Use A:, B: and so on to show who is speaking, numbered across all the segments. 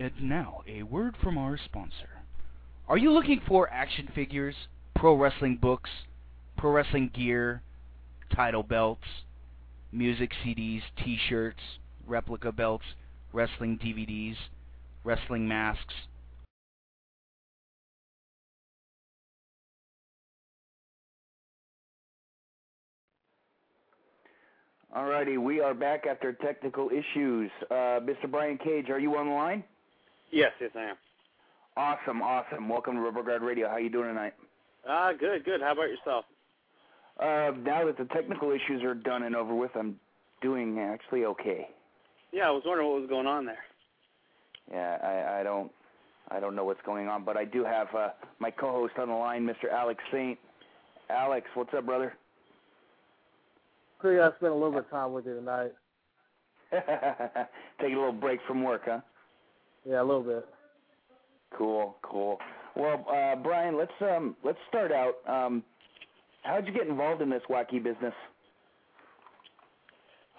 A: And now, a word from our sponsor. Are you looking for action figures, pro wrestling books, pro wrestling gear, title belts, music CDs, t shirts, replica belts, wrestling DVDs, wrestling masks?
B: Alrighty, we are back after technical issues. Uh, Mr. Brian Cage, are you on the line?
C: Yes, yes, I am.
B: Awesome, awesome. Welcome to Rubber Guard Radio. How you doing tonight?
C: Ah, good, good. How about yourself?
B: Uh, now that the technical issues are done and over with, I'm doing actually okay.
C: Yeah, I was wondering what was going on there.
B: Yeah, I, I don't, I don't know what's going on, but I do have uh, my co-host on the line, Mr. Alex Saint. Alex, what's up, brother?
D: Pretty, I spent a little bit of time with you tonight.
B: Take a little break from work, huh?
D: Yeah, a little bit.
B: Cool, cool. Well, uh, Brian, let's um, let's start out. Um, how'd you get involved in this wacky business?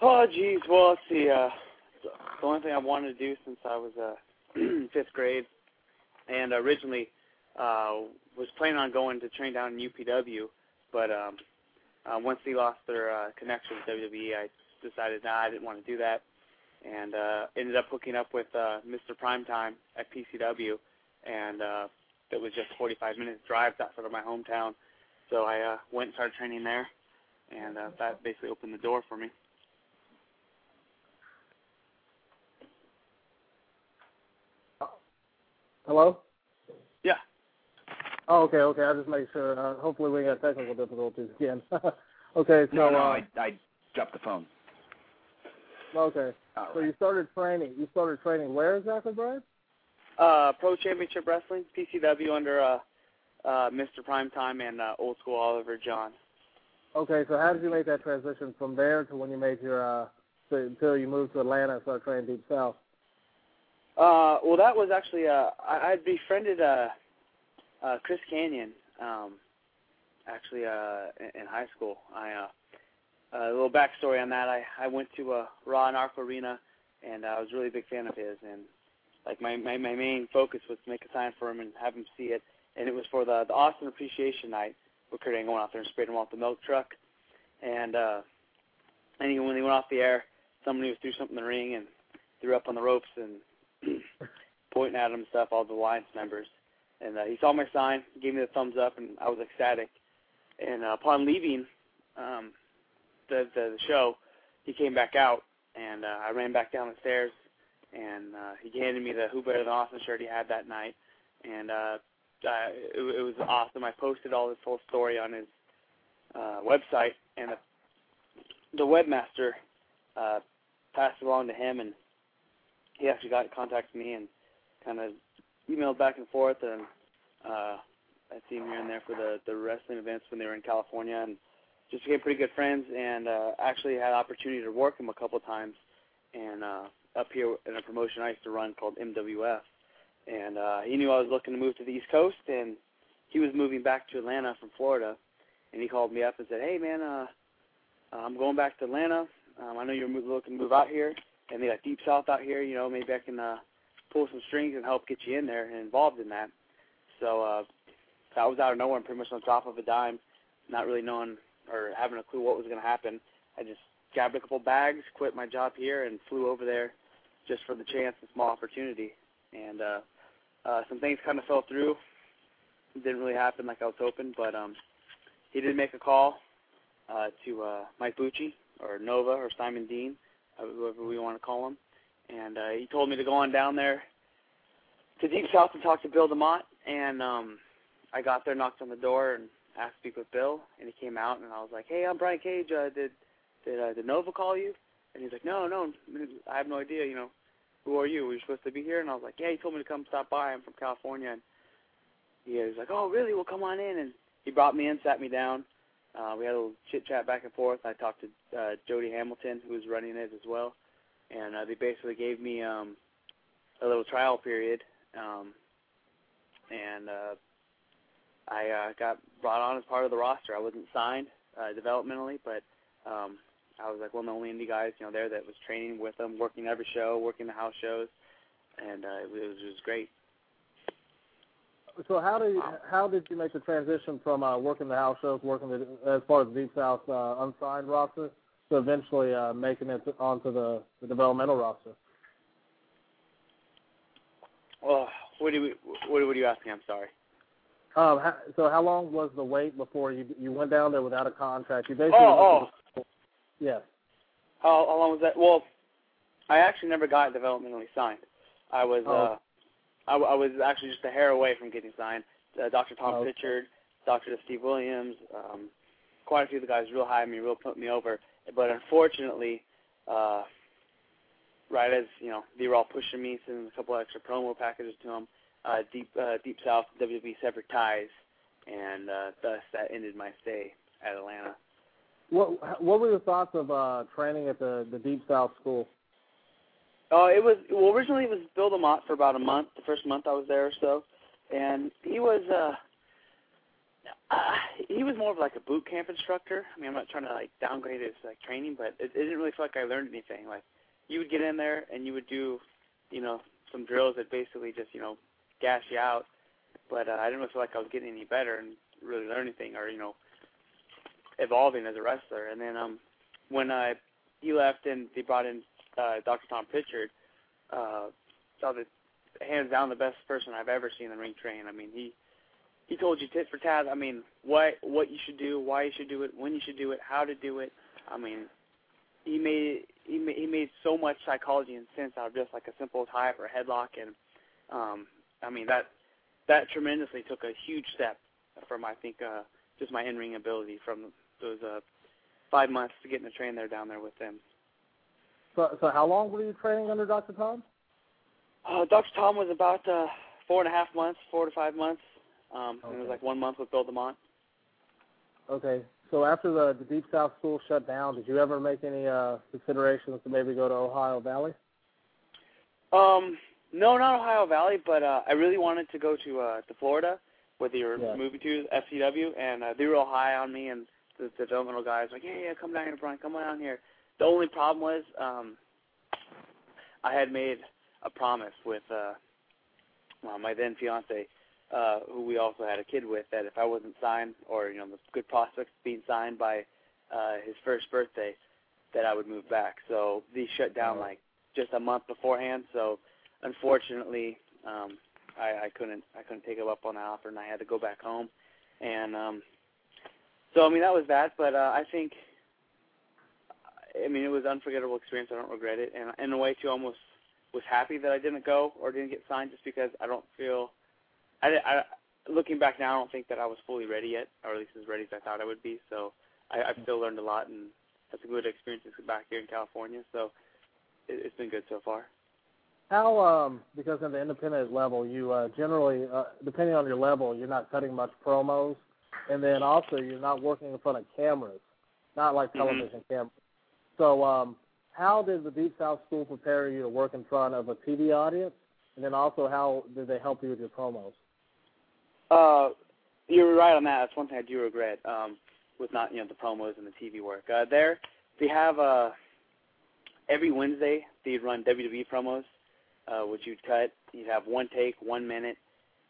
C: Oh, geez. Well, let's see. Uh, the only thing I wanted to do since I was uh, fifth grade, and originally uh, was planning on going to train down in UPW, but um, uh, once they lost their uh, connection with WWE, I decided nah, I didn't want to do that, and uh, ended up hooking up with uh, Mr. Primetime at PCW, and uh, it was just a 45 minute drive outside of my hometown. So I uh, went and started training there, and uh, that basically opened the door for me.
D: Hello?
C: Yeah.
D: Oh, okay, okay. I'll just make sure. Uh, hopefully we got technical difficulties again. okay, so
B: no, no,
D: uh,
B: I, I dropped the phone.
D: Okay.
B: All
D: So
B: right.
D: you started training. You started training where exactly, Brian?
C: Uh, Pro Championship Wrestling, PCW under uh, uh, Mr. Primetime and uh, Old School Oliver John.
D: Okay, so how did you make that transition from there to when you made your uh, until you moved to Atlanta and started training Deep South?
C: Uh, well, that was actually uh, I, I befriended uh, uh, Chris Kanyon. Um, actually, uh, in, in high school, I uh, a little backstory on that. I I went to uh, Raw and Arco Arena, and I was really a big fan of his. And like my, my my main focus was to make a sign for him and have him see it. And it was for the the Austin Appreciation Night with Kurt Angle went out there and sprayed him off the milk truck. And uh, and even when they went off the air, somebody was threw something in the ring and threw up on the ropes and pointing at him and stuff. All the alliance members. And uh, he saw my sign, gave me the thumbs up, and I was ecstatic. And uh, upon leaving, um, the, the the show, he came back out, and uh, I ran back down the stairs, and uh, he handed me the Who Better Than Austin shirt he had that night, and uh, uh, it, it was awesome. I posted all this whole story on his uh, website, and the, the webmaster uh, passed it along to him, and he actually got in contact with me and kind of emailed back and forth, and uh, I see him here and there for the the wrestling events when they were in California, and just became pretty good friends and uh, actually had opportunity to work him a couple times and uh, up here in a promotion I used to run called MWF. And uh, he knew I was looking to move to the East Coast, and he was moving back to Atlanta from Florida. And he called me up and said, "Hey, man, uh, I'm going back to Atlanta. Um, I know you're looking to move out here, and they got Deep South out here. You know, maybe I can uh, pull some strings and help get you in there and involved in that." So uh, I was out of nowhere, and pretty much on top of a dime, not really knowing or having a clue what was going to happen. I just grabbed a couple bags, quit my job here, and flew over there just for the chance and small opportunity. And uh, uh, some things kind of fell through. It didn't really happen like I was hoping, but um, he did make a call uh, to uh, Mike Bucci or Nova or Simon Dean, uh, whoever we want to call him, and uh, he told me to go on down there to Deep South and talk to Bill DeMott. And um, I got there, knocked on the door, and asked to speak with Bill, and he came out, and I was like, "Hey, I'm Brian Cage. Uh, did did uh, did Nova call you?" And he's like, "No, no, I have no idea. You know, who are you? Were you supposed to be here?" And I was like, "Yeah, he told me to come stop by. I'm from California." And he was like, "Oh, really? Well, come on in." And he brought me in, sat me down. Uh, we had a little chit chat back and forth. I talked to uh, Jody Hamilton, who was running it as well, and uh, they basically gave me um, a little trial period. Um, and uh, I uh, got brought on as part of the roster. I wasn't signed uh, developmentally, but um, I was like one of the only indie guys, you know, there that was training with them, working every show, working the house shows, and uh, it was it was great.
D: So how did you, how did you make the transition from uh, working the house shows, working the, as part of the Deep South uh, unsigned roster, to eventually uh, making it onto the, the developmental roster?
C: Well, what do you what, what are you asking? I'm sorry.
D: Um, how, so how long was the wait before you you went down there without a contract? You basically
C: oh,
D: oh. yes.
C: How, how long was that? Well, I actually never got developmentally signed. I was
D: oh.
C: uh, I, I was actually just a hair away from getting signed. Uh, Dr. Tom
D: Oh.
C: Prichard, Dr. Steve Williams, um, quite a few of the guys real high me, real put me over. But unfortunately, uh, right as you know, they were all pushing me, sending a couple extra promo packages to them. Uh, deep uh, Deep South WWE severed ties, and uh, thus that ended my stay at Atlanta.
D: What what were your thoughts of uh, training at the the Deep South school?
C: Uh, it was well originally it was Bill DeMott for about a month, the first month I was there or so, and he was uh, uh he was more of like a boot camp instructor. I mean I'm not trying to like downgrade his like training, but it, it didn't really feel like I learned anything. Like you would get in there and you would do, you know, some drills that basically just you know gas you out, but uh, I didn't really feel like I was getting any better and really learn anything or you know evolving as a wrestler. And then um when I he left and they brought in uh, Dr. Tom Prichard, uh, saw the hands down the best person I've ever seen in the ring train. I mean, he he told you tit for tat. I mean, what what you should do, why you should do it, when you should do it, how to do it. I mean, he made he made he made so much psychology and sense out of just like a simple tie or a headlock, and um, I mean that that tremendously took a huge step from I think uh, just my in ring ability from those uh, five months to getting to train there down there with them.
D: So so how long were you training under Dr. Tom?
C: Uh, Dr. Tom was about uh, four and a half months, four to five months. Um, and it was like one month with Bill DeMott.
D: Okay. so after the, the Deep South school shut down, did you ever make any uh, considerations to maybe go to Ohio Valley?
C: Um, no, not Ohio Valley, but uh, I really wanted to go to uh, to Florida, where they were
D: Yeah.
C: moving to FCW, and uh, they were all high on me, and the, the developmental guys were like, yeah, yeah, come down here, Brian, come down here. The only problem was um, I had made a promise with uh, well, my then fiance, uh, who we also had a kid with, that if I wasn't signed, or you know, the good prospects being signed by uh, his first birthday, that I would move back. So these shut down like just a month beforehand. So unfortunately, um, I, I couldn't I couldn't take him up on that offer, and I had to go back home. And um, so I mean that was that. But uh, I think I mean it was an unforgettable experience. I don't regret it, and in a way too, almost was happy that I didn't go or didn't get signed, just because I don't feel. I, I looking back now, I don't think that I was fully ready yet, or at least as ready as I thought I would be. So I, I've still learned a lot and had some good experiences back here in California. So it, it's been good so far.
D: How, um, because in the independent level, you uh, generally, uh, depending on your level, you're not cutting much promos, and then also you're not working in front of cameras, not like
C: Mhm.
D: television cameras. So, um, how did the Deep South School prepare you to work in front of a TV audience, and then also how did they help you with your promos?
C: Uh, you're right on that. That's one thing I do regret um, with not you know the promos and the TV work. Uh, there, they have uh, every Wednesday they'd run WWE promos, uh, which you'd cut. You'd have one take, one minute.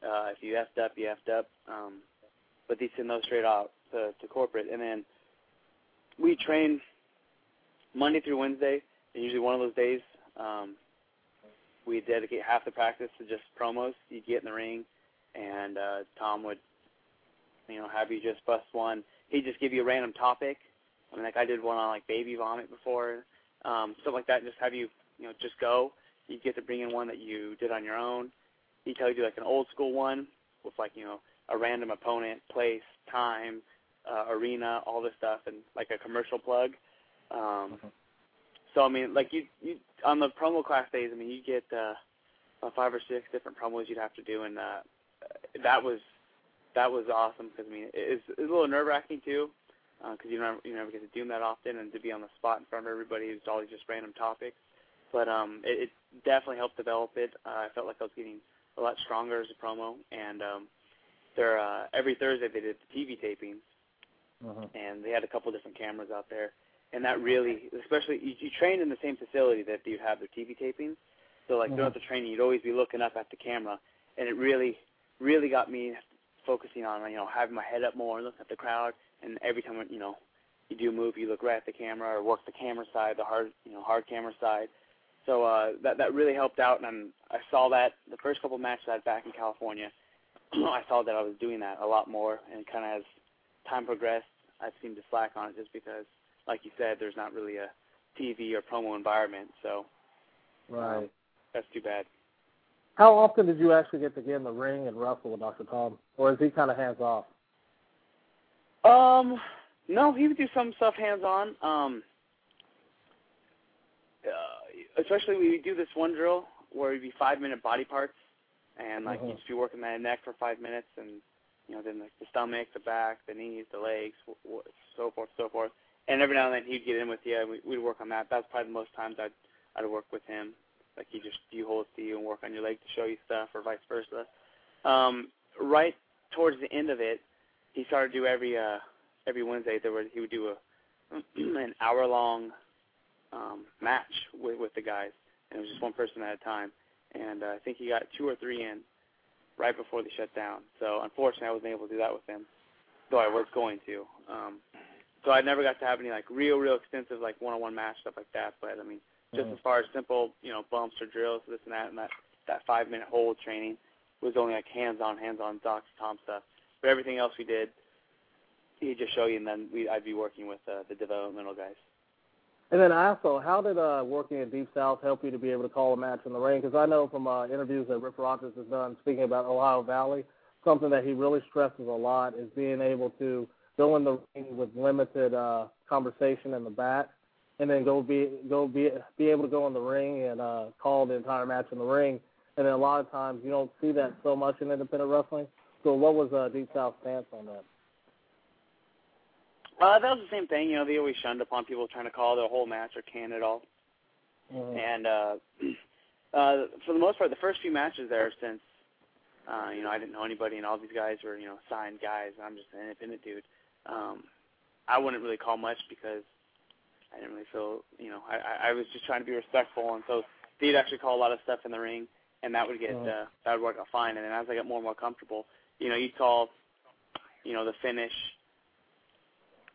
C: Uh, if you effed up, you effed up. Um, but they send those straight out to, to corporate, and then we train Monday through Wednesday. And usually one of those days, um, we dedicate half the practice to just promos. You get in the ring and uh, Tom would, you know, have you just bust one. He'd just give you a random topic. I mean, like I did one on like baby vomit before, um, stuff like that. Just have you, you know, just go. You get to bring in one that you did on your own. He'd tell you like an old school one with like you know a random opponent, place, time, uh, arena, all this stuff, and like a commercial plug. Um, so I mean, like you, you on the promo class days, I mean, you get uh, five or six different promos you'd have to do, and uh, that was that was awesome because I mean it's, it's a little nerve wracking too because you never you never get to do them that often and to be on the spot in front of everybody who's always just random topics. But um, it, it definitely helped develop it. Uh, I felt like I was getting a lot stronger as a promo, and um, there uh, every Thursday they did the TV tapings, and they had a couple different cameras out there, and that really, especially you, you trained in the same facility that you'd have their TV tapings, so like throughout the training you'd always be looking up at the camera, and it really really got me focusing on you know having my head up more and looking at the crowd. And every time you know you do a move you look right at the camera or work the camera side the hard you know hard camera side so uh that that really helped out and I saw that the first couple of matches I had back in California I saw that I was doing that a lot more and kind of as time progressed I seemed to slack on it just because like you said there's not really a TV or promo environment so
D: Right.
C: that's too bad
D: How often did you actually get to get in the ring and wrestle with Dr. Tom, or is he kind of hands off?
C: Um, no, he would do some stuff hands on. Um, uh, especially we do this one drill where it'd be five minute body parts, and like
D: Mhm.
C: you'd just be working that neck for five minutes, and you know then like the stomach, the back, the knees, the legs, w- w- so forth, so forth. And every now and then he'd get in with you. and we- We'd work on that. That's probably the most times I'd I'd work with him. Like he just you hold to you and work on your leg to show you stuff, or vice versa. Um, right towards the end of it, he started to do every uh every Wednesday there was he would do a an hour long um match with with the guys and it was just one person at a time and uh, I think he got two or three in right before they shut down. So unfortunately I wasn't able to do that with him. Though I was going to. Um so I never got to have any like real, real extensive like one on one match stuff like that. But I mean just
D: Mhm.
C: as far as simple, you know, bumps or drills, this and that and that that five minute hold training was only like hands on, hands on Dr. Tom stuff. But everything else we did he'd just show you, and then we I'd be working with uh, the developmental guys.
D: And then also, how did uh, working at Deep South help you to be able to call a match in the ring? Because I know from uh, interviews that Rip Rogers has done, speaking about Ohio Valley, something that he really stresses a lot is being able to go in the ring with limited uh, conversation in the back, and then go be go be be able to go in the ring and uh, call the entire match in the ring. And then a lot of times you don't see that so much in independent wrestling. So what was uh, Deep South's stance on that?
C: Uh, that was the same thing. You know, they always shunned upon people trying to call the whole match or can it all.
D: Mhm.
C: And uh, uh, for the most part, the first few matches there, since uh, you know I didn't know anybody, and all these guys were you know signed guys, and I'm just an independent dude. Um, I wouldn't really call much because I didn't really feel you know I, I was just trying to be respectful, and so they'd actually call a lot of stuff in the ring, and that would get
D: Mhm.
C: uh, that would work out fine. And then as I got more and more comfortable, you know, you'd call you know the finish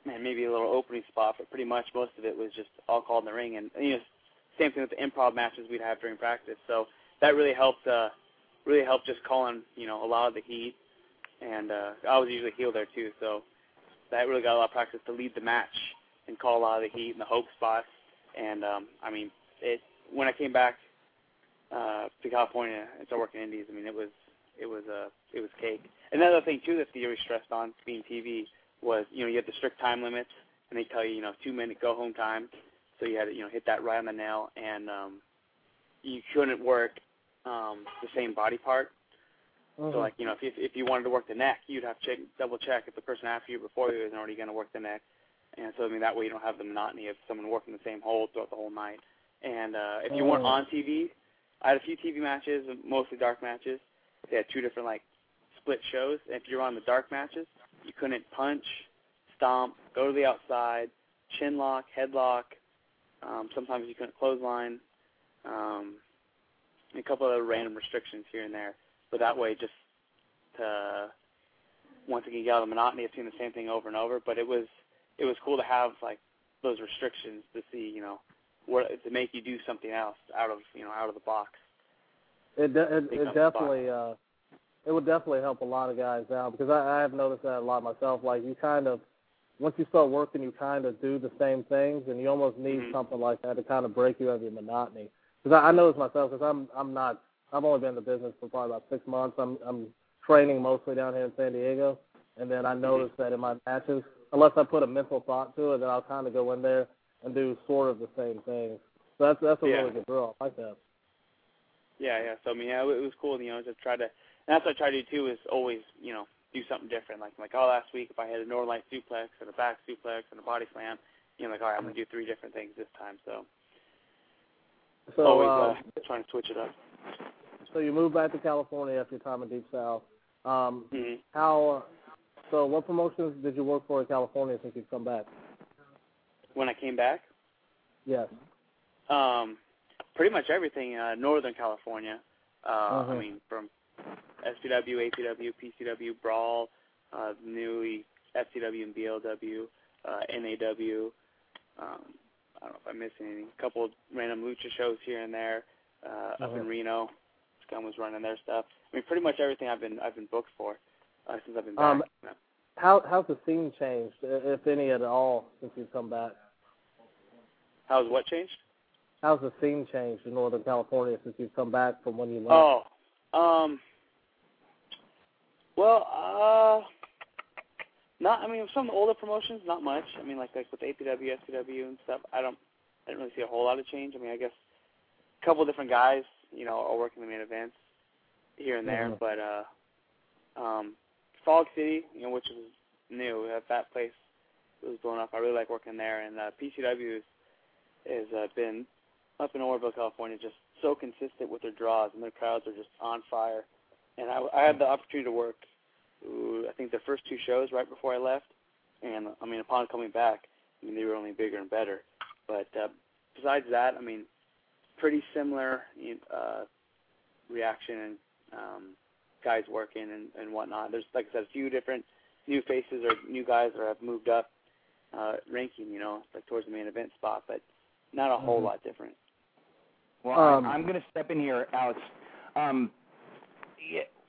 C: and maybe a little opening spot, but pretty much most of it was just all called in the ring. And you know, same thing with the improv matches we'd have during practice. So that really helped. Uh, really helped just calling you know a lot of the heat. And uh, I was usually heel there too, so that really got a lot of practice to lead the match and call a lot of the heat and the hope spots. And um, I mean, it when I came back uh, to California and started working indies, I mean, it was it was uh, it was cake. Another thing too that Theory stressed on being TV was you know you had the strict time limits, and they tell you you know two minute go home time, so you had to you know hit that right on the nail, and um, you couldn't work um, the same body part.
D: Mhm.
C: So like you know if you, if you wanted to work the neck, you'd have to check, double check if the person after you before you isn't already going to work the neck, and so I mean that way you don't have the monotony of someone working the same hold throughout the whole night. And uh, if you weren't
D: Oh.
C: on TV, I had a few TV matches, mostly dark matches. They had two different like split shows. And if you were on the dark matches, you couldn't punch, stomp, go to the outside, chin lock, headlock. Um, sometimes you couldn't clothesline. Um, and a couple of other random restrictions here and there. But that way, just to once again get out of the monotony of seeing the same thing over and over. But it was it was cool to have like those restrictions to see, you know, what to make you do something else out of you know out of the box.
D: It de- it, it definitely uh it would definitely help a lot of guys now because I, I have noticed that a lot myself. Like you kind of once you start working, you kind of do the same things, and you almost need
C: Mhm.
D: something like that to kind of break you out of your monotony. Because I, I notice myself because I'm I'm not I've only been in the business for probably about six months. I'm I'm training mostly down here in San Diego, and then I notice that in my matches, unless I put a mental thought to it, then I'll kind of go in there and do sort of the same things. So that's that's a
C: Yeah.
D: really good drill. I like that.
C: Yeah, yeah. So I mean, yeah, it was cool, you know, to try to. And that's what I try to do too. Is always, you know, do something different. Like like oh, last week if I had a Northern Light suplex and a back suplex and a body slam, you know, like all right, I'm gonna do three different things this time. So,
D: So
C: always
D: uh,
C: uh, trying to switch it up.
D: So you moved back to California after your time in Deep South. Um,
C: hmm
D: how? So what promotions did you work for in California since you've come back?
C: When I came back,
D: Yes.
C: um, pretty much everything uh, Northern California. Uh, I
D: Mhm.
C: mean, from SPW, APW, PCW, Brawl, uh, newly FCW and BLW, uh, NAW. Um, I don't know if I'm missing anything. A couple of random lucha shows here and there. Uh, Up in
D: Mhm.
C: Reno, Scum was running their stuff. I mean, pretty much everything I've been I've been booked for uh, since I've been back.
D: Um, How how's the scene changed, if any at all, since you've come back?
C: How's what changed?
D: How's the scene changed in Northern California since you've come back from when you left?
C: Oh, um, well, uh, not. I mean, some of the older promotions, not much. I mean, like like with APW, SPW, and stuff. I don't, I didn't really see a whole lot of change. I mean, I guess a couple of different guys, you know, are working the main events here and there.
D: Mhm.
C: But uh, um, Fog City, you know, which was new, that that place was blown up. I really like working there, and uh, PCW has has uh, been up in Oroville, California, just so consistent with their draws, and their crowds are just on fire. And I, I had the opportunity to work, ooh, I think the first two shows right before I left, and I mean, upon coming back, I mean, they were only bigger and better. But uh, besides that, I mean, pretty similar uh, reaction and um, guys working and, and whatnot. There's, like I said, a few different new faces or new guys that have moved up uh, ranking, you know, like towards the main event spot, but not a whole
D: Mhm.
C: lot different.
B: Well,
D: Um,
B: I'm, I'm going to step in here, Alex. Um, yeah,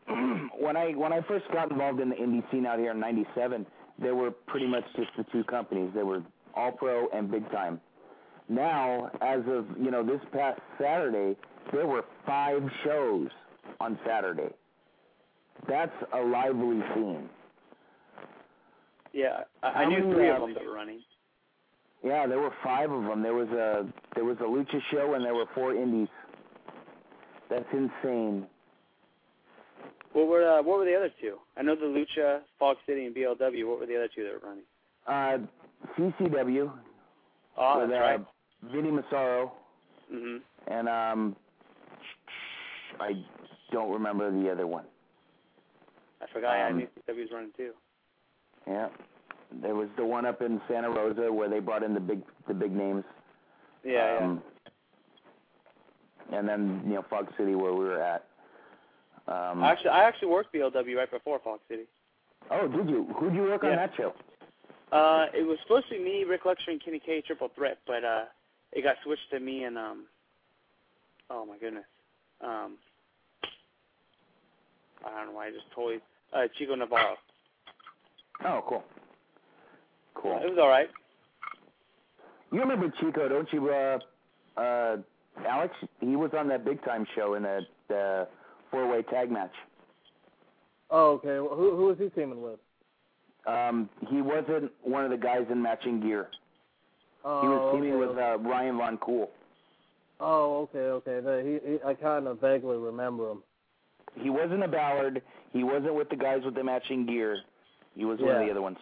B: when I when I first got involved in the indie scene out here in '97, there were pretty much just the two companies. They were All Pro and Big Time. Now, as of you know, this past Saturday, there were five shows on Saturday. That's a lively scene.
C: Yeah, I, I knew three of them that were running.
B: Yeah, there were five of them. There was a there was a lucha show and there were four indies. That's insane.
C: What were uh, what were the other two? I know the Lucha, Fog City, and BLW. What were the other two that were running?
B: Uh, CCW.
C: Oh,
B: with,
C: that's
B: uh,
C: right.
B: Vinny Massaro
C: Mhm.
B: and um, I don't remember the other one.
C: I forgot I had
B: Um,
C: ECW's running too.
B: Yeah, there was the one up in Santa Rosa where they brought in the big the big names.
C: Yeah,
B: um, And then you know Fog City where we were at. Um.
C: Actually, I actually worked BLW right before Fog City.
B: oh, did you? Who'd you work on
C: Yeah.
B: that show?
C: Uh, it was supposed to be me, Rick Luxury, and Kenny K triple threat, but uh, it got switched to me and um. Oh my goodness. Um. I don't know why I just totally uh Chico Navarro.
B: Oh, cool. Cool.
C: It was all right.
B: You remember Chico, don't you, uh, uh, Alex? He was on that big time show in that the four way tag match.
D: Oh, okay. Well, who who was he teaming with?
B: Um, he wasn't one of the guys in matching gear.
D: Oh,
B: He was teaming
D: okay,
B: with
D: okay.
B: uh, Ryan Von Cool.
D: Oh, okay, okay. The, he, he, I kind of vaguely remember him.
B: He wasn't a Ballard. He wasn't with the guys with the matching gear. He was one of the other ones.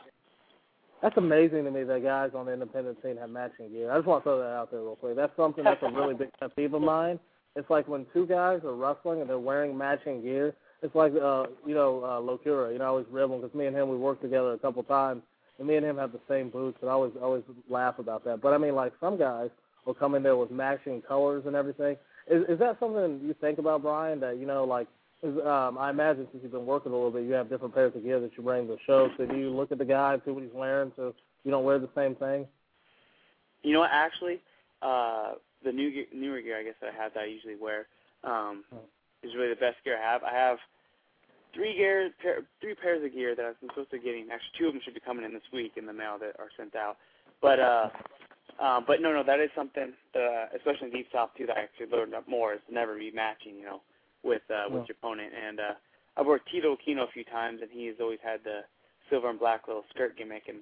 D: That's amazing to me that guys on the independent scene have matching gear. I just want to throw that out there real quick. That's something that's a really big pet peeve of mine. It's like when two guys are wrestling and they're wearing matching gear. It's like, uh, you know, uh, Locura. You know, I always rib him because me and him we worked together a couple times, and me and him have the same boots, and I always always laugh about that. But I mean, like some guys will come in there with matching colors and everything. Is is that something you think about, Brian? That you know, like, is, um, I imagine since you've been working a little bit, you have different pairs of gear that you bring to the show. So do you look at the guy and see what he's wearing, so you don't wear the same thing?
C: You know what? Actually, uh, the new gear, newer gear I guess that I have that I usually wear um, is really the best gear I have. I have three gear, pair, three pairs of gear that I'm supposed to be getting. Actually, two of them should be coming in this week in the mail that are sent out. But uh, um, but no, no, that is something that, uh, especially in Deep South too, that I actually learned up more is never be matching, you know, with uh, with
D: Yeah.
C: your opponent. And uh, I've worked Tito Aquino a few times, and he's always had the silver and black little skirt gimmick, and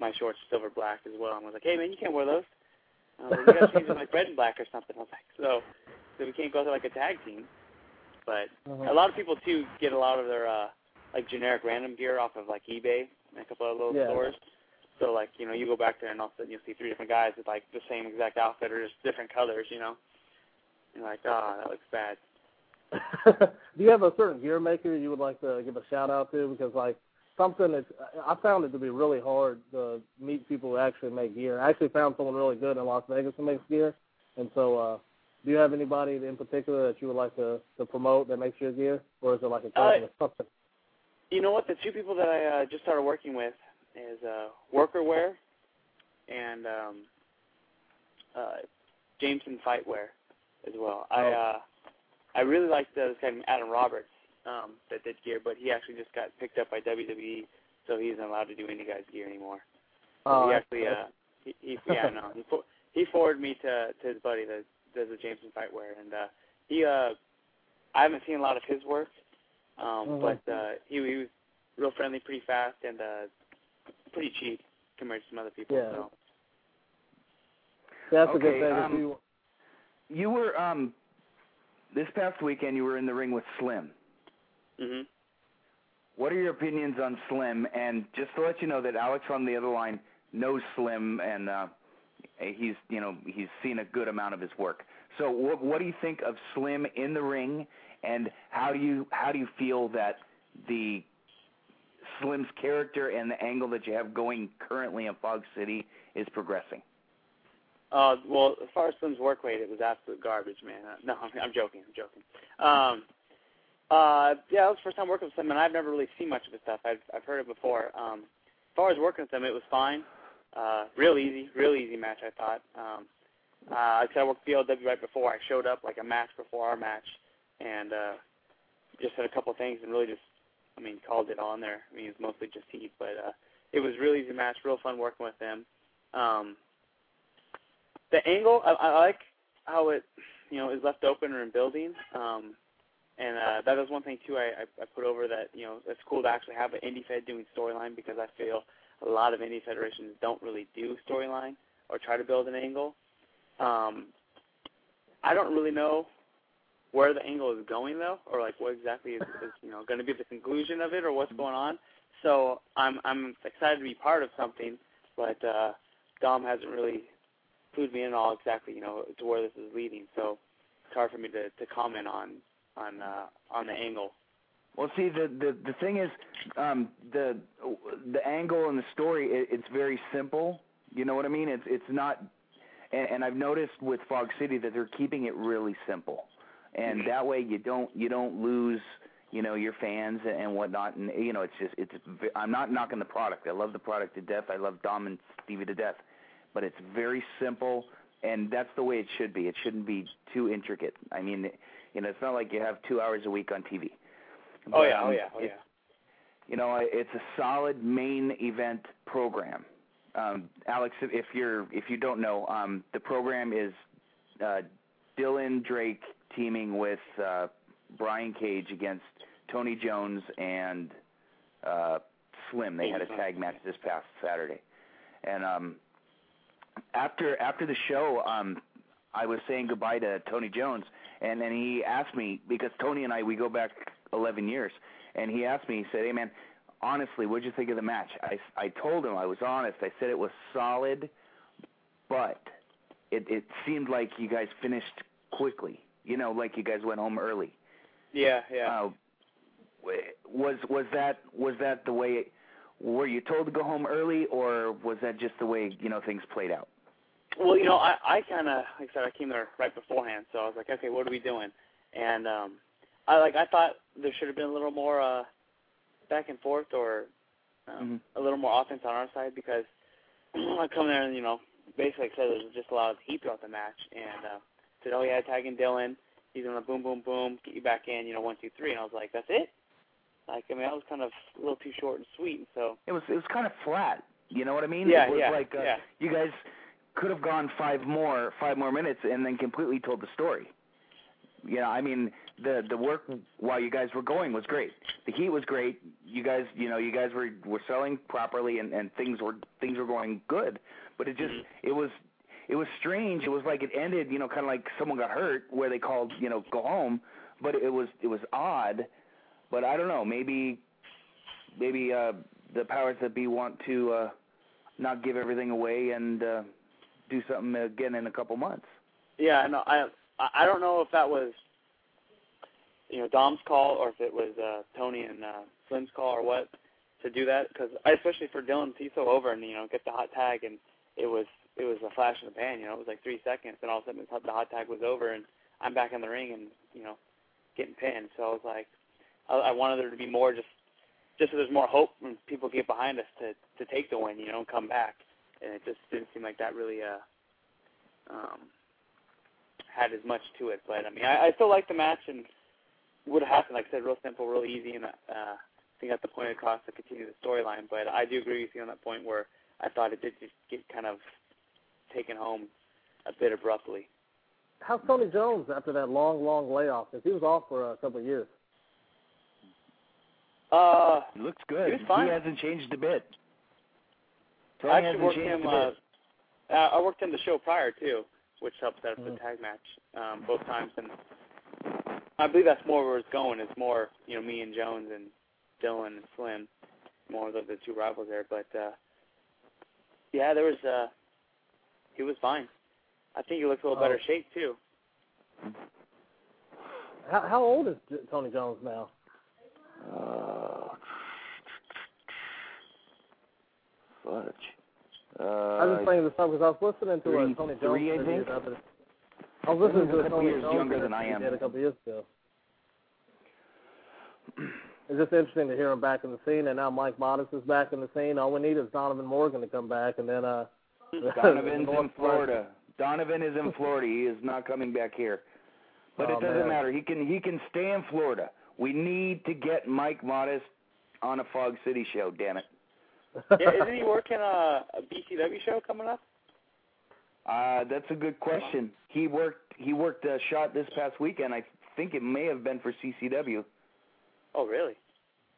C: my shorts silver black as well. And I was like, hey man, you can't wear those. I was like, you like red and black or something. I was like, so so we can't go to like a tag team. But
D: Mhm.
C: a lot of people too get a lot of their uh like generic random gear off of like eBay and a couple of little
D: Yeah.
C: stores. So like, you know, you go back there and all of a sudden you'll see three different guys with like the same exact outfit or just different colors, you know. And you're like, ah, that looks bad.
D: do you have a certain gear maker you would like to give a shout out to? Because like something that I found it to be really hard to meet people who actually make gear. I actually found someone really good in Las Vegas who makes gear, and so uh, do you have anybody in particular that you would like to to promote that makes your gear, or is it like a company or something?
C: You know what? The two people that I uh, just started working with is uh, Worker Wear and um, uh, Jameson Fightwear as well. I
D: Oh.
C: uh, I really liked uh, this guy named Adam Roberts um, that did gear, but he actually just got picked up by WWE, so he's not allowed to do any guy's gear anymore. So
D: Oh,
C: he actually, uh, he, he yeah, no, he for, he forwarded me to to his buddy that does the Jameson Fightwear, and uh, he uh, I haven't seen a lot of his work, um,
D: Mhm.
C: but uh, he, he was real friendly, pretty fast, and uh, pretty cheap compared to some other people.
D: Yeah.
C: So
D: That's a good
B: Okay,
D: thing.
B: um,
D: you,
B: You were um, this past weekend. You were in the ring with Slim.
C: Hmm
B: What are your opinions on Slim? And just to let you know that Alex on the other line knows Slim, and uh, he's you know he's seen a good amount of his work. So what what do you think of Slim in the ring? And how do you how do you feel that the Slim's character and the angle that you have going currently in Fog City is progressing?
C: Uh, well, as far as Slim's work rate, it was absolute garbage, man. Uh, no, I'm, I'm joking. I'm joking. Um, uh, yeah, that was the first time working with Slim, and I've never really seen much of his stuff. I've I've heard it before. Um, as far as working with him, it was fine. Uh, real easy, real easy match. I thought. Um, uh, I said, I worked BLW right before. I showed up like a match before our match, and uh, just said a couple things and really just, I mean, called it on there. I mean, it's mostly just heat, but uh, it was real easy match, real fun working with them. Um, the angle, I, I like how it, you know, is left open or in building. Um, and uh, that is one thing too. I, I, I put over that you know it's cool to actually have an indie fed doing storyline because I feel a lot of indie federations don't really do storyline or try to build an angle. Um, I don't really know where the angle is going though, or like what exactly is, is you know going to be the conclusion of it, or what's going on. So I'm I'm excited to be part of something but uh, Dom hasn't really clued me in all exactly, you know, to where this is leading. So it's hard for me to to comment on on uh, on the angle.
B: Well, see, the the the thing is, um, the the angle and the story, it, it's very simple. You know what I mean? It's it's not, and, and I've noticed with Fog City that they're keeping it really simple, and that way you don't you don't lose you know your fans and whatnot. And you know, it's just it's. I'm not knocking the product. I love the product to death. I love Dom and Stevie to death, but it's very simple, and that's the way it should be. It shouldn't be too intricate. I mean, you know, it's not like you have two hours a week on TV.
C: Oh yeah, oh yeah, oh
B: it-
C: yeah.
B: you know, it's a solid main event program. Um, Alex, if you're if you don't know, um, the program is uh, Dylan Drake teaming with uh, Brian Cage against Tony Jones and uh, Slim. They had a tag match this past Saturday, and um, after after the show, um, I was saying goodbye to Tony Jones, and then he asked me because Tony and I we go back 11 years, and he asked me, he said, "Hey man, honestly, what'd you think of the match?" I I told him I was honest. I said it was solid, but it it seemed like you guys finished quickly. You know, like you guys went home early.
C: Yeah, yeah.
B: Uh, w- was was that was that the way? It, Were you told to go home early, or was that just the way you know things played out?
C: Well, you know, I I kind of like I said I came there right beforehand, so I was like, okay, what are we doing? And um, I like I thought there should have been a little more uh, back and forth or um, a little more offense on our side because I come there and you know basically said there's just a lot of heat throughout the match and uh, said, oh yeah, tagging Dylan, he's gonna boom boom boom get you back in, you know one two three, and I was like, that's it. Like I mean that was kind of a little too short and sweet, and so
B: It was it was kind of flat. You know what I mean?
C: Yeah,
B: it was
C: yeah,
B: like uh,
C: yeah.
B: you guys could have gone five more five more minutes and then completely told the story. You know, I mean the the work while you guys were going was great. The heat was great. You guys, you know, you guys were were selling properly and and things were things were going good. But it just it was it was strange. It was like it ended, you know, kind of like someone got hurt where they called, you know, go home. But it was it was odd. But I don't know. Maybe maybe uh the powers that be want to uh not give everything away and uh do something again in a couple months.
C: Yeah, no, I I don't know if that was you know Dom's call or if it was uh, Tony and uh, Slim's call or what to do that because especially for Dylan, he's so over and you know get the hot tag and it was it was a flash in the pan. You know, it was like three seconds and all of a sudden the hot tag was over and I'm back in the ring and you know getting pinned. So I was like, I, I wanted there to be more just just so there's more hope when people get behind us to to take the win, you know, and come back. And it just didn't seem like that really uh um had as much to it. But I mean, I, I still like the match and would have happened. Like I said, real simple, real easy, and uh, I think that's the point across to continue the storyline. But I do agree with you on that point where I thought it did just get kind of taken home a bit abruptly.
D: How's Tony Jones after that long, long layoff? Because he was off for a couple of years.
C: Uh,
B: He looks good.
C: He was fine.
B: hasn't changed a bit. Tony
C: I actually worked him. Uh, uh, I worked him the show prior too, which helped set up the tag match um, both times, and I believe that's more where it's going. It's more you know me and Jones and Dylan and Slim, more of the, the two rivals there. But uh, yeah, there was. Uh, he was fine. I think he looks a little
D: Oh.
C: better shape too.
D: How, how old is Tony Jones now?
B: Uh, fudge. Uh,
D: I was just saying this up because I was listening to
B: three-
D: a Tony Jones
B: three, I think.
D: I was listening to
B: a
D: Tony
B: years
D: Jones
B: younger than I am.
D: did a couple years ago. It's just interesting to hear him back in the scene, and now Mike Modest is back in the scene. All we need is Donovan Morgan to come back, and then uh,
B: Donovan's in Florida. Donovan is in Florida. He is not coming back here. But
D: Oh,
B: it doesn't
D: man.
B: matter. He can he can stay in Florida. We need to get Mike Modest on a Fog City show. Damn it.
C: Yeah, isn't he working a, a BCW show coming up?
B: Uh, that's a good question. He worked he worked a shot this past weekend. I think it may have been for CCW.
C: Oh, really?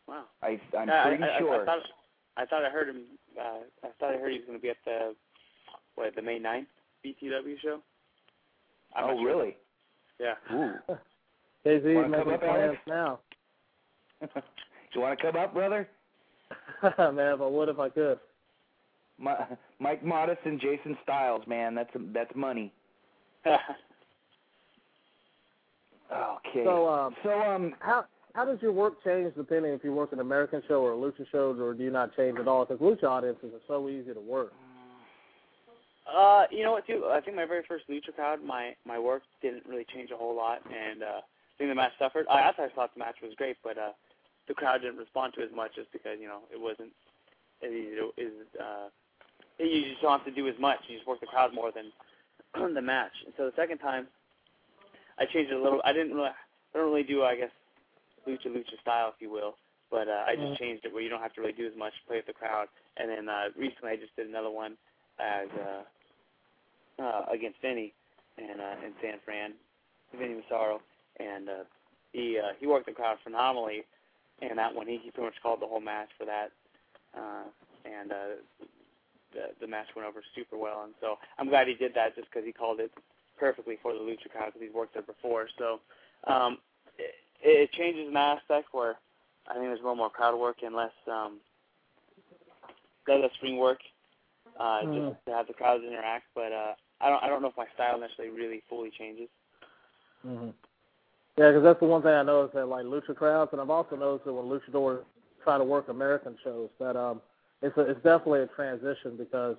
C: Wow.
B: I I'm
C: Yeah,
B: pretty
C: I, I,
B: sure.
C: I thought I thought I heard him. Uh, I thought I heard he was going to be at the what the May 9th BCW show. I'm
B: oh
C: sure.
B: really?
C: Yeah.
B: Ooh.
D: KZ
B: Wanna
D: making plans
B: Alex?
D: now.
B: you want to come up, brother?
D: Man, if I would if I could.
B: My, Mike Modest and Jason Styles, man, that's that's money. okay.
D: So, um,
B: so um,
D: how how does your work change depending if you work an American show or a lucha show, or do you not change at all? Because lucha audiences are so easy to work.
C: Uh, you know what, too? I think my very first lucha crowd, my my work didn't really change a whole lot, and uh, I think the match suffered. I actually thought the match was great, but uh, the crowd didn't respond to as much just because you know it wasn't as easy to, is uh, you just don't have to do as much. You just work the crowd more than the match. And so the second time, I changed it a little. I didn't really, I don't really do, I guess, lucha lucha style, if you will. But uh, I just changed it where you don't have to really do as much, to play with the crowd. And then uh, recently, I just did another one as uh, uh, against Vinny and uh, in San Fran, Vinny Massaro, and uh, he uh, he worked the crowd phenomenally. And that one, he, he pretty much called the whole match for that. Uh, and uh, the the match went over super well, and so I'm glad he did that just because he called it perfectly for the lucha crowd because he's worked there before. So um, it, it changes an aspect where I think there's a little more crowd work and less um, less ring work, uh,
D: Mm.
C: just to have the crowds interact. But uh, I don't I don't know if my style necessarily really fully changes.
D: hmm Yeah, because that's the one thing I noticed that like lucha crowds, and I've also noticed that when luchadors try to work American shows, that um, it's a, it's definitely a transition because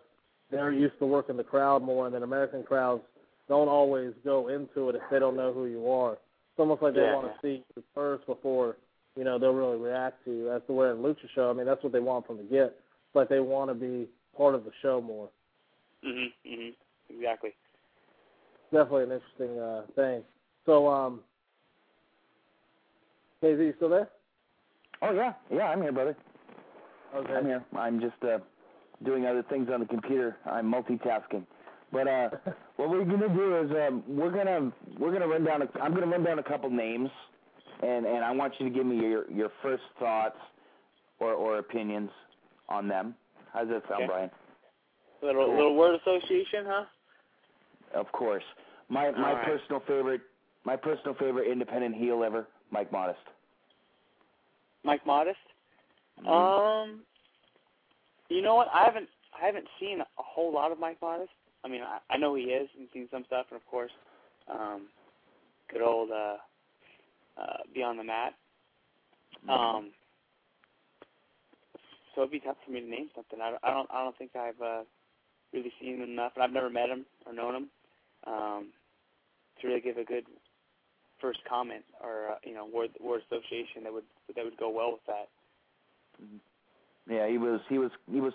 D: they're used to working the crowd more, and then American crowds don't always go into it if they don't know who you are. It's almost like they
C: Yeah,
D: want to see you first before you know they'll really react to you. That's the way in lucha show. I mean, that's what they want from the get. It's like they want to be part of the show more.
C: Mhm. Mhm. Exactly.
D: Definitely an interesting uh, thing. So, um, KZ, you still there?
B: oh yeah, yeah, I'm here, brother.
D: Okay.
B: I'm here. I'm just uh, doing other things on the computer. I'm multitasking. But uh, what we're gonna do is um, we're gonna we're gonna run down. A, I'm gonna run down a couple names, and and I want you to give me your your first thoughts or or opinions on them. How's that sound,
C: Okay.
B: Brian?
C: Little
B: Cool.
C: little word association, huh?
B: Of course. My my
C: All right.
B: personal favorite my personal favorite independent heel ever, Mike Modest.
C: Mike Modest.
B: Mm-hmm.
C: Um, you know what? I haven't I haven't seen a whole lot of Mike Modest. I mean, I, I know he is and seen some stuff, and of course, um, good old uh, uh, Beyond the Mat. Um, so it'd be tough for me to name something. I, don't- I don't I don't think I've uh, really seen him enough, and I've never met him or known him um, to really give a good first comment or uh, you know word word association that would that would go well with that.
B: Yeah, he was he was he was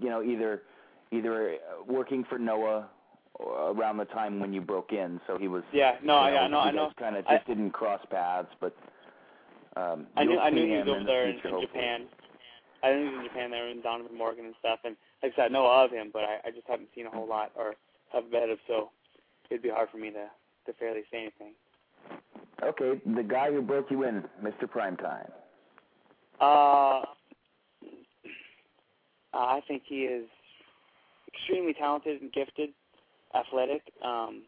B: you know either either uh, working for Noah around the time when you broke in, so he was
C: Yeah, no,
B: you
C: I, I know, I know.
B: Kind of
C: I-
B: just didn't cross paths, but um,
C: I knew I knew he was over
B: in
C: there
B: the
C: in,
B: future,
C: in
B: hopefully.
C: Japan. I knew he was in Japan there in Donovan Morgan and stuff, and like I said, I know of him, but I, I just haven't seen a whole lot or have met him, so it'd be hard for me to to fairly say anything.
B: Okay, the guy who broke you in, Mr. Primetime.
C: Uh, I think he is extremely talented and gifted, athletic. Um,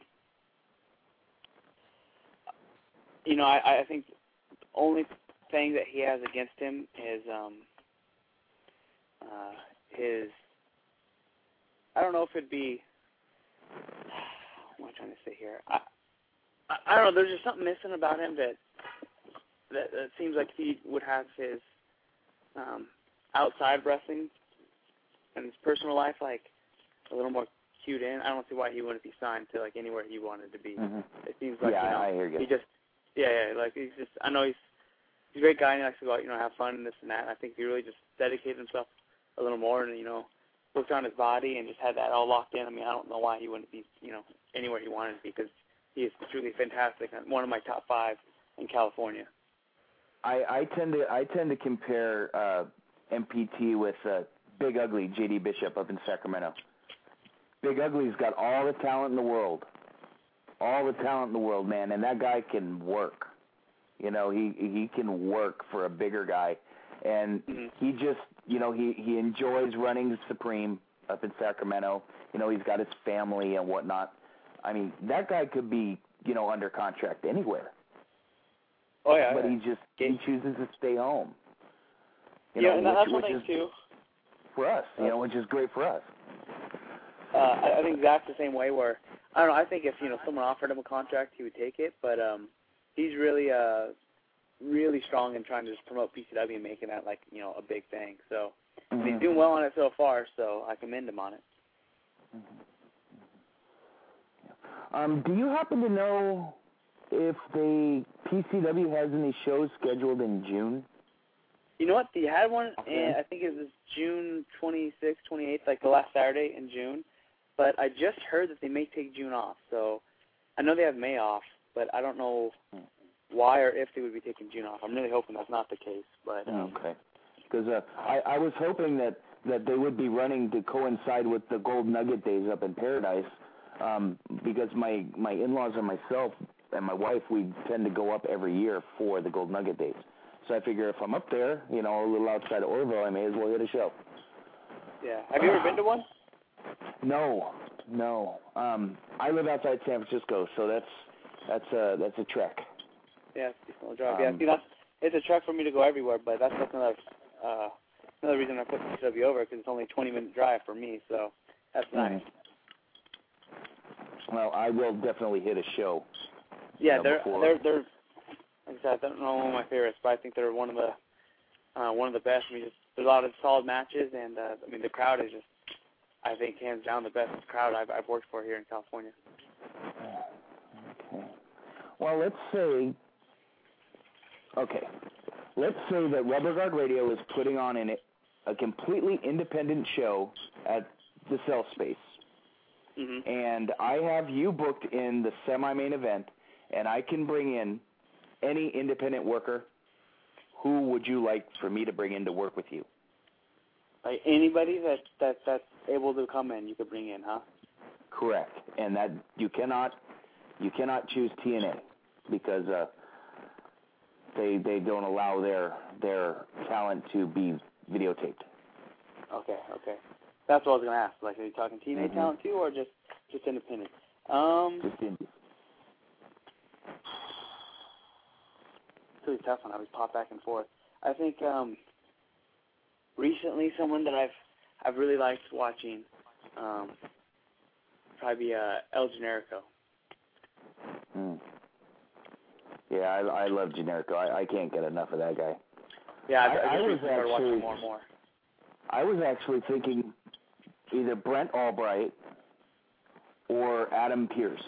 C: you know, I, I think the only thing that he has against him is um, uh, his. I don't know if it'd be. What am I trying to say here? I, I, I don't know. There's just something missing about him that that, that seems like he would have his um, outside wrestling and his personal life like a little more cued in. I don't see why he wouldn't be signed to like anywhere he wanted to be.
B: Mhm.
C: It seems like
B: yeah,
C: you know,
B: I hear you.
C: he just yeah yeah like he's just I know he's he's a great guy and he likes to go out you know have fun and this and that. I think he really just dedicated himself a little more and you know worked on his body and just had that all locked in. I mean I don't know why he wouldn't be you know anywhere he wanted to be because he is truly fantastic. One of my top five in California.
B: I, I tend to I tend to compare uh, MPT with uh, Big Ugly JD Bishop up in Sacramento. Big Ugly's got all the talent in the world, all the talent in the world, man, and that guy can work. You know, he he can work for a bigger guy, and
C: Mhm.
B: he just you know he he enjoys running Supreme up in Sacramento. You know, he's got his family and whatnot. I mean, that guy could be you know under contract anywhere
C: Oh yeah,
B: but
C: yeah.
B: he just he chooses to stay home. You
C: yeah,
B: know,
C: and
B: which,
C: that's one thing too.
B: for us, you know, which is great for us.
C: Uh, I, I think Zach's the same way. Where I don't know. I think if you know someone offered him a contract, he would take it. But um, he's really uh, really strong in trying to just promote PCW and making that like you know a big thing. So
B: Mm-hmm.
C: he's doing well on it so far. So I commend him on it.
B: Um, do you happen to know if the PCW has any shows scheduled in June?
C: You know what? They had one, and I think it was June 26th, 28th, like the last Saturday in June. But I just heard that they may take June off. So I know they have May off, but I don't know why or if they would be taking June off. I'm really hoping that's not the case. But um,
B: Okay. Because uh, I, I was hoping that, that they would be running to coincide with the Gold Nugget days up in Paradise, um, because my my in-laws and myself and my wife we tend to go up every year for the Gold Nugget days. So I figure if I'm up there, you know, a little outside of Oroville, I may as well hit a show.
C: yeah, have you ever been to one?
B: No, no. Um, I live outside San Francisco, so that's that's a that's a trek.
C: Yeah, it's a drive. yeah,
B: Um,
C: see, that's it's a trek for me to go everywhere, but that's, that's another uh, another reason I put PCW over because it's only a 20 minute drive for me. So that's nice.
B: Well, I will definitely hit a show.
C: Yeah,
B: know,
C: they're they're they're like I said, I don't know one of my favorites, but I think they're one of the uh one of the best. I mean just there's a lot of solid matches and uh I mean the crowd is just I think hands down the best crowd I've I've worked for here in California.
B: Okay. Well, let's say. Okay. Let's say that Rubber Guard Radio is putting on an, a completely independent show at the Cell Space,
C: Mhm.
B: and I have you booked in the semi-main event, and I can bring in any independent worker. Who would you like for me to bring in to work with you?
C: Like anybody that that that's able to come in, you could bring in, huh?
B: Correct. And that you cannot you cannot choose TNA because uh they they don't allow their their talent to be videotaped.
C: Okay, okay. That's what I was gonna ask. Like, are you talking TNA
B: Mhm.
C: talent too, or just just independent? Um,
B: Just indies.
C: it's really tough when I always pop back and forth. I think um, recently someone that I've I've really liked watching um, probably uh, El Generico.
B: Mm. Yeah, I I love Generico. I I can't get enough of that guy.
C: Yeah, I've,
B: I-
C: I've
B: I was
C: started watching
B: actually-
C: more and more.
B: I was actually thinking either Brent Albright or Adam Pierce.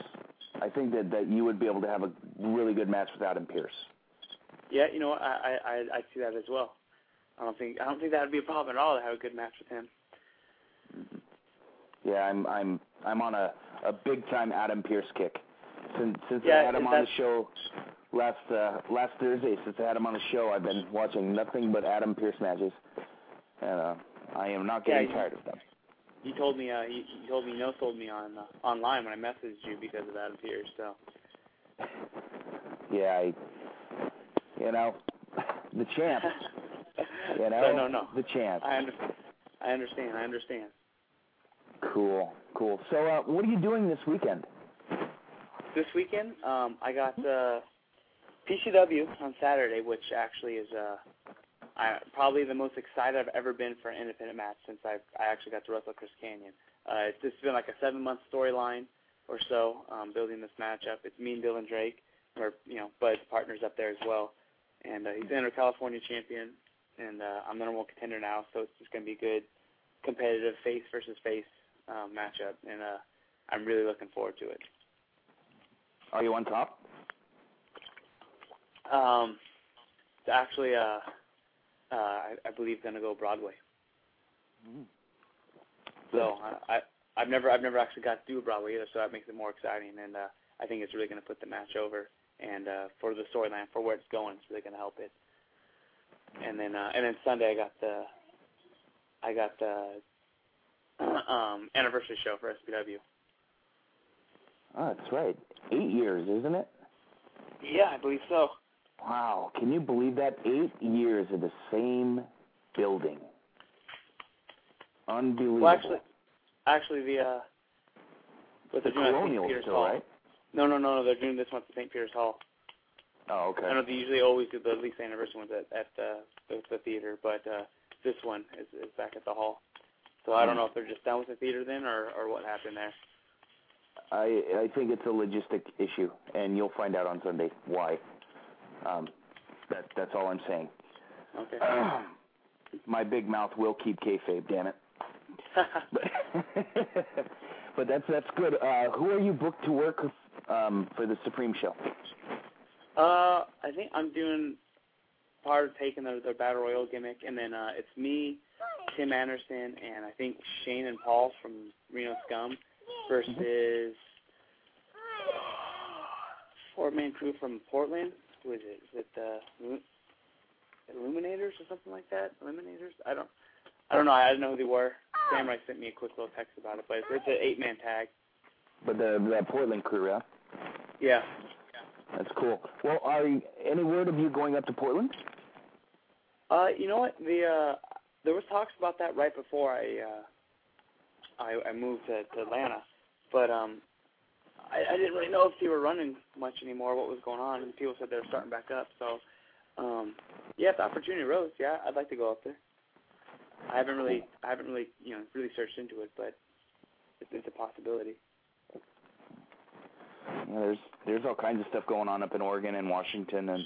B: I think that that you would be able to have a really good match with Adam Pierce.
C: Yeah, you know? I I I see that as well. I don't think I don't think that would be a problem at all to have a good match with him.
B: Yeah, I'm I'm I'm on a a big time Adam Pierce kick. Since since
C: Yeah,
B: I had him on the show last uh last Thursday, since I had him on the show, I've been watching nothing but Adam Pierce matches, and uh, I am not getting
C: Yeah,
B: tired of them.
C: You told me uh you, you told me no told me on uh, online when I messaged you because of that Pierce. So
B: Yeah, I you know the champ. You know
C: no, no, no.
B: the champ.
C: I understand. I understand. I understand.
B: Cool, cool. So, uh, what are you doing this weekend?
C: This weekend, um, I got uh, PCW on Saturday, which actually is uh, I, probably the most excited I've ever been for an independent match since I I actually got to wrestle Chris Kanyon. Uh, it's just been like a seven month storyline or so, um, building this match up. It's me and Dylan Drake, or you know, Bud's partners up there as well, and uh, he's the Inter California champion, and uh, I'm the number one contender now, so it's just gonna be a good competitive face versus face um, matchup, and uh, I'm really looking forward to it.
B: Are you on top?
C: Um, it's actually, uh, I, I believe going to go Broadway. So I, I, I've never, I've never actually got to do Broadway either, so that makes it more exciting, and uh, I think it's really going to put the match over, and uh, for the storyline, for where it's going, it's really going to help it. And then, uh, and then Sunday, I got the, I got the um, anniversary show for SPW.
B: Oh, that's right. Eight years, isn't it?
C: Yeah, I believe so.
B: Wow. Can you believe that? Eight years in the same building. Unbelievable.
C: Well, actually, actually, the uh, what
B: the
C: they're doing at St.
B: Colonial
C: Peter's
B: still,
C: Hall.
B: right?
C: No, no, no, no. They're doing this one at St. Peter's Hall.
B: Oh, okay.
C: I know they usually always do the at least anniversary ones at at uh, the, the theater, but uh, this one is, is back at the hall. So I don't know if they're just done with the theater then, or or what happened there.
B: I I think it's a logistic issue, and you'll find out on Sunday why. Um, that that's all I'm saying.
C: Okay.
B: My big mouth will keep kayfabe, damn it. but, but that's that's good. Uh, who are you booked to work um, for the Supreme show?
C: Uh, I think I'm doing part of taking their, their battle royal gimmick, and then uh, it's me, Tim Anderson, and I think Shane and Paul from Reno Scum versus four man crew from Portland. Is it? Is it the Illuminators or something like that? Illuminators? I don't. I don't know. I didn't know who they were. Samurai sent me a quick little text about it, but it's, it's an eight man tag.
B: But the the Portland crew, yeah.
C: Yeah.
B: That's cool. Well, are you, any word of you going up to Portland?
C: Uh, you know what? The uh, there was talks about that right before I uh, I, I moved to, to Atlanta, but um, I, I didn't really know if they were running much anymore. What was going on? And people said they were starting back up. So, um, yeah, if the opportunity arose, yeah, I'd like to go up there. I haven't really, I haven't really, you know, really searched into it, but it's, it's a possibility.
B: Yeah, there's there's all kinds of stuff going on up in Oregon and Washington and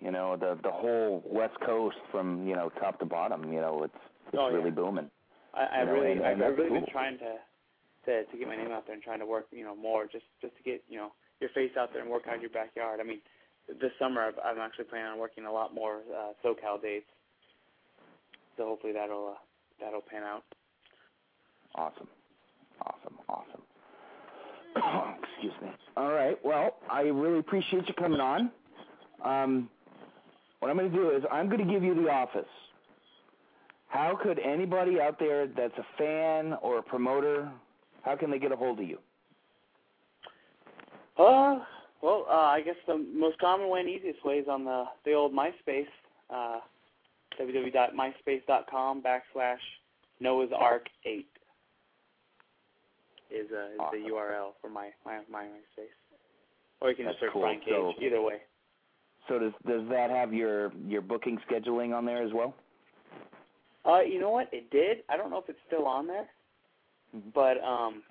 B: you know the the whole West Coast from you know top to bottom. You know it's it's
C: Oh, yeah.
B: really booming.
C: I, I
B: You know,
C: really,
B: and-
C: I've,
B: and
C: I've really
B: cool.
C: been trying to, to to get my name out there and trying to work, you know, more just just to get you know your face out there and work out your backyard. I mean, this summer I've, I'm actually planning on working a lot more uh, SoCal dates, so hopefully that'll uh, that'll pan out.
B: Awesome, awesome, awesome. Excuse me. All right. Well, I really appreciate you coming on. Um, what I'm going to do is I'm going to give you the office. How could anybody out there that's a fan or a promoter, how can they get a hold of you?
C: Uh, well, uh, I guess the most common way and easiest way is on the the old MySpace, uh, www.myspace.com backslash Noah's Ark eight is uh, is
B: Awesome.
C: the URL for my my my MySpace. Or you can
B: That's
C: just search
B: cool.
C: Brian Cage.
B: So-
C: Either way.
B: So does does that have your your booking scheduling on there as well?
C: Uh, you know what? It did. I don't know if it's still on there, But um,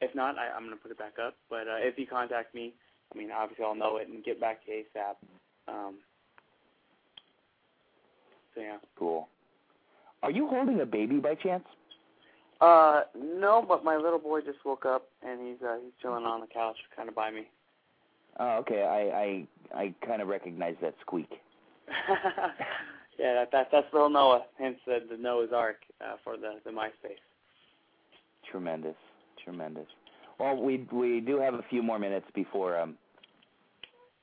C: if not, I, I'm gonna put it back up. But uh, if you contact me, I mean, obviously I'll know it and get back to ASAP. Um, so yeah.
B: Cool. Are you holding a baby by chance?
C: Uh, no, but my little boy just woke up and he's uh, he's chilling on the couch, kind of by me.
B: Oh, okay. I I I kind of recognize that squeak.
C: yeah, that, that that's little Noah. Hence the, the Noah's Ark uh, for the the MySpace.
B: Tremendous, tremendous. Well, we we do have a few more minutes before um,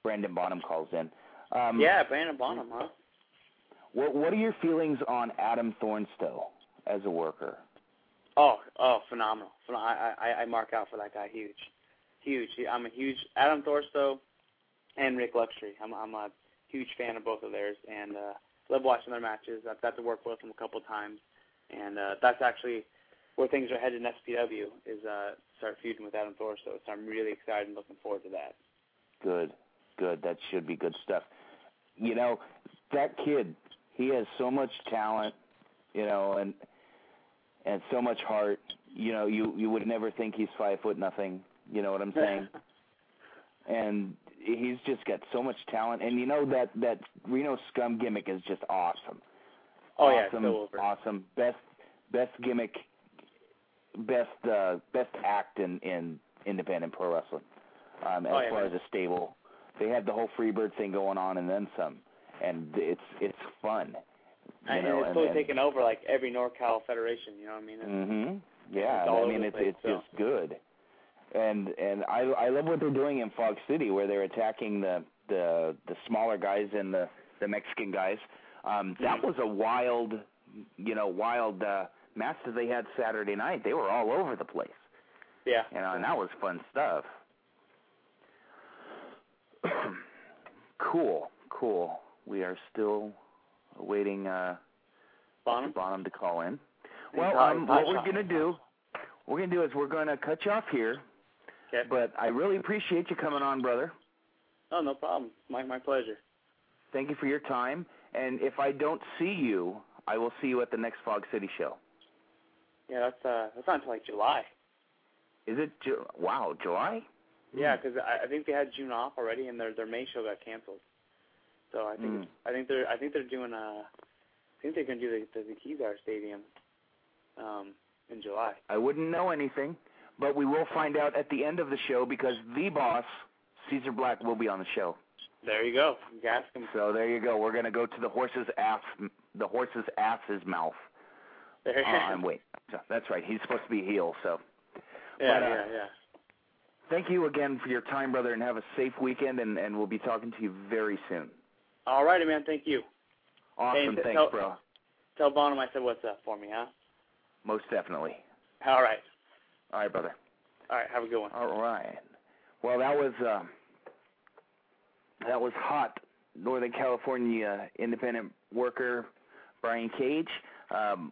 B: Brandon Bonham calls in. Um,
C: yeah, Brandon Bonham, huh?
B: What what are your feelings on Adam Thornstowe as a worker?
C: Oh, oh, phenomenal! I I I mark out for that guy. Huge, huge. I'm a huge Adam Thornstowe and Rik Luxury. I'm I'm a huge fan of both of theirs, and uh, love watching their matches. I've got to work with them a couple times, and uh, that's actually where things are headed in SPW is uh, start feuding with Adam Thornstowe. So I'm really excited and looking forward to that.
B: Good, good. That should be good stuff. You know, that kid, he has so much talent, you know, and and so much heart. You know, you you would never think he's five foot nothing. You know what I'm saying? and he's just got so much talent. And you know that that Reno Scum gimmick is just awesome.
C: Oh yeah,
B: awesome,
C: so over.
B: awesome. Best best gimmick, best uh, best act in in independent pro wrestling. Um, as
C: Oh, yeah,
B: far
C: man.
B: as a stable, they have the whole Freebird thing going on, and then some, and it's it's fun. You
C: and
B: know,
C: it's
B: and,
C: totally
B: and,
C: taken over like every NorCal federation. You know what I mean? It's-
B: hmm Yeah,
C: It's
B: I mean it's
C: place,
B: it's
C: so.
B: just good, and and I I love what they're doing in Fog City where they're attacking the the the smaller guys and the the Mexican guys. Um, that
C: Mm-hmm.
B: was a wild, you know, wild uh, match that they had Saturday night. They were all over the place,
C: Yeah.
B: you know, and that was fun stuff. cool, cool. We are still waiting uh,
C: Bonham?
B: Bonham to call in. Well, um, what we're gonna do, what we're gonna do is we're gonna cut you off here.
C: Okay.
B: But I really appreciate you coming on, brother.
C: Oh, no problem. My my pleasure.
B: Thank you for your time. And if I don't see you, I will see you at the next Fog City show.
C: Yeah, that's uh, that's not until like July.
B: Is it? Ju- wow, July?
C: Yeah, 'cause I, I think they had June off already, and their their May show got canceled. So I think
B: Hmm.
C: I think they're I think they're doing uh I think they're gonna do the the, the Kezar Stadium um in July.
B: I wouldn't know anything, but we will find out at the end of the show because the boss, Caesar Black, will be on the show.
C: There you go. You ask him.
B: So there you go. We're gonna go to the horse's ass, the horse's ass's mouth.
C: There.
B: Uh, wait, so that's right. He's supposed to be heel. So
C: yeah,
B: but, uh,
C: yeah, yeah.
B: thank you again for your time, brother, and have a safe weekend. And and we'll be talking to you very soon.
C: All righty, man. Thank you.
B: Awesome.
C: Hey,
B: Thanks,
C: tell,
B: bro.
C: Tell Bonham I said what's up for me, huh?
B: Most definitely.
C: All right.
B: All right, brother.
C: All right. Have a good one.
B: All right. Well, that was uh, that was hot. Northern California independent worker Brian Cage um,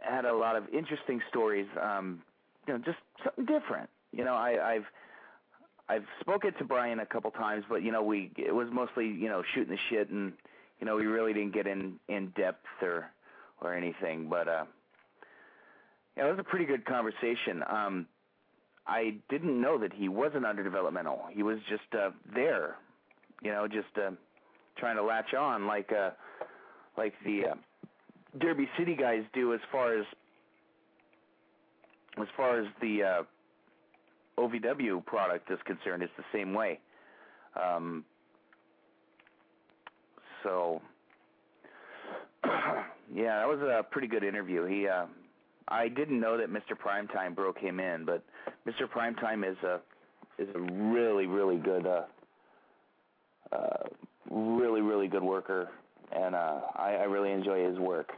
B: had a lot of interesting stories. Um, you know, just something different. You know, I, I've I've spoken to Brian a couple times, but you know, we it was mostly you know shooting the shit, and you know, we really didn't get in in depth or or anything. But uh, yeah, it was a pretty good conversation. Um, I didn't know that he wasn't underdevelopmental. He was just uh, there, you know, just uh, trying to latch on like uh, like the uh, Derby City guys do as far as as far as the uh, OVW product is concerned. It's the same way. Um, so yeah, that was a pretty good interview. He uh, I didn't know that Mr. Primetime broke him in, but Mr. Primetime is a is a really really good uh, uh, really really good worker, and uh, I, I really enjoy his work.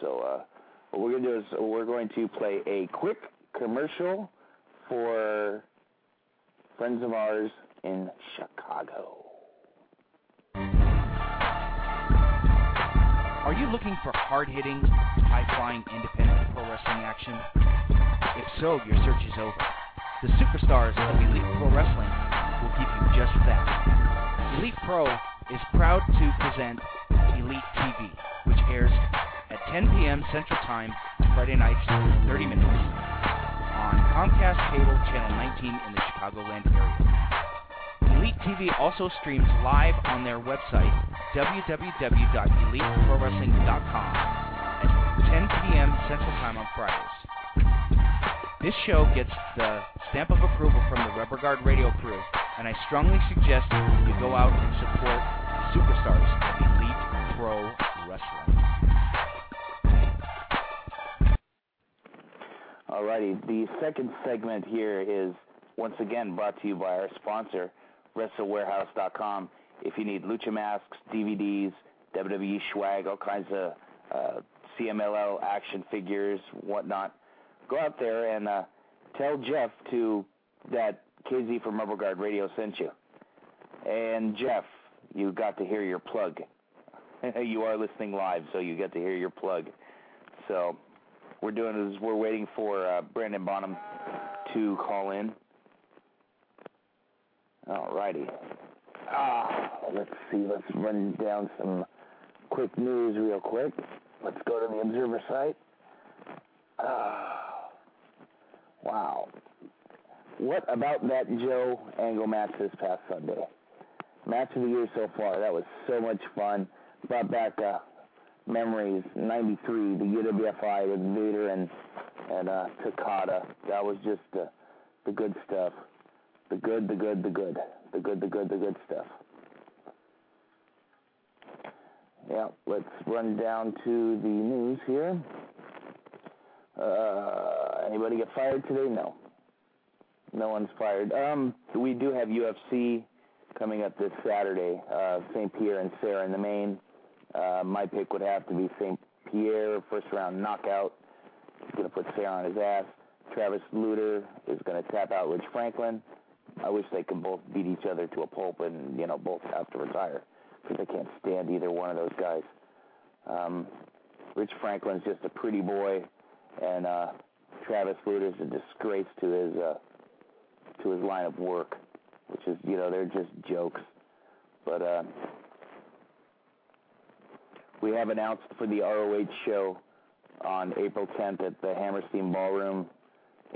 B: So uh, what we're gonna do is we're going to play a quick commercial for friends of ours in Chicago.
A: Are you looking for hard-hitting, high-flying independent pro wrestling action? If so, your search is over. The superstars of Elite Pro Wrestling will give you just that. Elite Pro is proud to present Elite TV, which airs at 10 p.m. Central Time, Friday nights, 30 minutes, on Comcast Cable Channel 19 in the Chicagoland area. Elite TV also streams live on their website, www.eliteprowrestling.com, at 10 p.m. Central Time on Fridays. This show gets the stamp of approval from the Rubber Guard radio crew, and I strongly suggest you go out and support superstars of Elite Pro Wrestling.
B: Alrighty, the second segment here is once again brought to you by our sponsor, WrestleWarehouse.com. If you need lucha masks, DVDs, WWE swag, all kinds of uh, CMLL action figures, whatnot, go out there and uh, tell Jeff to that KZ from Rubber Guard Radio sent you. And Jeff, you got to hear your plug. you are listening live, so you get to hear your plug. So we're doing is we're waiting for uh, Brandon Bonham to call in. Alrighty. Ah, let's see. Let's run down some quick news real quick. Let's go to the Observer site. Ah, wow. What about that Joe Angle match this past Sunday? Match of the year so far. That was so much fun. Brought back uh, memories. '93, the UWFI with Vader and and uh, Takada. That was just uh, the good stuff. The good, the good, the good, the good, the good, the good stuff. Yeah, let's run down to the news here. Uh, anybody get fired today? No. No one's fired. Um, we do have UFC coming up this Saturday. Uh, St. Pierre and Serra in the main. Uh, my pick would have to be St. Pierre, first round knockout. He's going to put Serra on his ass. Travis Lutter is going to tap out Rich Franklin. I wish they could both beat each other to a pulp and, you know, both have to retire because I can't stand either one of those guys. Um, Rich Franklin's just a pretty boy, and uh, Travis Lutter's a disgrace to his uh, to his line of work, which is, you know, they're just jokes. But uh, we have announced for the ROH show on April 10th at the Hammerstein Ballroom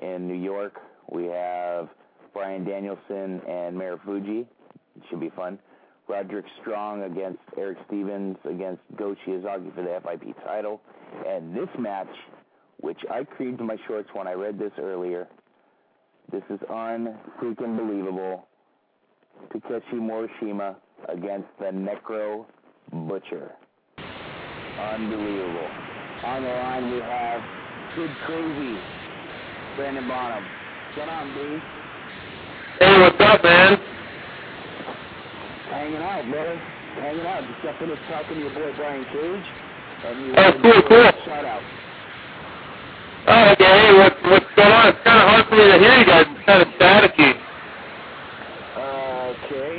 B: in New York. We have Bryan Danielson and Marufuji. It should be fun. Roderick Strong against Erick Stevens against Go Shiozaki for the FIP title. And this match, which I creamed my shorts when I read this earlier, this is unfreaking believable. Takeshi Morishima against the Necro Butcher. Unbelievable. On the line we have Kid Crazy, Brandon Bonham. Going on, B?
E: Hey, what's up, man?
B: Hanging out, brother. Hanging out. Just got finished talking to your boy Brian Cage.
E: Oh, cool, cool.
B: Shout out.
E: Oh, okay. Hey, what's what's going on? It's kind of hard for me to hear you guys. It's kind of staticky.
B: Okay.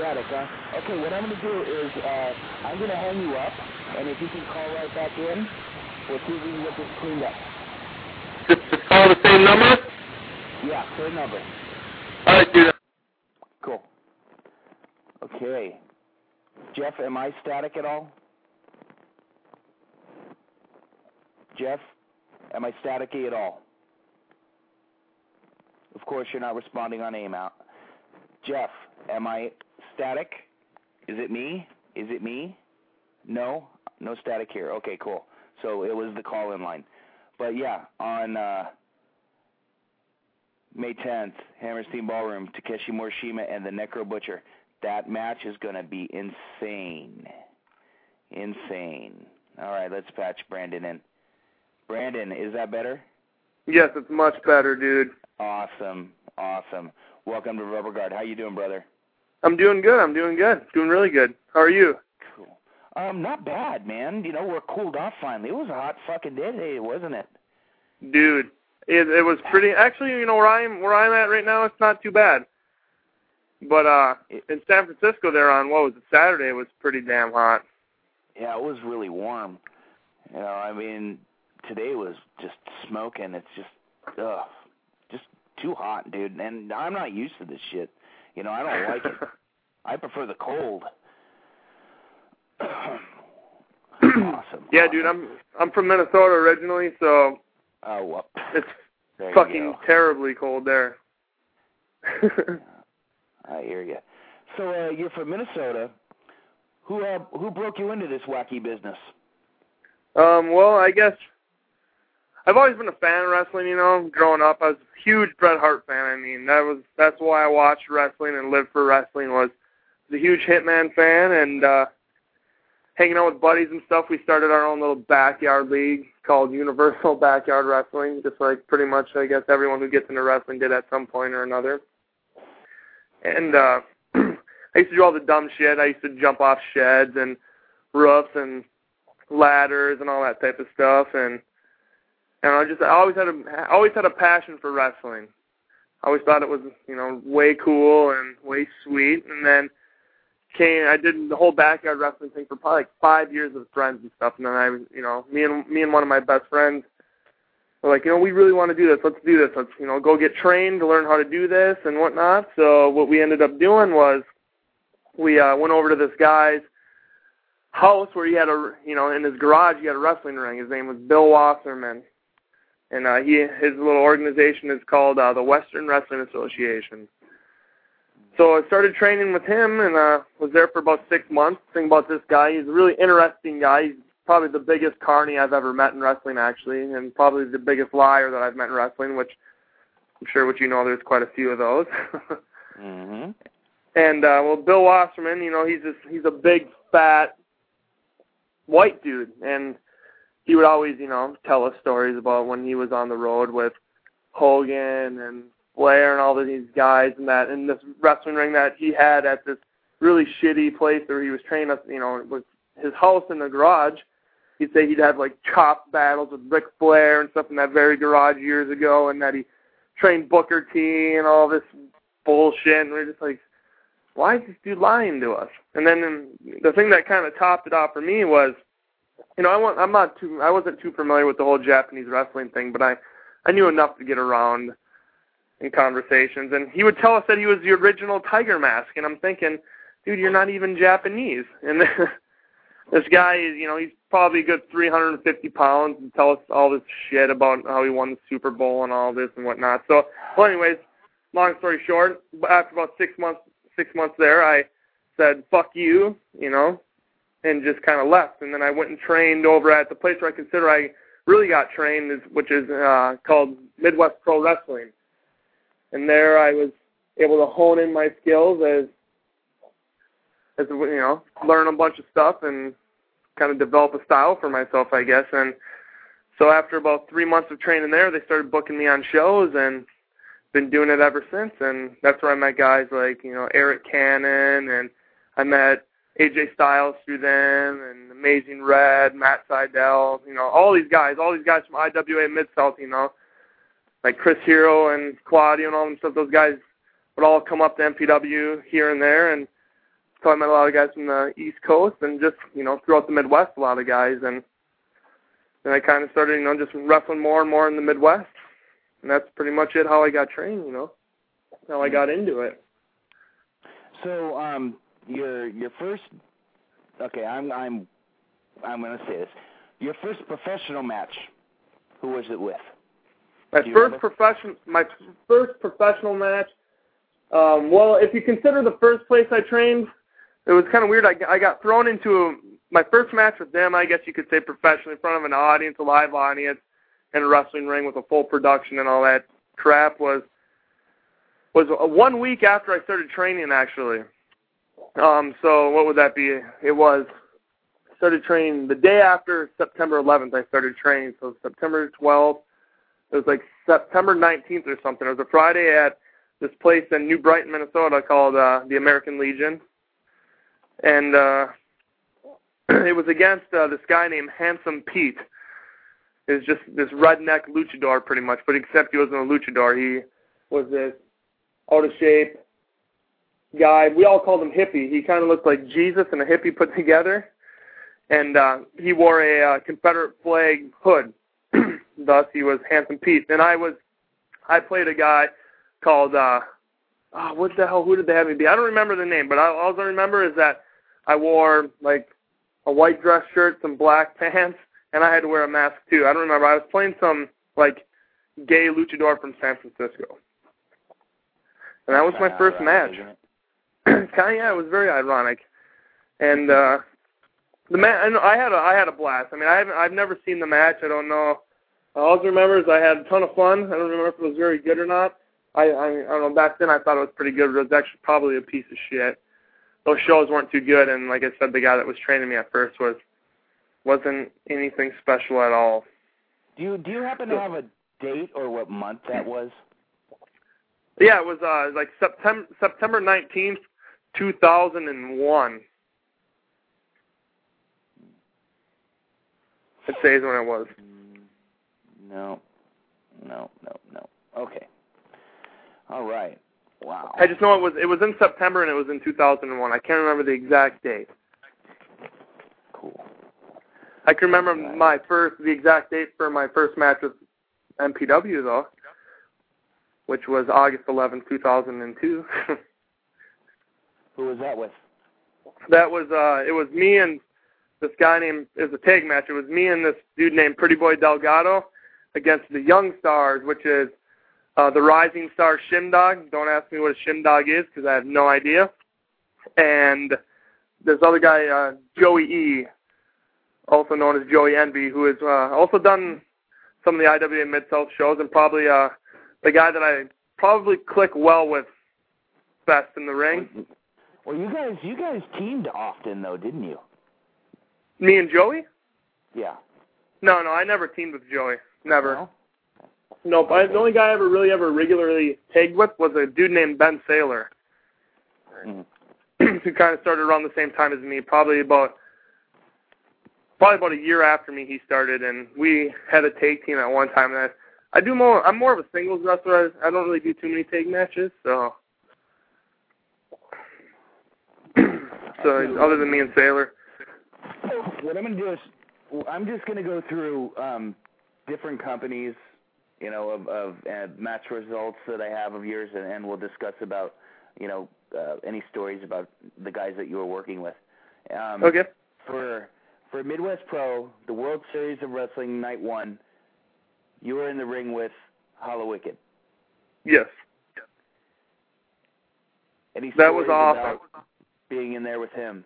B: Static, huh? Okay, what I'm going to do is uh, I'm going to hang you up, and if you can call right back in, we'll see if we can get this cleaned up.
E: Just, just call the same number.
B: Yeah, same number.
E: All right, dude.
B: Cool. Okay. Jeff, am I static at all? Jeff, am I staticky at all? Of course, you're not responding on aim out. Jeff, am I static? Is it me? Is it me? No? No static here. Okay, cool. So it was the call in line. But yeah, on uh, May 10th, Hammerstein Ballroom, Takeshi Morishima and the Necro Butcher. That match is going to be insane. Insane. All right, let's patch Brandon in. Brandon, is that better?
E: Yes, it's much better, dude.
B: Awesome. Awesome. Welcome to Rubber Guard. How you doing, brother?
E: I'm doing good. I'm doing good. Doing really good. How are you?
B: Cool. Um, not bad, man. You know, we're cooled off finally. It was a hot fucking day today, wasn't it?
E: Dude, it it was pretty. Actually, you know where I'm where I'm at right now. It's not too bad. But uh, in San Francisco, there on what was it Saturday? It was pretty damn hot.
B: Yeah, it was really warm. You know, I mean, today was just smoking. It's just, ugh, just too hot, dude. And I'm not used to this shit. You know, I don't like it. I prefer the cold. awesome.
E: Yeah, dude, I'm I'm from Minnesota originally, so
B: Oh, well,
E: it's
B: there
E: fucking terribly cold there.
B: I hear you. So uh, you're from Minnesota. Who uh, who broke you into this wacky business?
E: Um, well, I guess I've always been a fan of wrestling. You know, growing up, I was a huge Bret Hart fan. I mean, that was that's why I watched wrestling and lived for wrestling. Was was a huge Hitman fan and uh, hanging out with buddies and stuff. We started our own little backyard league called Universal Backyard Wrestling, just like pretty much I guess everyone who gets into wrestling did at some point or another. And uh, I used to do all the dumb shit. I used to jump off sheds and roofs and ladders and all that type of stuff and and I just I always had a always had a passion for wrestling. I always thought it was, you know, way cool and way sweet and then came I did the whole backyard wrestling thing for probably like five years with friends and stuff and then I was you know, me and me and one of my best friends were like, you know, we really want to do this, let's do this, let's, you know, go get trained to learn how to do this and whatnot. So what we ended up doing was we uh went over to this guy's house where he had a you know in his garage he had a wrestling ring. His name was Bill Wasserman, and uh, he his little organization is called uh, the Western Wrestling Association. So I started training with him and uh, was there for about six months. Thing about this guy, he's a really interesting guy. He's probably the biggest carny I've ever met in wrestling, actually, and probably the biggest liar that I've met in wrestling. Which I'm sure, what you know, there's quite a few of those.
B: Mm-hmm.
E: And uh well Bill Wasserman, you know, he's this he's a big fat white dude and he would always, you know, tell us stories about when he was on the road with Hogan and Flair and all of these guys and that in this wrestling ring that he had at this really shitty place where he was training us, you know, it was his house in the garage. He'd say he'd have like chop battles with Ric Flair and stuff in that very garage years ago and that he trained Booker T and all this bullshit and we're just like why is this dude lying to us? And then the thing that kind of topped it off for me was, you know, I want, I'm not too, I wasn't too familiar with the whole Japanese wrestling thing, but I, I knew enough to get around in conversations. And he would tell us that he was the original Tiger Mask, and I'm thinking, dude, you're not even Japanese. And this guy is, you know, he's probably a good 350 pounds and tell us all this shit about how he won the Super Bowl and all this and whatnot. So, well, anyways, long story short, after about six months, six months there, I said, fuck you, you know, and just kind of left. And then I went and trained over at the place where I consider I really got trained, which is uh, called Midwest Pro Wrestling. And there I was able to hone in my skills as, as you know, learn a bunch of stuff and kind of develop a style for myself, I guess. And so after about three months of training there, they started booking me on shows and been doing it ever since. And that's where I met guys like you know Eric Cannon, and I met AJ Styles through them, and Amazing Red, Matt Sydal, you know all these guys, all these guys from IWA Mid South, you know, like Chris Hero and Claudio and all them stuff. Those guys would all come up to MPW here and there, and so I met a lot of guys from the East Coast and just you know throughout the Midwest, a lot of guys, and then I kind of started you know just wrestling more and more in the Midwest, and that's pretty much it. How I got trained, you know, how I got into it.
B: So, um, your your first, okay, I'm I'm I'm to say this. Your first professional match, who was it with?
E: My first profession, my first professional match. Um, well, if you consider the first place I trained, it was kind of weird. I, I got thrown into a, my first match with them. I guess you could say professionally in front of an audience, a live audience, in a wrestling ring with a full production and all that crap. Was was one week after I started training actually. Um, so what would that be? It was started training the day after September 11th. I started training, so September 12th. It was like September 19th or something. It was a Friday at this place in New Brighton, Minnesota called uh, the American Legion and uh, it was against uh, this guy named Handsome Pete. Is just this redneck luchador, pretty much, but except he wasn't a luchador. He was this out of shape guy. We all called him hippie. He kind of looked like Jesus and a hippie put together, and uh, he wore a uh, Confederate flag hood. Thus, he was Handsome Pete. And I was, I played a guy called. uh oh, what the hell? Who did they have me be? I don't remember the name, but I, all I remember is that I wore like a white dress shirt, some black pants, and I had to wear a mask too. I don't remember. I was playing some like gay luchador from San Francisco, and that was my first match. kind of yeah, it was very ironic, and uh the man. I had a I had a blast. I mean, I haven't I've never seen the match. I don't know. All I remember is I had a ton of fun. I don't remember if it was very good or not. I, I I don't know. Back then, I thought it was pretty good. But it was actually probably a piece of shit those shows weren't too good and like I said the guy that was training me at first was wasn't anything special at all.
B: Do you do you happen to have a date or what month that was?
E: Yeah, it was uh like September September 19th, 2001. I'd say is when it was.
B: No. No, no, no. Okay. All right. Wow.
E: I just know it was it was in September and it was in 2001. I can't remember the exact date.
B: Cool.
E: I can remember my first the exact date for my first match with MPW though, which was August 11, 2002.
B: Who was that with?
E: That was uh it was me and this guy named it was a tag match. It was me and this dude named Pretty Boy Delgado against the Young Stars, which is uh, the Rising Star Shimdog. Don't ask me what a Shimdog is because I have no idea. And this other guy, uh, Joey E., also known as Joey Envy, who has uh, also done some of the IWA Mid South shows and probably uh, the guy that I probably click well with best in the ring.
B: Well, you guys, you guys teamed often though, didn't you?
E: Me and Joey?
B: Yeah.
E: No, no, I never teamed with Joey. Never.
B: No?
E: Nope. I, the only guy I ever really ever regularly tagged with was a dude named Ben Saylor,
B: mm-hmm.
E: who kind of started around the same time as me, probably about probably about a year after me he started, and we had a tag team at one time. And I, I do more. I'm more of a singles wrestler. I, I don't really do too many tag matches, so. so other than me and Saylor.
B: What I'm going to do is I'm just going to go through um, different companies you know, of, of uh, match results that I have of yours, and, and we'll discuss about, you know, uh, any stories about the guys that you were working with. Um,
E: okay.
B: For for Midwest Pro, the World Series of Wrestling Night One, you were in the ring with Hallowicked.
E: Yes.
B: Any
E: That was awesome.
B: Being in there with him.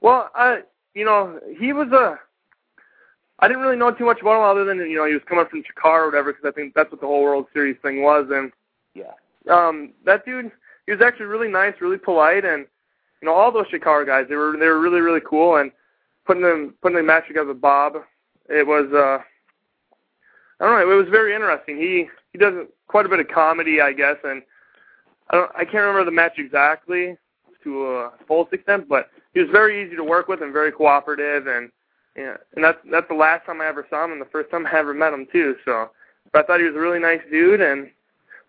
E: Well, I you know he was a. I didn't really know too much about him other than you know he was coming from Chikara or whatever because I think that's what the whole World Series thing was and
B: Yeah.
E: um that dude he was actually really nice, really polite and you know all those Chikara guys they were they were really really cool and putting them putting the match together with Bob it was uh I don't know it was very interesting. He he does quite a bit of comedy I guess and I don't I can't remember the match exactly to a full extent but he was very easy to work with and very cooperative and yeah, and that's that's the last time I ever saw him and the first time I ever met him too. So, but I thought he was a really nice dude, and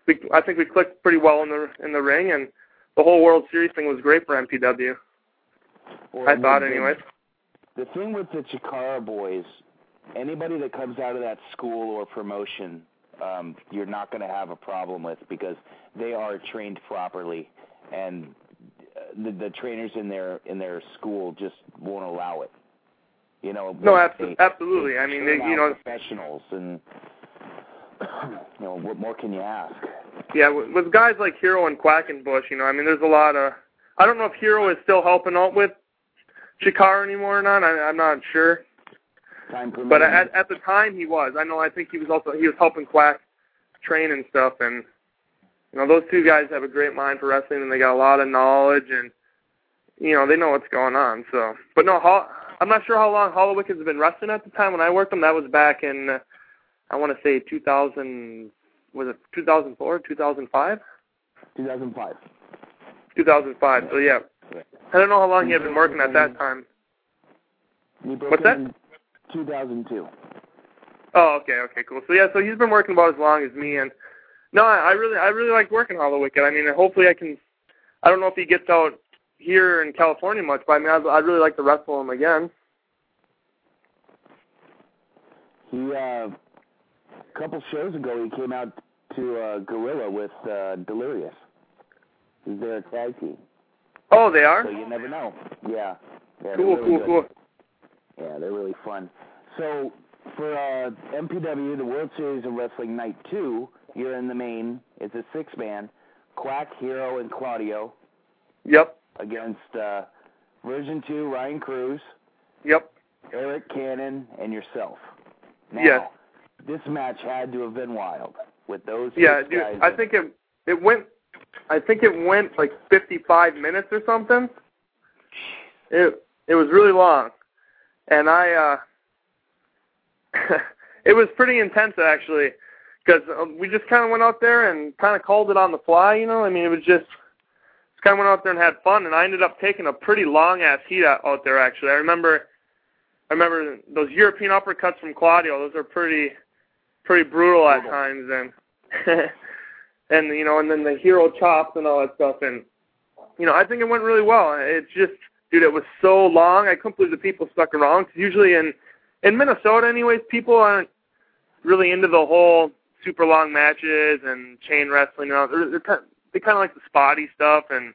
E: we I think we clicked pretty well in the in the ring, and the whole World Series thing was great for MPW.
B: Well,
E: I thought, anyways.
B: The thing with the Chikara boys, anybody that comes out of that school or promotion, um, you're not going to have a problem with because they are trained properly, and the, the trainers in their in their school just won't allow it. You know.
E: No,
B: they-
E: abso- absolutely. I mean, they, you know,
B: professionals, and you know what more can you ask?
E: yeah, with, with guys like Hero and Quackenbush, you know, I mean, there's a lot of. I don't know if Hero is still helping out with Chikara anymore or not. I, I'm not sure.
B: Time.
E: But at at the time he was. I know. I think he was also he was helping Quack train and stuff. And you know those two guys have a great mind for wrestling, and they got a lot of knowledge, and you know they know what's going on. So, but no, Hol- I'm not sure how long Hallowicked's has been wrestling at the time when I worked them. That was back in uh, I want to say 2000. Was it 2004, 2005?
B: 2005.
E: 2005. So yeah, I don't know how long he had been working at that time. What's that?
B: in 2002.
E: Oh, okay, okay, cool. So yeah, so he's been working about as long as me, and no, I, really, I really like working Hallowicked. I mean, hopefully I can. I don't know if he gets out here in California much, but I mean, I'd, I'd really like to wrestle him again.
B: He uh, a couple shows ago he came out to uh, Guerrilla with uh, Delirious. He's their tag team.
E: Oh, they are.
B: So you never know. Yeah. yeah
E: Cool,
B: really
E: cool,
B: good.
E: cool.
B: Yeah, they're really fun. So for uh, MPW, the World Series of Wrestling Night Two, you're in the main. It's a six man. Quack, Hero, and Claudio
E: Yep,
B: against uh, Version Two, Ryan Cruz,
E: yep.
B: Eric Cannon, and yourself. Now,
E: Yes.
B: this match had to have been wild with those
E: Yeah, dude.
B: guys.
E: I think it it went. I think it went like 55 minutes or something. It it was really long, and I uh it was pretty intense actually, because um, we just kind of went out there and kind of called it on the fly. You know, I mean, it was just just kind of went out there and had fun, and I ended up taking a pretty long ass heat out, out there. Actually, I remember. I remember those European uppercuts from Claudio. Those are pretty, pretty brutal at times, and and you know, and then the hero chops and all that stuff. And you know, I think it went really well. It's just, dude, it was so long. I couldn't believe the people stuck around. 'Cause usually in in Minnesota, anyways, people aren't really into the whole super long matches and chain wrestling. And all. They're, they're kind, they kind of like the spotty stuff. And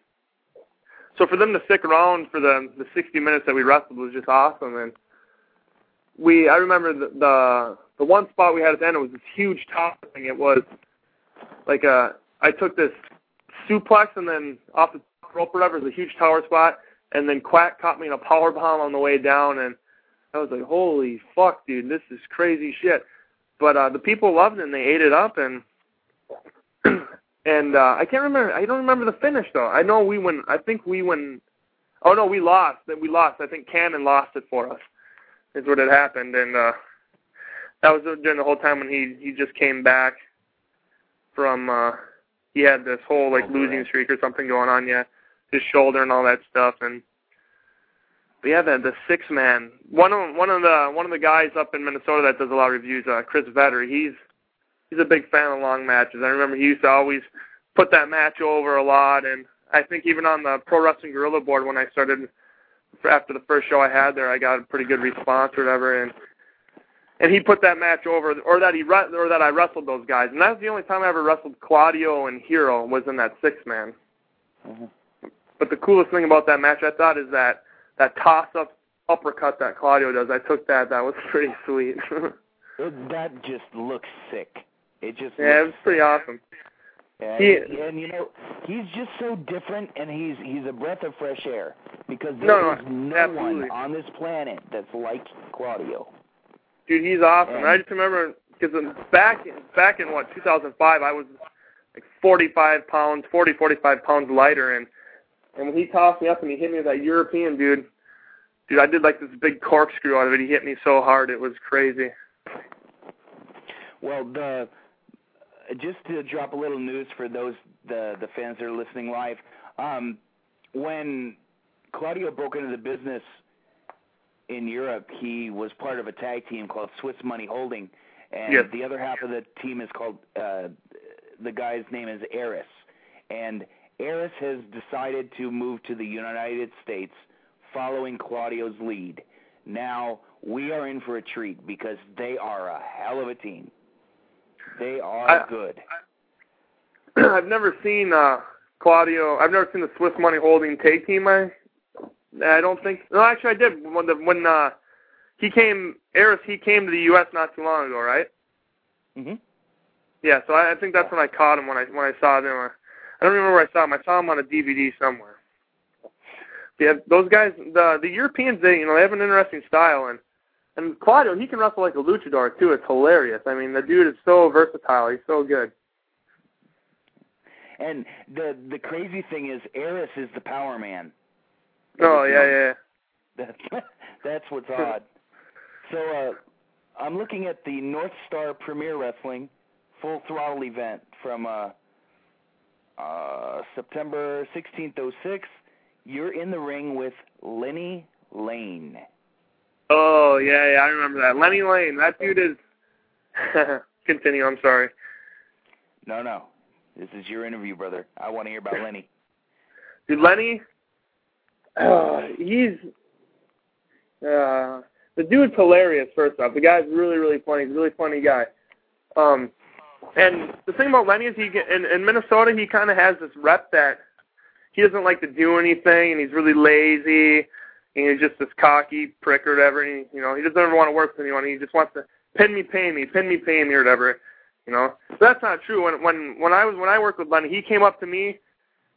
E: so for them to stick around for the the 60 minutes that we wrestled was just awesome. And we, I remember the the, the one spot we had at the end. It was this huge top thing. It was like I took this suplex and then off the rope or whatever, was a huge tower spot, and then Quack caught me in a power bomb on the way down, and I was like, holy fuck, dude, this is crazy shit. But uh the people loved it and they ate it up, and and uh I can't remember. I don't remember the finish though. I know we went. I think we went. Oh no, we lost. That we lost. I think Cannon lost it for us. Is what had happened, and uh that was during the whole time when he he just came back from uh he had this whole like losing streak or something going on, yeah. His shoulder and all that stuff and but yeah, the the six man one of one of the one of the guys up in Minnesota that does a lot of reviews, uh Chris Vetter, he's he's a big fan of long matches. I remember he used to always put that match over a lot and I think even on the Pro Wrestling Guerrilla board when I started after the first show I had there, I got a pretty good response or whatever and and he put that match over, or that he or that I wrestled those guys, and that's the only time I ever wrestled Claudio and Hero was in that six man.
B: Mhm.
E: But the coolest thing about that match, I thought, is that that toss up uppercut that Claudio does. I took that. That was pretty sweet.
B: that just looks sick. It just
E: yeah, it was pretty awesome.
B: Yeah,
E: He-
B: and, and you know he's just so different, and he's he's a breath of fresh air because
E: No, no,
B: is no one on this planet that's like Claudio.
E: Dude, he's awesome.
B: And-
E: I just remember because back in back in what 2005, I was like 45 pounds, 40, 45 pounds lighter, and and when he tossed me up and he hit me with that European dude, dude, I did like this big corkscrew out of it. He hit me so hard, it was crazy.
B: Well, the just to drop a little news for those the the fans that are listening live, um, when Claudio broke into the business in Europe, he was part of a tag team called Swiss Money Holding, and
E: Yes.
B: the other half of the team is called uh, the guy's name is Ares, and Ares has decided to move to the United States following Claudio's lead. Now we are in for a treat because they are a hell of a team. They are
E: I-
B: good.
E: I've never seen uh Claudio. I've never seen the Swiss Money Holding tag team. I I don't think. No, actually, I did when the when uh he came. Ares he came to the U.S. not too long ago, right?
B: Mm Mhm.
E: Yeah, so I, I think that's when I caught him when I when I saw them. I don't remember where I saw him. I saw him on a DVD somewhere. Yeah, those guys, the the Europeans, they you know they have an interesting style, and and Claudio he can wrestle like a luchador too. It's hilarious. I mean, the dude is so versatile. He's so good.
B: And the the crazy thing is, Ares is the power man.
E: Oh yeah, yeah.
B: That's that's what's odd. So uh, I'm looking at the North Star Premier Wrestling Full Throttle event from uh, uh, September 16th, 06. You're in the ring with Lenny Lane.
E: Oh yeah, yeah, I remember that. Lenny Lane, that dude is. Continue. I'm sorry.
B: No, no. This is your interview, brother. I want to hear about Lenny.
E: Dude, Lenny, uh, he's uh, the dude's hilarious. First off, the guy's really, really funny. He's a really funny guy. Um, and the thing about Lenny is he get, in, in Minnesota he kind of has this rep that he doesn't like to do anything, and he's really lazy, and he's just this cocky prick or whatever. And he, you know, he doesn't ever want to work with anyone. He just wants to pin me, pay me, pin me, pay me, or whatever. You know, so that's not true. When when when I was when I worked with Lenny, he came up to me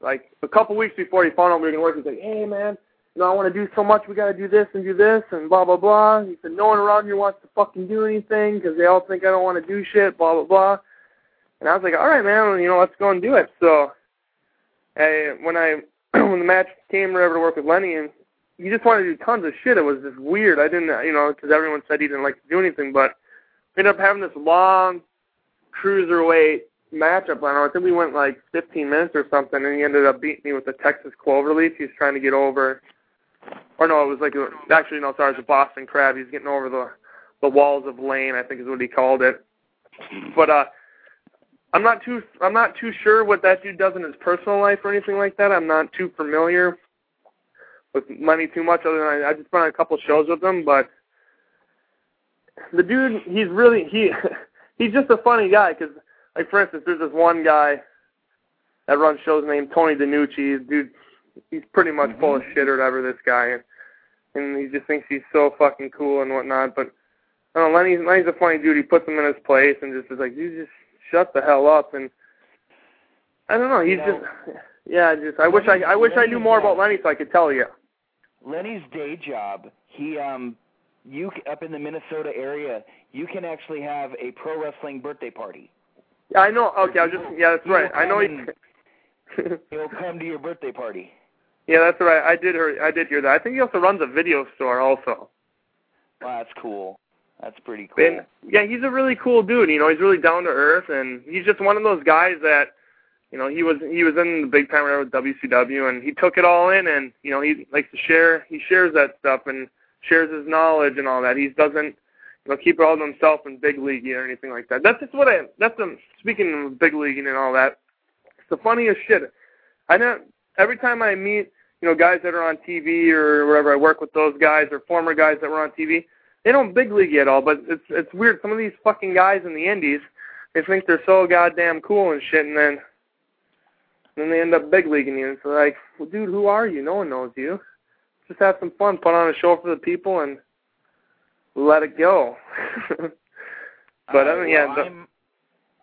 E: like a couple weeks before he found out we were gonna work. He's like, "Hey man, you know I want to do so much. We got to do this and do this and blah blah blah." He said, "No one around here wants to fucking do anything because they all think I don't want to do shit." Blah blah blah. And I was like, "All right, man. You know, let's go and do it." So, I, when I when the match came over to work with Lenny and he just wanted to do tons of shit. It was just weird. I didn't, you know, because everyone said he didn't like to do anything, but we ended up having this long cruiserweight matchup. I don't know. I think we went like 15 minutes or something, and he ended up beating me with the Texas Cloverleaf. He was trying to get over, or no, it was like a, actually no, sorry, it was a Boston Crab. He's getting over the the walls of Lane, I think is what he called it. But uh, I'm not too I'm not too sure what that dude does in his personal life or anything like that. I'm not too familiar with money too much, other than I, I just been on a couple shows with him, but. The dude, he's really he he's just a funny guy because, like for instance, there's this one guy that runs shows named Tony DiNucci. Dude, he's pretty much
B: Mm-hmm.
E: full of shit or whatever. This guy, and, and he just thinks he's so fucking cool and whatnot. But I don't know, Lenny's Lenny's a funny dude. He puts him in his place and just is like, dude, just shut the hell up. And I don't know, he's
B: You know,
E: just yeah. Just I wish I I wish I knew more about Lenny so I could tell you.
B: Lenny's day job, he um you up in the Minnesota area, you can actually have a pro wrestling birthday party.
E: Yeah, I know. Okay, I was just yeah, that's right. I know he.
B: He'll come to your birthday party.
E: Yeah, that's right. I did hear. I did hear that. I think he also runs a video store also.
B: Wow, that's cool. That's pretty cool.
E: And yeah, he's a really cool dude. You know, he's really down to earth, and he's just one of those guys that, you know, he was he was in the big time with WCW, and he took it all in, and you know, he likes to share. He shares that stuff and shares his knowledge and all that. He doesn't, you know, keep it all to himself in big league or anything like that. That's just what I. That's the speaking of big league and all that. It's the funniest shit. I know every time I meet, you know, guys that are on TV or wherever I work with those guys or former guys that were on TV, they don't big league at all. But it's it's weird. Some of these fucking guys in the Indies, they think they're so goddamn cool and shit, and then then they end up big leaguing you. And It's like, well, dude, who are you? No one knows you. just have some fun, put on a show for the people, and let it go. but I mean, yeah.
B: well, I'm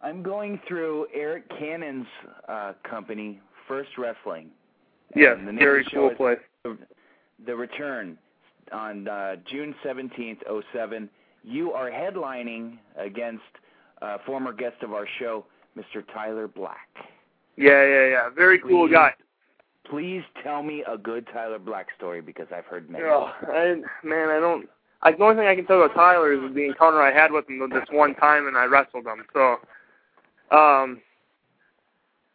B: I'm going through Eric Cannon's uh, company, First Wrestling.
E: yes,
B: And name
E: very
B: of the show
E: cool place.
B: The, the Return on uh, June 17th, 07. You are headlining against uh, former guest of our show, Mr. Tyler Black.
E: Yeah, yeah, yeah. Very cool guy.
B: Please tell me a good Tyler Black story because I've heard many.
E: Oh, I, man, I don't. I, the only thing I can tell about Tyler is the encounter I had with him this one time, and I wrestled him. So, um,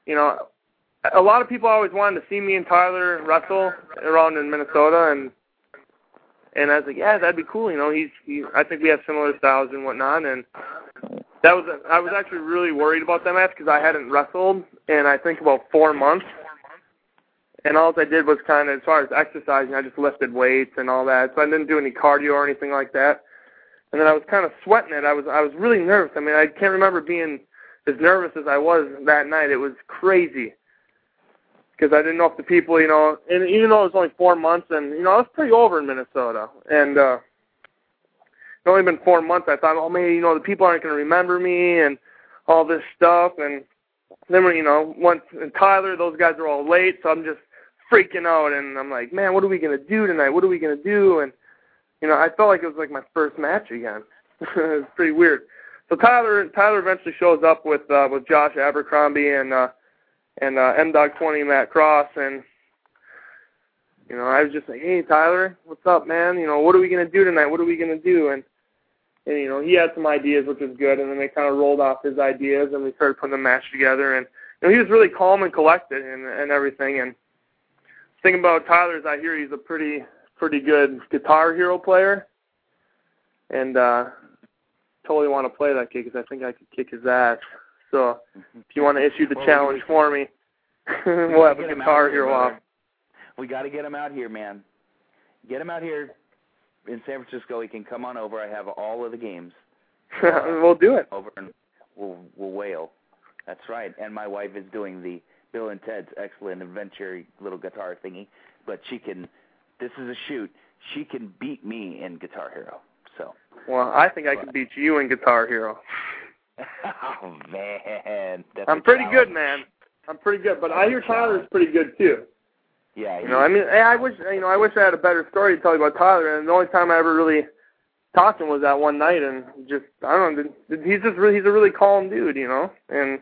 E: you know, a lot of people always wanted to see me and Tyler wrestle around in Minnesota, and and I was like, yeah, that'd be cool. You know, he's. He, I think we have similar styles and whatnot, and that was. I was actually really worried about that match because I hadn't wrestled in I think about four months and all I did was kind of, as far as exercising, I just lifted weights and all that. So I didn't do any cardio or anything like that. And then I was kind of sweating it. I was I was really nervous. I mean, I can't remember being as nervous as I was that night. It was crazy because I didn't know if the people, you know, and even though it was only four months, and you know, I was pretty over in Minnesota, and uh, it's only been four months. I thought, oh man, you know, the people aren't going to remember me and all this stuff, and then you know, once and Tyler, those guys are all late, so I'm just freaking out and I'm like, man, what are we gonna do tonight? What are we gonna do? And you know, I felt like it was like my first match again. it was pretty weird. So Tyler Tyler eventually shows up with uh with Josh Abercrombie and uh and uh M Dog twenty Matt Cross and you know, I was just like, Hey Tyler, what's up man? You know, what are we gonna do tonight? What are we gonna do? And and you know, he had some ideas which was good and then they kinda rolled off his ideas and we started putting the match together and you know, he was really calm and collected and and everything and thing about Tyler is I hear he's a pretty pretty good guitar hero player, and uh totally want to play that kid because I think I could kick his ass. So mm-hmm. if you want to issue the
B: Well,
E: challenge for me, we'll have a guitar
B: here,
E: hero off.
B: We got to get him out here, man. Get him out here in San Francisco. He can come on over. I have all of the games
E: we'll do it.
B: over, and we'll we'll wail. That's right. And my wife is doing the Bill and Ted's excellent adventure little guitar thingy, but she can. This is a shoot. She can beat me in Guitar Hero. So.
E: Well, I think I could beat you in Guitar Hero.
B: oh man,
E: I'm pretty
B: challenge.
E: good, man. I'm pretty good, but I hear Tyler's pretty good too.
B: Yeah.
E: You know, I mean, I wish you know, I wish I had a better story to tell you about Tyler. And the only time I ever really talked to him was that one night, and just I don't know. He's just really, he's a really calm dude, you know. And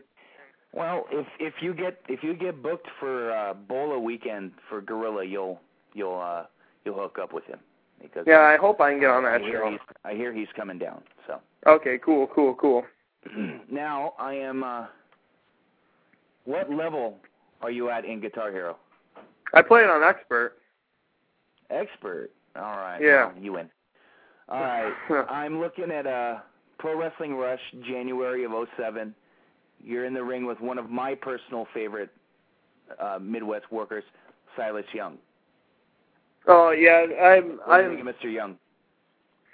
B: Well, if if you get if you get booked for uh Bola weekend for Guerrilla, you'll you'll uh you'll hook up with him because
E: yeah, I hope I can get on that
B: hear
E: show.
B: I hear he's coming down. So
E: Okay, cool, cool, cool.
B: now I am. uh What level are you at in Guitar Hero?
E: I play it on expert.
B: Expert. All right.
E: Yeah.
B: you win. All right. I'm looking at uh Pro Wrestling Rush January of '07. You're in the ring with one of my personal favorite uh Midwest workers, Silas Young.
E: Oh yeah, I'm
B: What do you
E: I'm
B: Mr. Young.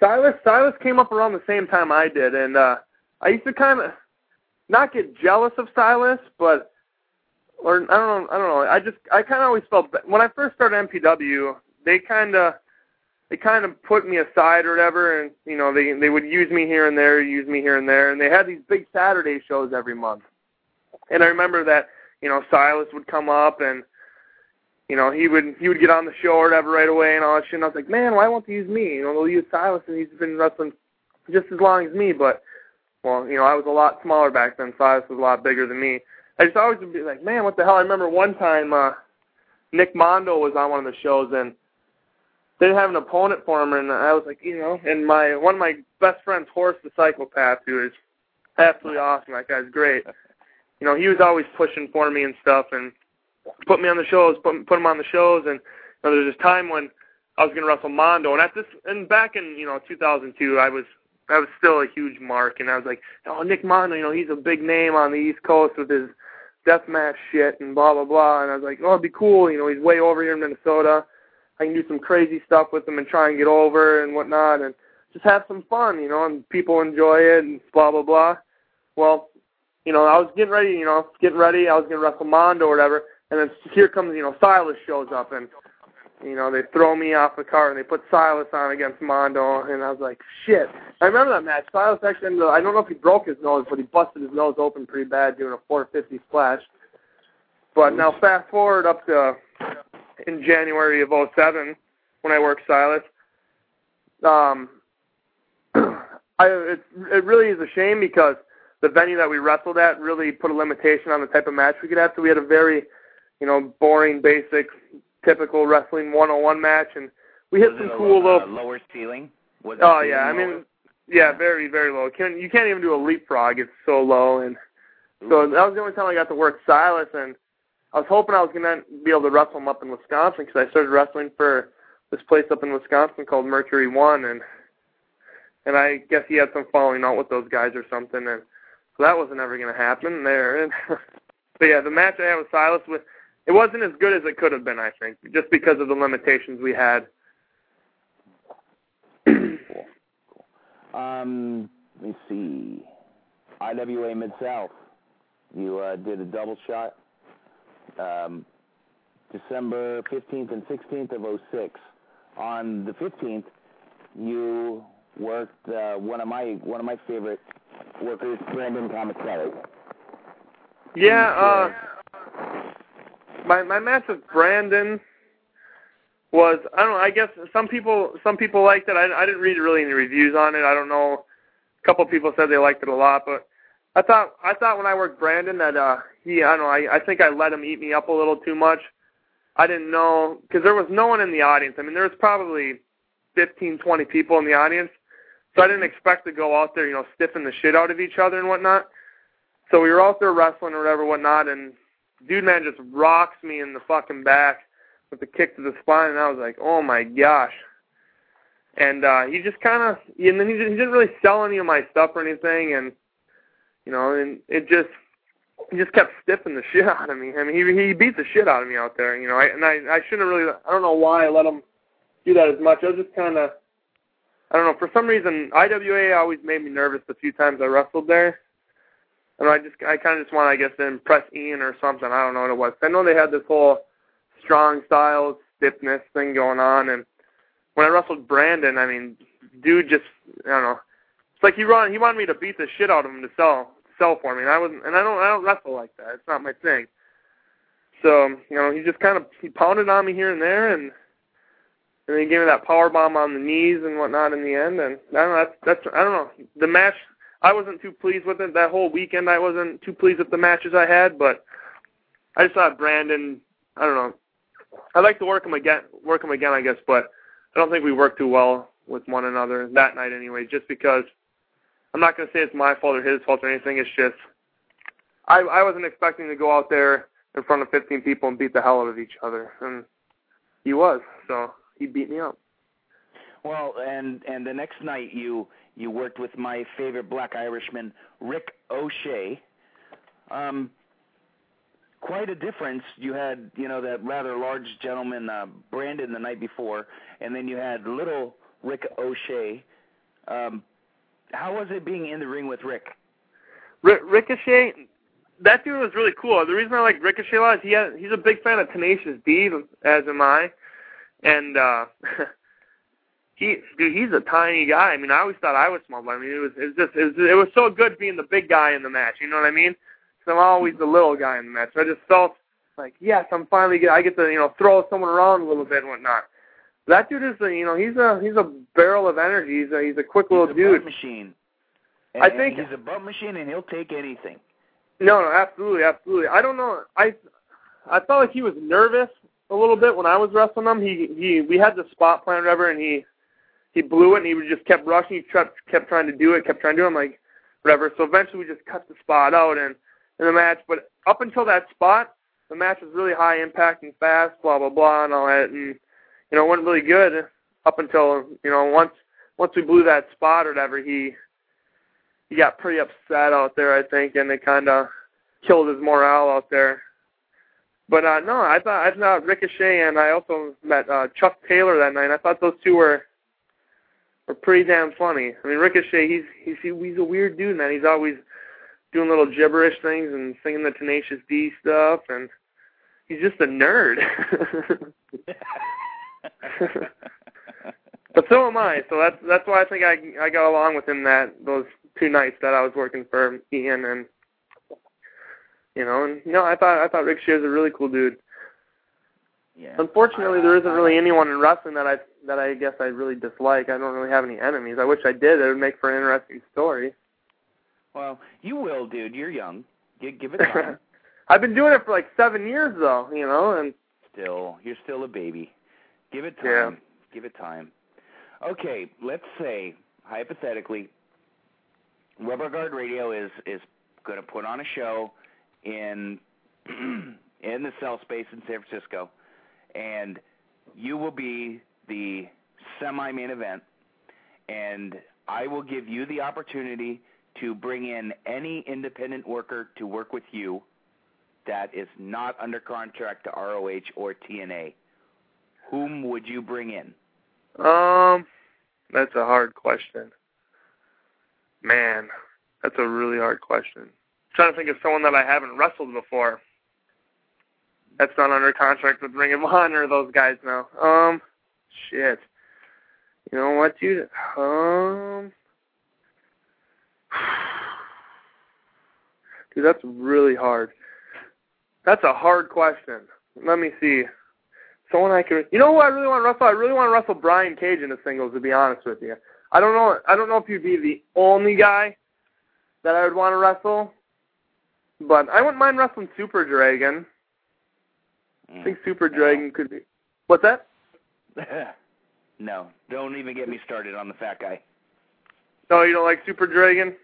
E: Silas Silas came up around the same time I did, and uh I used to kind of not get jealous of Silas, but or I don't know, I don't know. I just I kind of always felt when I first started MPW, they kind of they kind of put me aside or whatever, and you know they they would use me here and there, use me here and there, and they had these big Saturday shows every month. And I remember that you know Silas would come up and you know he would he would get on the show or whatever right away and all that shit. And I was like, man, why won't they use me? You know they'll use Silas and he's been wrestling just as long as me, but well, you know I was a lot smaller back then. Silas was a lot bigger than me. I just always would be like, man, what the hell? I remember one time uh Nick Mondo was on one of the shows and they didn't have an opponent for him and I was like, you know, and my one of my best friends, Horace the Psychopath, who is absolutely awesome, that guy's great. You know, he was always pushing for me and stuff and put me on the shows, put put him on the shows and you know, there was this time when I was gonna wrestle Mondo and at this and back in, you know, two thousand two I was I was still a huge mark and I was like, Oh, Nick Mondo, you know, he's a big name on the East Coast with his deathmatch shit and blah blah blah and I was like, Oh, it'd be cool, you know, he's way over here in Minnesota. I can do some crazy stuff with him and try and get over and whatnot and just have some fun, you know, and people enjoy it and blah blah blah. Well, you know, I was getting ready, you know, getting ready, I was gonna wrestle Mondo or whatever, and then here comes, you know, Silas shows up and You know, they throw me off the card and they put Silas on against Mondo, and I was like, shit. I remember that match. Silas actually ended up, I don't know if he broke his nose, but he busted his nose open pretty bad doing a 450 splash. But now fast forward up to in January of '07 when I worked Silas. Um, I it it really is a shame because the venue that we wrestled at really put a limitation on the type of match we could have. So we had a very, you know, boring, basic, typical wrestling 101 match, and we hit
B: Was
E: some cool
B: low,
E: little.
B: uh, lower ceiling. Was
E: Oh yeah, I mean, yeah, very very low. Can you can't even do a leapfrog? It's so low, and so that was the only time I got to work Silas, and I was hoping I was gonna be able to wrestle him up in Wisconsin because I started wrestling for this place up in Wisconsin called Mercury One, and and I guess he had some falling out with those guys or something, and so that wasn't ever gonna happen there. And but yeah, the match I had with Silas was it wasn't as good as it could have been, I think, just because of the limitations we had.
B: Um, let me see. IWA Mid South. You uh, did a double shot. Um, December 15th and 16th of '06. On the 15th, you worked uh, one of my one of my favorite workers, Brandon Thomaselli.
E: Yeah, uh my my match with Brandon was I don't know, I guess some people some people liked it. I I didn't read really any reviews on it. I don't know. A couple people said they liked it a lot, but I thought I thought when I worked Brandon that uh he I don't know, I I think I let him eat me up a little too much. I didn't know cuz there was no one in the audience. I mean, there was probably 15, 20 people in the audience. So I didn't expect to go out there, you know, stiffing the shit out of each other and whatnot. So we were out there wrestling or whatever, whatnot, and dude man just rocks me in the fucking back with a kick to the spine, and I was like, oh my gosh. And uh he just kind of, and then he, he didn't really sell any of my stuff or anything, and you know, and it just he just kept stiffing the shit out of me. I mean, he he beat the shit out of me out there, you know. I, and I I shouldn't really, I don't know why I let him do that as much. I was just kind of, I don't know, for some reason IWA always made me nervous the few times I wrestled there. And I just, I kind of just want, I guess, to impress Ian or something. I don't know what it was. I know they had this whole strong style stiffness thing going on, and when I wrestled Brandon, I mean, dude, just, I don't know. It's like he run, he wanted me to beat the shit out of him to sell, sell for me, and I wasn't, and I don't, I don't wrestle like that. It's not my thing. So, you know, he just kind of, he pounded on me here and there, and and then he gave me that power bomb on the knees and whatnot in the end, and I don't know, that's, that's, I don't know. The match I wasn't too pleased with it that whole weekend. I wasn't too pleased with the matches I had, but I just thought Brandon. I don't know. I'd like to work him again, work him again, I guess, but I don't think we worked too well with one another that night anyway. Just because I'm not going to say it's my fault or his fault or anything. It's just I I wasn't expecting to go out there in front of 15 people and beat the hell out of each other, and he was. So he beat me up.
B: Well, and and the next night you you worked with my favorite black Irishman, Rick O'Shea. Um, quite a difference. You had, you know, that rather large gentleman, uh, Brandon, the night before, and then you had little Rick O'Shea. Um, how was it being in the ring with Rick?
E: Rick Ricochet, that dude was really cool. The reason I like Ricochet a lot is he has, he's a big fan of Tenacious D, as am I, and uh he dude he's a tiny guy. I mean, I always thought I was small, but I mean, it was it was just it was, it was so good being the big guy in the match. You know what I mean? Because I'm always the little guy in the match. So I just felt like yes, I'm finally get I get to you know throw someone around a little bit and whatnot. That dude is a you know he's a he's a barrel of energy. He's a he's a quick little
B: he's a
E: dude.
B: machine. And,
E: I think
B: he's a bump machine, and he'll take anything.
E: No, no, absolutely, absolutely. I don't know. I I felt like he was nervous a little bit when I was wrestling him. He he we had the spot plan whatever, and he he blew it, and he just kept rushing. He kept kept trying to do it, kept trying to do it. I'm like whatever. So eventually we just cut the spot out and in the match. But up until that spot, the match was really high impact and fast, blah blah blah, and all that, and you know it went really good up until you know once once we blew that spot or whatever, he he got pretty upset out there, I think, and it kind of killed his morale out there. But uh no, I thought I thought Ricochet and I also met uh Chuck Taylor that night. I thought those two were were pretty damn funny. I mean Ricochet, he's he's he's a weird dude, man. He's always doing little gibberish things and singing the Tenacious D stuff, and he's just a nerd. but so am I. So that's that's why I think I I got along with him that those two nights that I was working for Ian and you know and you know I thought I thought Ricochet was a really cool dude.
B: Yeah.
E: Unfortunately,
B: I-
E: there isn't really anyone in wrestling that I that I guess I really dislike. I don't really have any enemies. I wish I did. It would make for an interesting story.
B: Well, you will, dude. You're young. Give, give it time.
E: I've been doing it for like seven years though, you know, and
B: still, you're still a baby. Give it time.
E: Yeah.
B: Give it time. Okay, let's say hypothetically, Rubber Guard Radio is is going to put on a show in in the cell space in San Francisco, and you will be the semi main event, and I will give you the opportunity to bring in any independent worker to work with you that is not under contract to ROH or TNA. Whom would you bring in?
E: um, that's a hard question. Man, that's a really hard question. trying to think of someone that I haven't wrestled before. That's not under contract with Ring of Honor. Those guys now. Um, shit. You know what, dude? Um, dude, that's really hard. That's a hard question. Let me see. Someone I could. You know who I really want to wrestle? I really want to wrestle Brian Cage in the singles. To be honest with you, I don't know. I don't know if you'd be the only guy that I would want to wrestle, but I wouldn't mind wrestling Super Dragon. I think Super Dragon could be. What's that?
B: no, don't even get me started on the fat guy.
E: No, you don't like Super Dragon?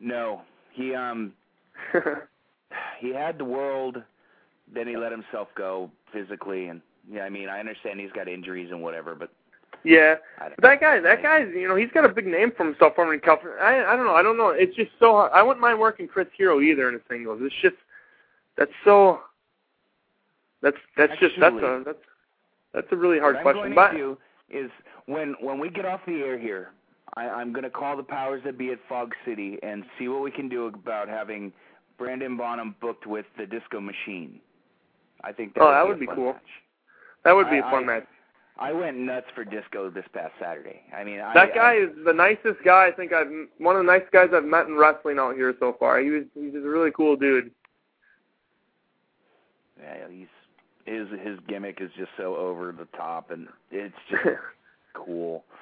B: No, he um he had the world, then he let himself go physically, and yeah, I mean I understand he's got injuries and whatever, but
E: Yeah, but that guy, that guy's, you know, he's got a big name for himself from in California. I, I don't know, I don't know. It's just so hard. I wouldn't mind working Chris Hero either in a singles. It's just that's so. That's that's just that's a that's that's a really hard
B: what I'm
E: question.
B: going
E: But
B: to do is when when we get off the air here, I, I'm going to call the powers that be at Fog City and see what we can do about having Brandon Bonham booked with the Disco Machine. I think that
E: oh,
B: would
E: that
B: be
E: would be cool.
B: match.
E: That would be
B: I-
E: a fun
B: I-
E: match.
B: I went nuts for Disco this past Saturday. I mean, I,
E: That guy
B: I,
E: is the nicest guy I think I've one of the nicest guys I've met in wrestling out here so far. He was he's just a really cool dude.
B: yeah, he's his his gimmick is just so over the top, and it's just cool.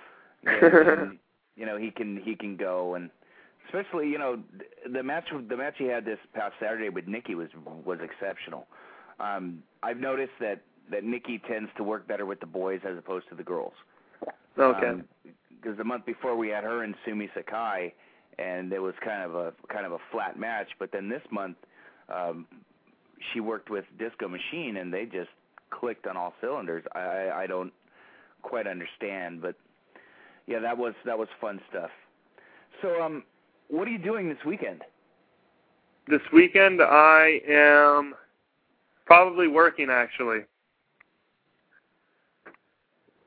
B: And, you know, he can he can go, and especially you know the match the match he had this past Saturday with Nikki was was exceptional. Um, I've noticed that that Nikki tends to work better with the boys as opposed to the girls.
E: Okay.
B: Because the month before we had her and Sumi Sakai, and it was kind of a kind of a flat match. But then this month, um, she worked with Disco Machine, and they just clicked on all cylinders. I I don't quite understand, but yeah, that was that was fun stuff. So, um, what are you doing this weekend?
E: This weekend I am probably working actually.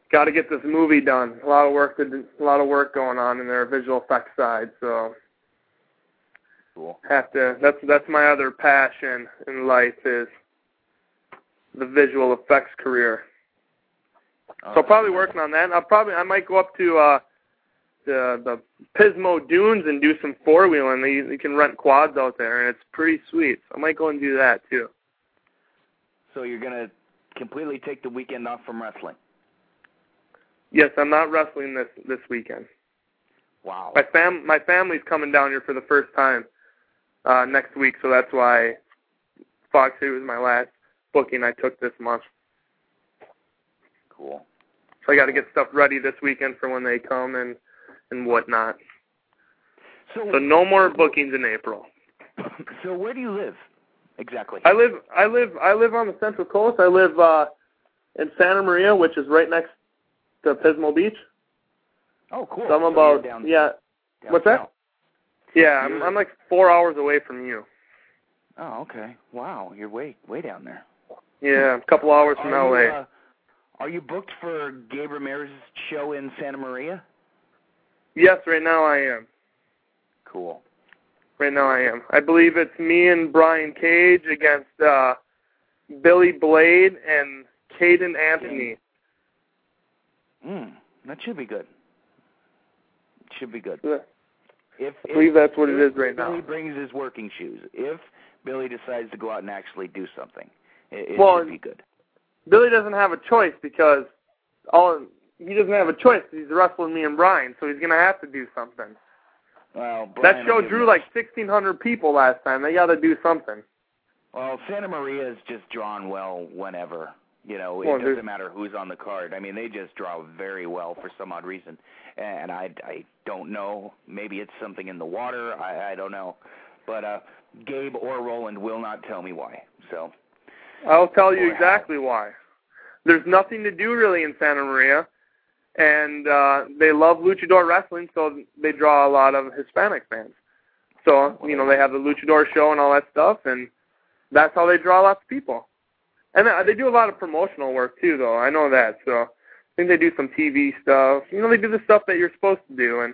E: Got to get this movie done. A lot of work, to, a lot of work going on in their visual effects side. So
B: Cool.
E: have to. That's that's my other passion in life is the visual effects career. So probably working on that. I'll probably I might go up to uh the the Pismo Dunes and do some four wheeling. You, you can rent quads out there and it's pretty sweet. So I might go and do that too.
B: So you're gonna completely take the weekend off from wrestling.
E: Yes, I'm not wrestling this this weekend.
B: Wow.
E: My fam my family's coming down here for the first time uh next week, so that's why Fog was my last booking I took this month.
B: Cool.
E: So I got to get stuff ready this weekend for when they come and and whatnot.
B: So,
E: So no more bookings in April.
B: so where do you live exactly?
E: I live I live I live on the Central Coast. I live uh in Santa Maria, which is right next to Pismo Beach.
B: oh, cool.
E: So I'm about
B: you're down,
E: yeah.
B: down
E: what's that? Yeah, I'm I'm like four hours away from you.
B: Oh, okay. Wow, you're way way down there.
E: Yeah, a couple hours from
B: are
E: LA.
B: You, uh, are you booked for Gabe Ramirez's show in Santa Maria?
E: yes, right now I am.
B: Cool.
E: Right now I am. I believe it's me and Brian Cage against uh Billy Blade and Caden Anthony.
B: Mm, that should be good. Should be good.
E: Yeah.
B: If,
E: I believe that's what it
B: if
E: is right
B: Billy
E: now.
B: Billy brings his working shoes. If Billy decides to go out and actually do something, it, it
E: Well,
B: should be good.
E: Billy doesn't have a choice because all he doesn't have a choice. He's wrestling me and Brian, so he's gonna have to do something.
B: Well,
E: that
B: Brian will
E: show drew like 1,600 people last time. They got to do something.
B: Well, Santa Maria is just drawn well whenever. You know,
E: Well,
B: it doesn't matter who's on the card. I mean, they just draw very well for some odd reason, and I I don't know. Maybe it's something in the water. I I don't know, but uh Gabe or Roland will not tell me why. So
E: I'll tell you exactly why. There's nothing to do really in Santa Maria, and uh, they love luchador wrestling, so they draw a lot of Hispanic fans. So you know they have the luchador show and all that stuff, and that's how they draw lots of people. And uh, they do a lot of promotional work too, though. I know that. So I think they do some TV stuff. You know, they do the stuff that you're supposed to do, and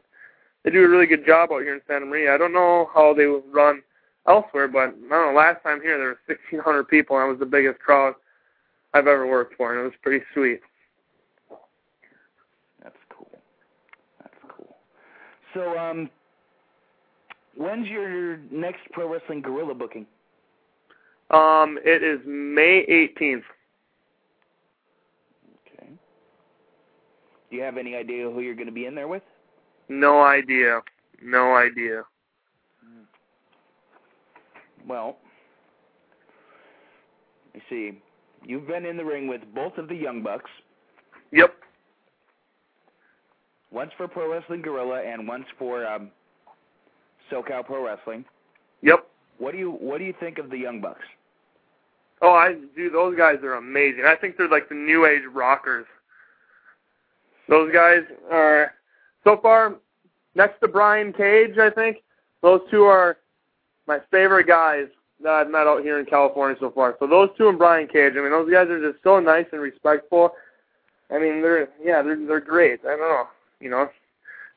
E: they do a really good job out here in Santa Maria. I don't know how they run elsewhere, but I don't know. Last time here there were 1,600 people, and it was the biggest crowd I've ever worked for, and it was pretty sweet.
B: that's cool. That's cool. So um, when's your next pro wrestling Guerrilla booking?
E: Um, it is May 18th.
B: Okay. Do you have any idea who you're going to be in there with?
E: No idea. No idea.
B: Well, you see, you've been in the ring with both of the Young Bucks,
E: Yep.
B: once for Pro Wrestling Guerrilla and once for um, SoCal Pro Wrestling.
E: Yep.
B: What do you what do you think of the Young Bucks?
E: Oh, I dude, those guys are amazing. I think they're like the new age rockers. Those guys are so far next to Brian Cage, I think. Those two are my favorite guys that I've met out here in California so far. So those two and Brian Cage, I mean, those guys are just so nice and respectful. I mean, they're yeah, they're they're great. I don't know, you know,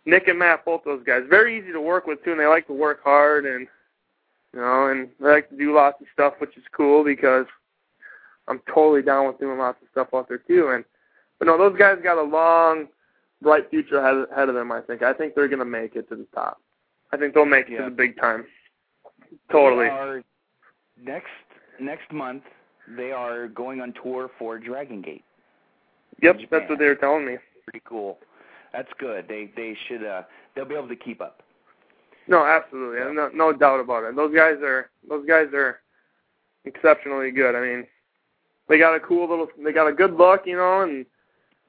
E: Nick and Matt, both those guys, very easy to work with too, and they like to work hard and you know, and they like to do lots of stuff, which is cool because I'm totally down with doing lots of stuff out there too. And but no, those guys got a long, bright future ahead, ahead of them. I think. I think they're gonna make it to the top. I think they'll make it
B: Yeah.
E: to the big time. Totally.
B: Are next next month. They are going on tour for Dragon Gate.
E: Yep, that's what they were telling me.
B: Pretty cool. That's good. They they should uh they'll be able to keep up.
E: No, absolutely, no, no doubt about it. Those guys are those guys are exceptionally good. I mean, they got a cool little, they got a good look, you know, and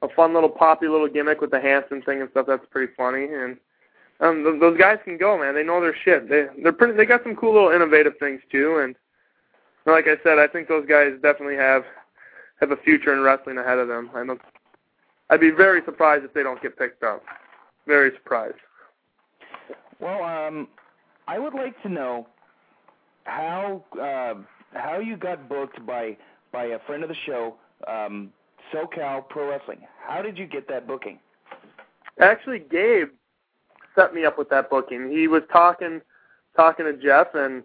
E: a fun little poppy little gimmick with the Hanson thing and stuff. That's pretty funny. And um, th- those guys can go, man. They know their shit. They they're pretty. They got some cool little innovative things too. And like I said, I think those guys definitely have have a future in wrestling ahead of them. I don't. I'd be very surprised if they don't get picked up. Very surprised.
B: Well, um, I would like to know how uh, how you got booked by by a friend of the show, um, SoCal Pro Wrestling. How did you get that booking?
E: Actually, Gabe set me up with that booking. He was talking talking to Jeff, and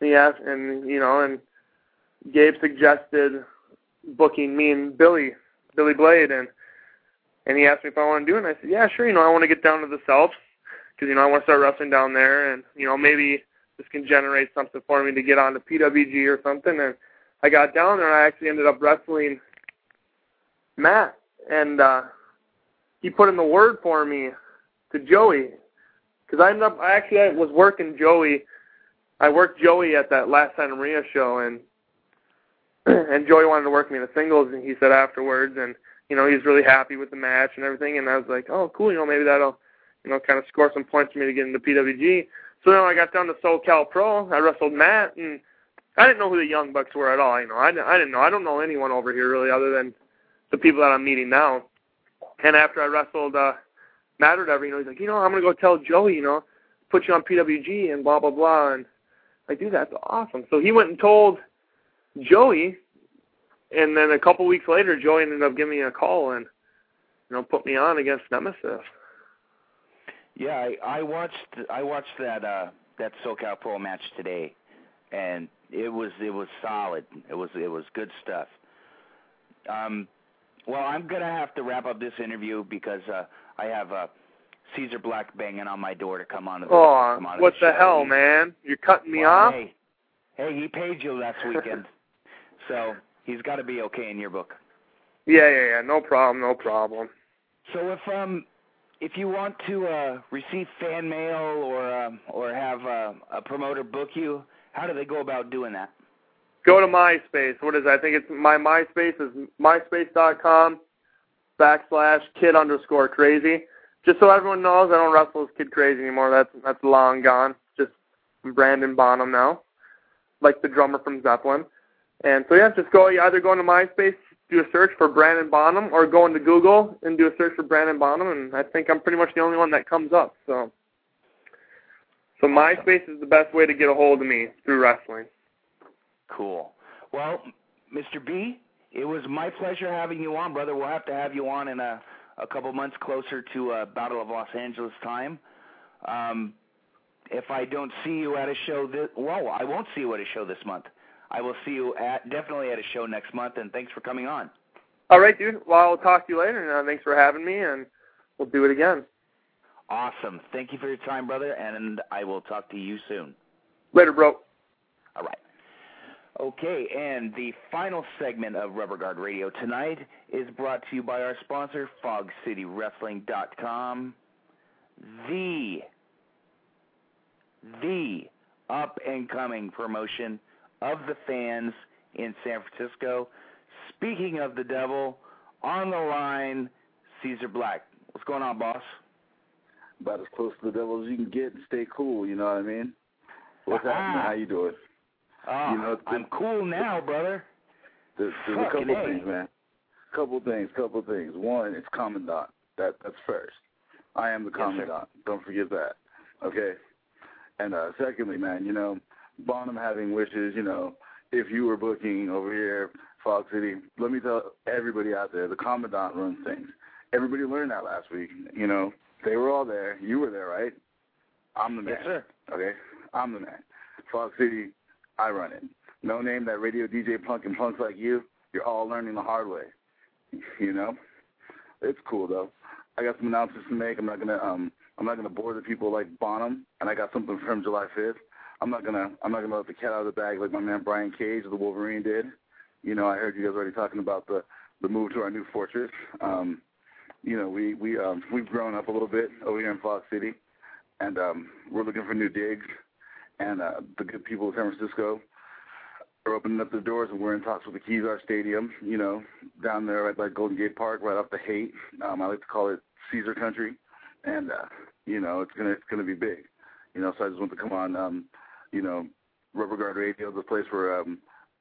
E: he asked, and you know, and Gabe suggested booking me and Billy, Billy Blade, and and he asked me if I want to do it. And I said, yeah, sure. You know, I want to get down to the South because you know I want to start wrestling down there, and you know maybe this can generate something for me to get on to PWG or something. And I got down there, and I actually ended up wrestling Matt, and uh, he put in the word for me to Joey because I ended up I actually I was working Joey. I worked Joey at that last Santa Maria show, and and Joey wanted to work me in the singles, and he said afterwards, and you know he's really happy with the match and everything, and I was like, oh cool, you know maybe that'll you know kind of score some points for me to get into PWG. So then I got down to SoCal Pro, I wrestled Matt, and I didn't know who the Young Bucks were at all. You know, I I didn't know. I don't know anyone over here really, other than the people that I'm meeting now. And after I wrestled uh, Matt or whatever, you know, he's like, you know, I'm gonna go tell Joey, you know, put you on PWG and blah blah blah. And like, dude, that's awesome. So he went and told Joey, and then a couple weeks later, Joey ended up giving me a call and you know put me on against Nemesis.
B: Yeah, I, I watched I watched that uh that SoCal Pro match today, and it was it was solid. It was it was good stuff. Um, well, I'm gonna have to wrap up this interview because uh, I have uh, Caesar Black banging on my door to come on to the.
E: Oh,
B: come on to
E: what
B: the,
E: the hell, man? You're cutting me
B: Well,
E: off?
B: Hey, hey, he paid you last weekend, so he's got to be okay in your book.
E: Yeah, yeah, yeah. No problem, no problem.
B: So if um if you want to uh receive fan mail or um or have uh, a promoter book you, how do they go about doing that?
E: Go to MySpace. What is that? I think it's my MySpace is myspace.com backslash kid underscore crazy. Just so everyone knows, I don't wrestle as Kid Crazy anymore. That's that's long gone. Just Brandon Bonham now, like the drummer from Zeppelin. And so yeah, just go. Either go into MySpace, do a search for Brandon Bonham, or go into Google and do a search for Brandon Bonham. And I think I'm pretty much the only one that comes up. So, so MySpace is the best way to get a hold of me through wrestling.
B: Cool. Well, Mr. B, it was my pleasure having you on, brother. We'll have to have you on in a a couple months closer to uh, Battle of Los Angeles time. Um, if I don't see you at a show this, well, I won't see you at a show this month. I will see you at definitely at a show next month. And thanks for coming on.
E: All right, dude. Well, I'll talk to you later. And uh, thanks for having me, and we'll do it again.
B: Awesome. Thank you for your time, brother, and I will talk to you soon.
E: Later, bro.
B: All right. Okay, and the final segment of Rubber Guard Radio tonight is brought to you by our sponsor, FogCityWrestling.com, the the up and coming promotion of the fans in San Francisco. Speaking of the devil, on the line, Caesar Black. What's going on, boss?
F: About as close to the devil as you can get and stay cool. You know what I mean? What's happening? How you doing?
B: Ah,
F: you know,
B: I'm cool now, brother.
F: There's, there's a couple
B: A.
F: things, man. Couple things, couple things. One, it's commandant. That that's first. I am the
B: Yes,
F: commandant. Don't forget that. Okay. And uh secondly, man, you know, Bonham having wishes. You know, if you were booking over here, Fog City, let me tell everybody out there, the commandant runs things. Everybody learned that last week. You know, they were all there. You were there, right? I'm the man.
B: Yes, sir.
F: Okay, I'm the man. Fog City, I run it. No name that radio DJ punk and punks like you. You're all learning the hard way. You know, it's cool though. I got some announcements to make. I'm not gonna um I'm not gonna bore the people like Bonham, and I got something for him July 5th. I'm not gonna I'm not gonna let the cat out of the bag like my man Brian Cage of the Wolverine did. You know, I heard you guys already talking about the the move to our new fortress. Um, you know, we we um we've grown up a little bit over here in Fog City, and um we're looking for new digs. And uh, the good people of San Francisco are opening up their doors, and we're in talks with the Kezar Stadium. You know, down there right by Golden Gate Park, right off the Haight. Um, I like to call it Caesar Country, and uh, you know, it's gonna it's gonna be big. You know, so I just want to come on. Um, you know, Rubber Guard Radio, the place where um,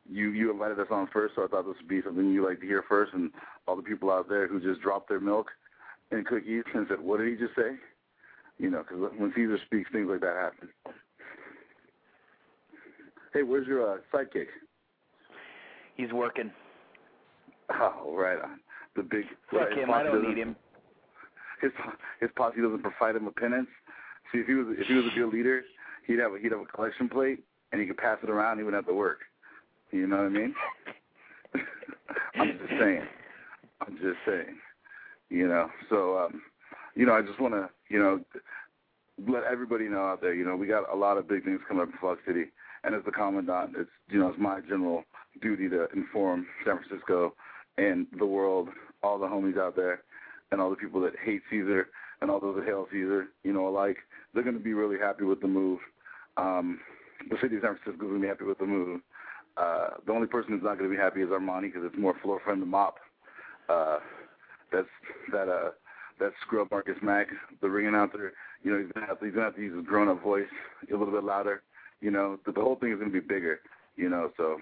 F: you you invited us on first, so I thought this would be something you like to hear first, and all the people out there who just dropped their milk and cookies and said, "What did he just say?" You know, because when Caesar speaks, things like that happen. Hey, where's your uh, sidekick?
B: He's working.
F: Oh, right on. The big.
B: Fuck
F: his
B: him. I don't need him.
F: His his posse doesn't provide him a penance. See, if he was if he was a good leader, he'd have a, he'd have a collection plate and he could pass it around. He wouldn't have to work. You know what I mean? I'm just saying. I'm just saying. You know. So, um, you know, I just want to, you know, let everybody know out there. You know, we got a lot of big things coming up in Fog City, and as the commandant, it's you know, it's my general duty to inform San Francisco and the world, all the homies out there, and all the people that hate Caesar and all those that hail Caesar, you know, alike. They're going to be really happy with the move. Um, the city of San Francisco is going to be happy with the move. Uh, the only person who's not going to be happy is Armani because it's more floor friend than mop. Uh, that's that uh that scrub Marcus Mack, the ring announcer. You know, he's gonna have to, he's gonna have to use his grown up voice a little bit louder. You know, the, the whole thing is gonna be bigger. You know, so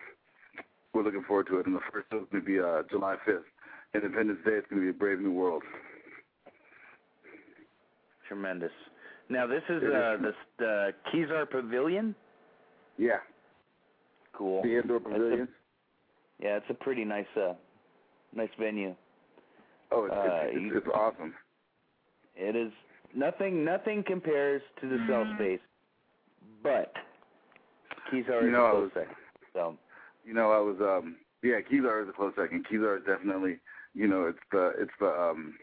F: we're looking forward to it. And the first is gonna be uh, July 5th, Independence Day. It's gonna be a brave new world.
B: Tremendous. Now this is
F: It is.
B: uh the the Kezar Pavilion.
F: Yeah,
B: Cool.
F: the indoor
B: That's a-
F: pavilion.
B: yeah, it's a pretty nice uh nice venue.
F: Oh, it's,
B: uh,
F: it's, it's, it's awesome.
B: It is nothing nothing compares to the cell space, but Kezar
F: You know, I
B: a close
F: was-
B: second. So
F: You know, I was um yeah, Kezar is a close second. Kezar is definitely you know, it's the it's the um,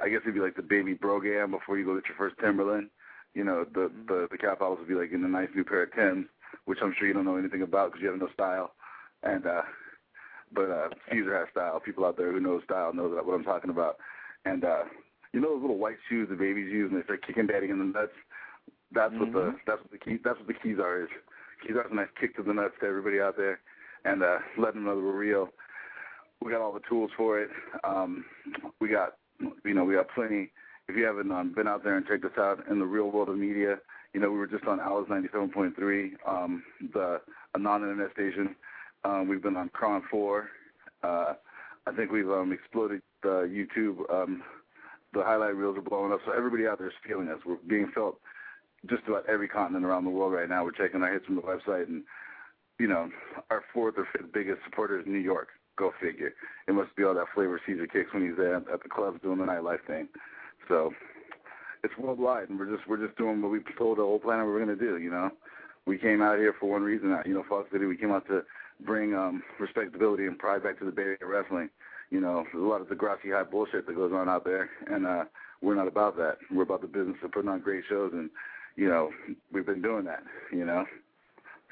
F: I guess it'd be like the baby brogan before you go get your first Timberland. You know, the the the Cow Palace would be like in a nice new pair of Tims, which I'm sure you don't know anything about because you have no style. And uh, but uh, Caesar has style. People out there who know style know that what I'm talking about. And uh, you know those little white shoes the babies use and they start kicking daddy in the nuts. That's mm-hmm. what the that's what the key that's what the keys are is. Keys are a nice kick to the nuts to everybody out there, and uh, let them know that we're real. We got all the tools for it. Um, we got you know we got plenty. If you haven't um, been out there and checked us out in the real world of media, you know we were just on Alice 97.3, um, the a non-internet station. Um, we've been on KRON 4. Uh, I think we've um, exploded uh, YouTube. Um, the highlight reels are blowing up, so everybody out there is feeling us. We're being felt just about every continent around the world right now. We're checking our hits from the website, and you know, our fourth or fifth biggest supporter is New York. Go figure. It must be all that flavor Caesar kicks when he's there at the clubs doing the nightlife thing. So it's worldwide, and we're just we're just doing what we told the whole planet we were to do. You know, we came out here for one reason. You know, Fog City. We came out to bring um, respectability and pride back to the Bay Area wrestling. You know, there's a lot of Degrassi high bullshit that goes on out there, and uh, we're not about that. We're about the business of putting on great shows, and you know, we've been doing that. You know,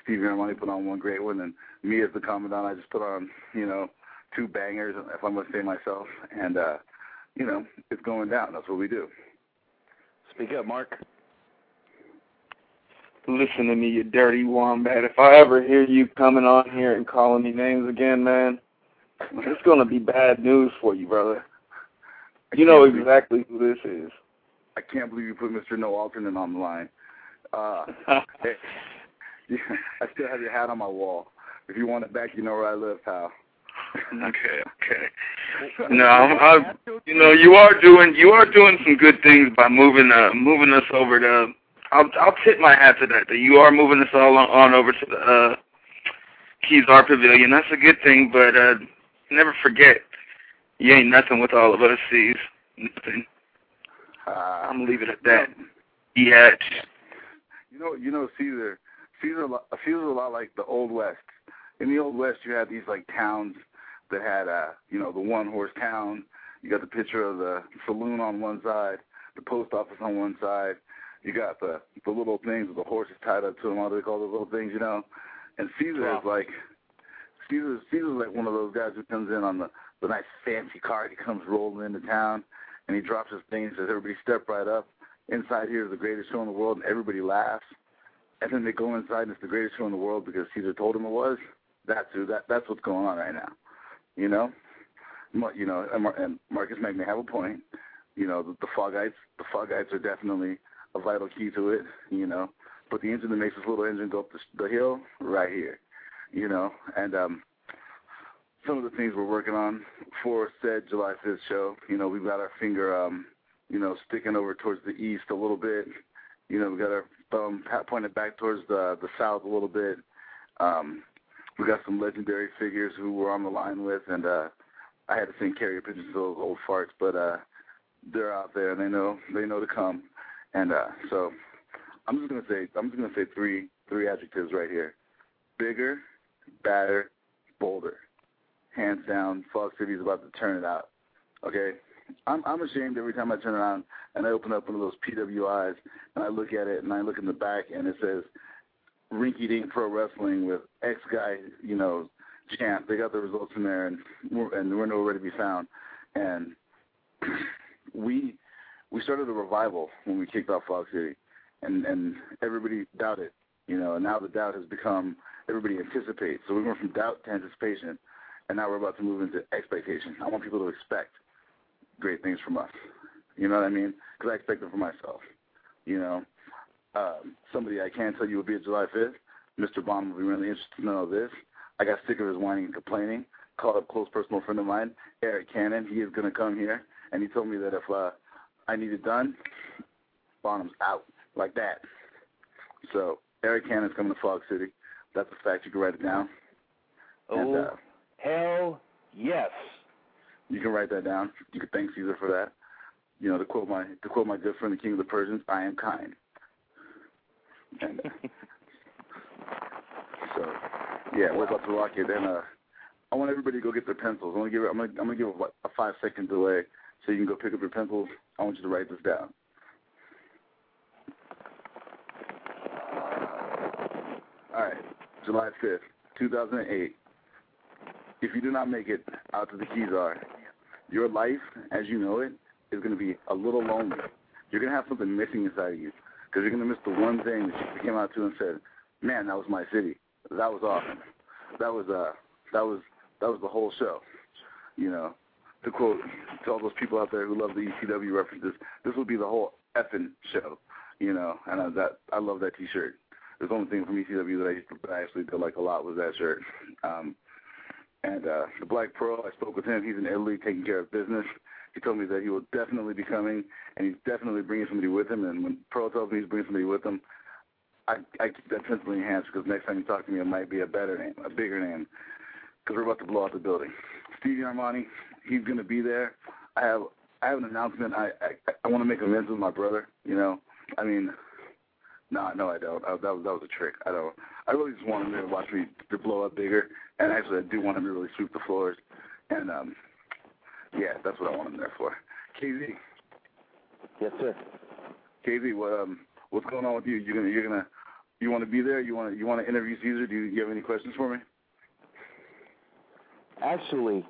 F: Steve Armani put on one great one, and me as the commandant, I just put on you know two bangers, if I'm gonna say myself, and uh, you know, it's going down. That's what we do.
B: Speak up, Mark.
E: Listen to me, you dirty wombat. If I ever hear you coming on here and calling me names again, man, it's gonna be bad news for you, brother. You know exactly who this is.
F: I can't believe you put Mr. No Alternate on the line. Uh, hey, yeah, I still have your hat on my wall. If you want it back, you know where I live, pal.
E: okay, okay. No, I, you know, you are doing you are doing some good things by moving uh moving us over to. I'll I'll tip my hat to that. That you are moving us all on, on over to the uh, Kezar Pavilion. That's a good thing, but uh never forget, you ain't nothing with all of us. Sees nothing. Uh, I'm gonna leave it at that. Yet.
F: You know, you know, Caesar. Caesar, Caesar a lot like the Old West. In the Old West, you had these like towns that had, uh, you know, the one horse town. You got the picture of the saloon on one side, the post office on one side. You got the the little things with the horses tied up to them. What do they call those little things, you know? And Caesar wow. is like Caesar. Caesar's like one of those guys who comes in on the the nice fancy car. He comes rolling into town, and he drops his thing and says, "Everybody step right up." Inside here is the greatest show in the world, and everybody laughs. And then they go inside, and it's the greatest show in the world because Caesar told him it was. That's who. That that's what's going on right now. You know, you know, and, Mar- and Marcus Mack may have a point. You know, the, the Foggites, the Foggites are definitely a vital key to it. You know, but the engine that makes this little engine go up the, the hill, right here. You know, and um, some of the things we're working on for said July 5th show. You know, we've got our finger, um, you know, sticking over towards the east a little bit. You know, we got our thumb pointed back towards the the south a little bit. Um, we got some legendary figures who we're on the line with, and uh, I had to send carrier pigeons to those old farts, but uh, they're out there and they know they know to come, and uh, so I'm just gonna say I'm just gonna say three three adjectives right here: bigger, badder, bolder. Hands down, Fog City's about to turn it out. Okay, I'm I'm ashamed every time I turn around and I open up one of those PWIs and I look at it and I look in the back and it says Rinky Dink Pro Wrestling with X guy, you know, champ. They got the results in there, and we're, and we're nowhere to be found. And we we started a revival when we kicked off Fog City, and and everybody doubted, you know. And now the doubt has become everybody anticipates. So we went from doubt to anticipation, and now we're about to move into expectation. I want people to expect great things from us. You know what I mean? Because I expect them for myself. You know, um, somebody I can tell you will be at July 5th. Mr. Bond will be really interested to know this. I got sick of his whining and complaining. Called up a close personal friend of mine, Eric Cannon. He is going to come here, and he told me that if uh, I need it done, Bonham's out like that. So Eric Cannon's coming to Fog City. That's a fact. You can write it down.
B: Oh,
F: and, uh,
B: hell yes.
F: You can write that down. You can thank Caesar for that. You know, to quote my to quote my good friend, the King of the Persians, I am kind. And so, yeah, we're about to rock it. And uh, I want everybody to go get their pencils. I'm gonna give I'm gonna I'm gonna give a, a five second delay so you can go pick up your pencils. I want you to write this down. All right, July 5th, 2008. If you do not make it out to the Kezar, your life, as you know it, is going to be a little lonely. You're going to have something missing inside of you because you're going to miss the one thing that you came out to and said, "Man, that was my city. That was awesome. That was uh, that was that was the whole show." You know, to quote to all those people out there who love the ECW references, this will be the whole effing show. You know, and uh, that I love that T-shirt. There's only thing from ECW that I used to, that I actually did like a lot was that shirt. Um, and uh, the Black Pearl, I spoke with him. He's in Italy taking care of business. He told me that he will definitely be coming, and he's definitely bringing somebody with him. And when Pearl tells me he's bringing somebody with him, I, I keep that pencil enhanced because next time you talk to me, it might be a better name, a bigger name, because we're about to blow out the building. Stevie Armani, he's going to be there. I have I have an announcement. I I, I want to make amends with my brother. You know, I mean, no, no, I don't. I, that was that was a trick. I don't. I really just want him to watch me to blow up bigger, and actually, I do want him to really sweep the floors. And um, yeah, that's what I want him there for. KZ.
B: Yes, sir.
F: KZ, what um, what's going on with you? You gonna you're gonna you want to be there? You want to you want to interview Caesar? Do you, you have any questions for me?
B: Actually,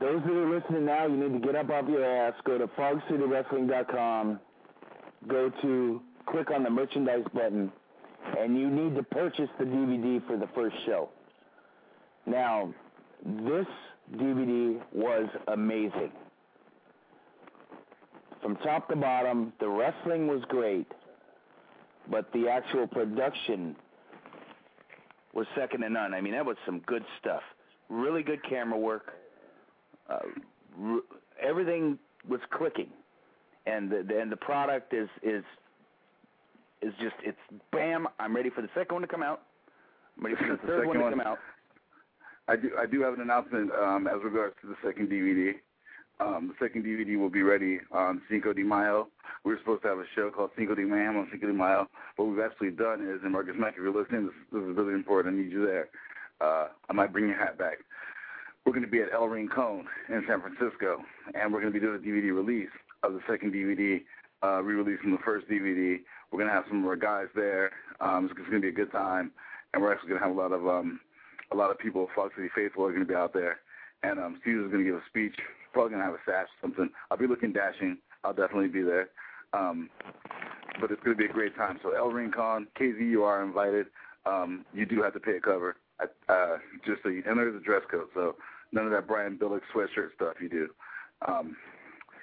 B: those that are listening now, you need to get up off your ass, go to fogcitywrestling.com, go to click on the merchandise button, and you need to purchase the DVD for the first show. Now, this DVD was amazing. From top to bottom, the wrestling was great, but the actual production was second to none. I mean, that was some good stuff. Really good camera work. Uh, everything was clicking, and the, the and the product is is is just it's bam. I'm ready for the second one to come out. I'm ready for the third one to
F: one.
B: come out.
F: I do I do have an announcement um, as regards to the second DVD. Um, the second DVD will be ready on Cinco de Mayo. We were supposed to have a show called Cinco de Mayhem on Cinco de Mayo. What we've actually done is, and Marcus Mack, if you're listening, this, this is really important. I need you there. Uh, I might bring your hat back. We're going to be at El Rincon in San Francisco, and we're going to be doing a DVD release of the second DVD, uh, re-releasing the first DVD. We're to have some of our guys there. Um, it's, it's to be a good time, and we're actually to have a lot of um, a lot of people, Fog City faithful, are to be out there. And um, Caesar's to give a speech. Probably to have a sash or something. I'll be looking dashing. I'll definitely be there. Um, but it's to be a great time. So El Rincon, KZ, you are invited. Um, you do have to pay a cover. Uh, just so you, and there's a dress code. So none of that Brian Billick sweatshirt stuff you do. Um,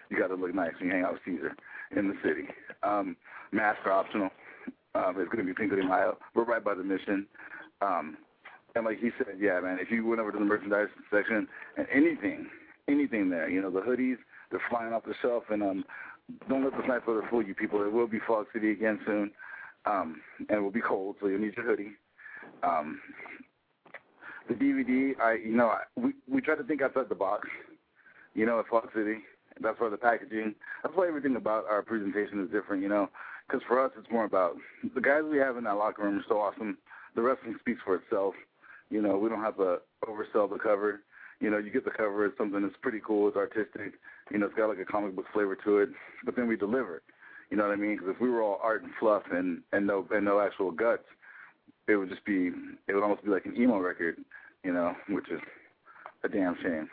F: you got to look nice when you hang out with Caesar in the city. Um, masks are optional. Um, it's going to be Cinco de Mayo. We're right by the mission. Um, and like he said, yeah, man, if you went over to the merchandise section and anything, anything there, you know, the hoodies, they're flying off the shelf. And um, don't let the night fool you, people. It will be Fog City again soon, um, and it will be cold, so you'll need your hoodie. Um, the DVD, I, you know, I, we we try to think outside the box. You know, at Fog City, that's why the packaging, that's why everything about our presentation is different. You know, because for us, it's more about the guys we have in that locker room are so awesome. The wrestling speaks for itself. You know, we don't have to oversell the cover. You know, you get the cover, it's something that's pretty cool, it's artistic. You know, it's got like a comic book flavor to it. But then we deliver. You know what I mean? Because if we were all art and fluff and and no and no actual guts, it would just be it would almost be like an emo record. You know, which is a damn shame.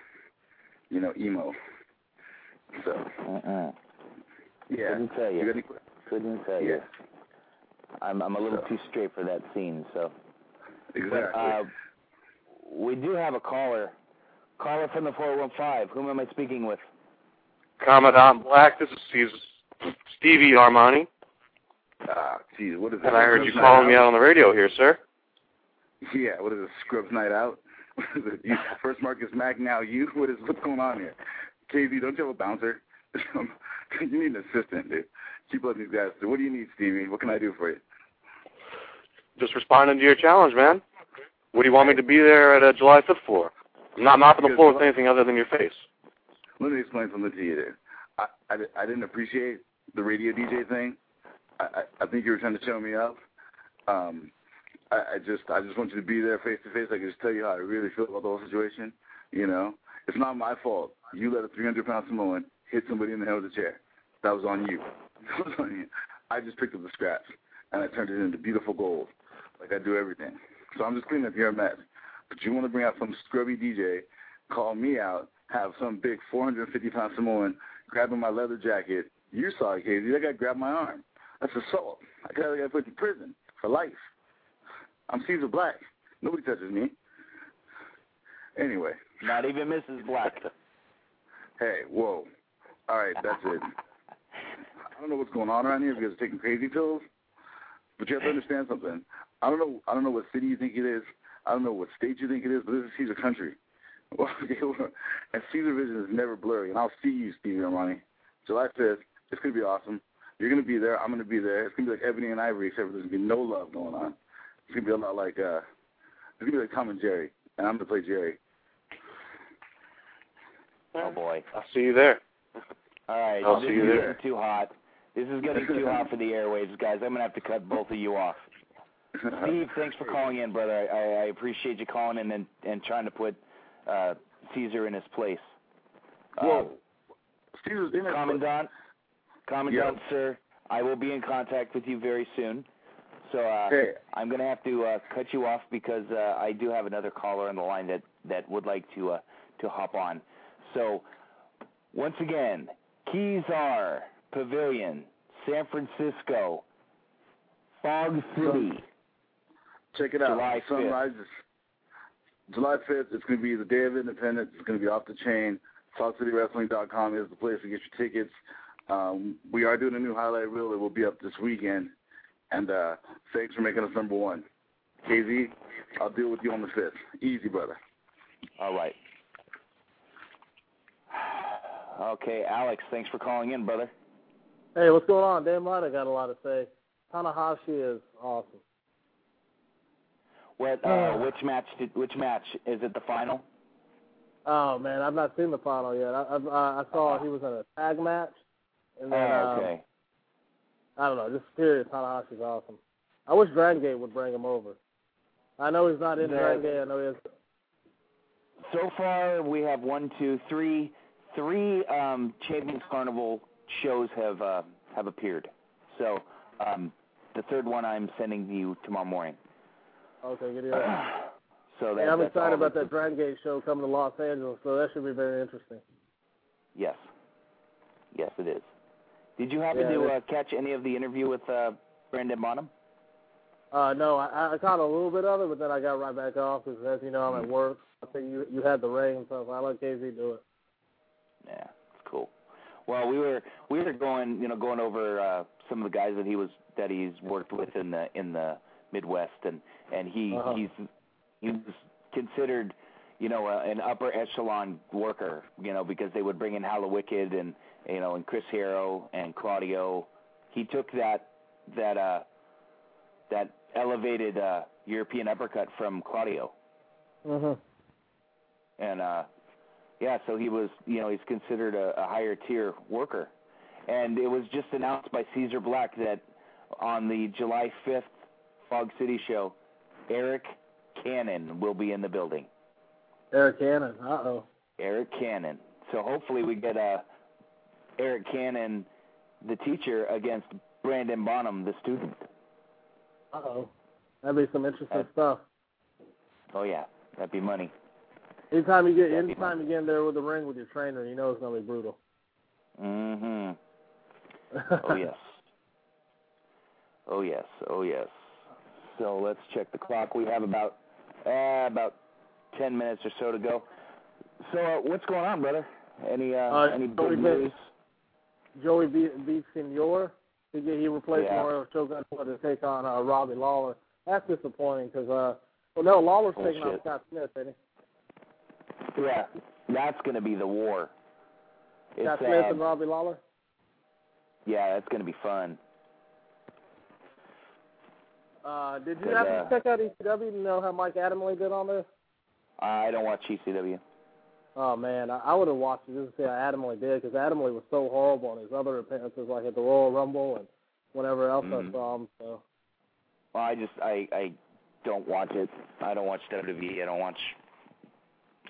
F: You know, emo. So.
B: Uh-uh.
F: Yeah.
B: Couldn't tell you.
F: got any-
B: Couldn't tell you. I'm I'm a little
F: So.
B: too straight for that scene, so.
F: Exactly.
B: But, uh, we do have a caller. Caller from the 415. Whom am I speaking with?
G: Commandant Black, this is Steve- Stevie Armani,
F: Ah, geez, what is
G: and I heard you calling me out on the radio here, sir.
F: Yeah, what is it, Scrubs Night Out? What is it? You, first Marcus Mack, now you? What is what's going on here? KZ, don't you have a bouncer? you need an assistant, dude. Keep letting these guys. What do you need, Stevie? What can I do for you?
G: Just responding to your challenge, man. What do you want me to be there at uh, July 5th for? I'm not mopping the floor with anything other than your face.
F: Let me explain something to you, dude. I, I, I didn't appreciate the radio DJ thing. I, I, I think you were trying to show me up. Um, I, I just I just want you to be there face to face. I can just tell you how I really feel about the whole situation. You know, it's not my fault. You let a 300 pound Samoan hit somebody in the head with a chair. That was on you. That was on you. I just picked up the scraps and I turned it into beautiful gold, like I do everything. So I'm just cleaning up your mess. But you want to bring out some scrubby DJ, call me out, have some big 450 pound Samoan grabbing my leather jacket. You saw it, Casey. That guy grabbed my arm. That's assault. I got to put in prison for life. I'm Caesar Black. Nobody touches me. Anyway.
B: Not even Mrs. Black.
F: hey, whoa. All right, that's it. I don't know what's going on around here because you're taking crazy pills, but you have to understand something. I don't know. I don't know what city you think it is. I don't know what state you think it is, but this is Caesar country. and Caesar vision is never blurry. And I'll see you, Stevie Armani, July 5th. It's gonna be awesome. You're gonna be there. I'm gonna be there. It's gonna be like Ebony and Ivory, except there's gonna be no love going on. It's gonna be a lot like uh, it's gonna be like Tom and Jerry, and I'm gonna play Jerry.
B: Oh boy.
G: I'll see you there.
B: All right.
G: I'll see you there.
B: too hot. This is getting too hot for the airwaves, guys. I'm gonna have to cut both of you off. Steve, thanks for calling in, brother. I, I appreciate you calling in and, and trying to put uh, Caesar in his place.
F: Whoa.
B: Uh,
F: Caesar's in
B: Commandant, Commandant, sir, I will be in contact with you very soon. So uh,
F: Hey.
B: I'm going to have to uh, cut you off because uh, I do have another caller on the line that, that would like to uh, to hop on. So once again, Keys are Pavilion, San Francisco, Fog City.
F: Check it out.
B: July
F: the
B: 5th.
F: rises. July 5th, it's going to be the Day of Independence. It's going to be off the chain. SaltCityWrestling.com is the place to get your tickets. Um, we are doing a new highlight reel that will be up this weekend. And uh, thanks for making us number one. KZ, I'll deal with you on the 5th. Easy, brother.
B: All right. Okay, Alex, thanks for calling in, brother.
D: Hey, what's going on? Dan Light, I got a lot to say. Tanahashi is awesome.
B: What? Uh, which match? Did, which match is it? The final?
D: Oh man, I've not seen the final yet. I I, I saw he was in a tag match, and then
B: Oh,
D: um. I don't know, just period. Tanahashi's awesome. I wish Dragon Gate would bring him over. I know he's not in
B: The-
D: Dragon Gate. I know he is.
B: So far, we have one, two, three, three um, Champions Carnival shows have uh, have appeared. So um, the third one I'm sending you tomorrow morning.
D: Okay, good.
B: So that,
D: Hey, I'm excited about that Dragon Gate show coming to Los Angeles, so that should be very interesting.
B: Yes, yes, it is. Did you happen
D: Yeah,
B: to uh, catch any of the interview with uh, Brandon Bonham?
D: Uh, no, I, I caught a little bit of it, but then I got right back off because, as you know, I'm at work. I think you you had the ring, so I let KZ do it.
B: Yeah. Well, we were we were going, you know, going over uh, some of the guys that he was that he's worked with in the in the Midwest, and and he
D: Uh-huh.
B: he's he was considered, you know, uh, an upper echelon worker, you know, because they would bring in Hallowicked and you know and Chris Hero and Claudio. He took that that uh that elevated uh European uppercut from Claudio
D: Mhm.
B: and uh yeah so he was you know he's considered a, a higher tier worker and it was just announced by caesar black that on the july 5th fog city show eric cannon will be in the building
D: Eric Cannon. Uh oh.
B: eric cannon so hopefully we get uh eric cannon the teacher against brandon bonham the student
D: Uh oh. That'd be some interesting stuff.
B: oh yeah that'd be money
D: Anytime you get anytime you get in there with the ring with your trainer, you know it's gonna be brutal.
B: mhm oh yes Oh yes, oh yes. So let's check the clock. We have about uh, about ten minutes or so to go. So uh, what's going on, brother? Any uh,
D: Uh,
B: any
D: Joey
B: big news?
D: Joey B. B. Senor. He he replaced
B: Yeah.
D: Mario Shogun to take on uh, Robbie Lawler. That's disappointing because uh, well no Lawler's taking on
B: Bullshit.
D: Scott Smith, ain't he?
B: Yeah, that's going to be the war. It's,
D: Scott Smith and Robbie Lawler.
B: yeah, that's going to be fun.
D: Uh, did you happen
B: uh,
D: to check out ECW to know how Mike Adamle did on this?
B: I don't watch ECW.
D: Oh man, I, I would have watched it just to see how Adamle did because Adamle was so horrible in his other appearances, like at the Royal Rumble and whenever else
B: Mhm.
D: I saw him. So
B: Well, I just I I don't watch it. I don't watch WWE. I don't watch,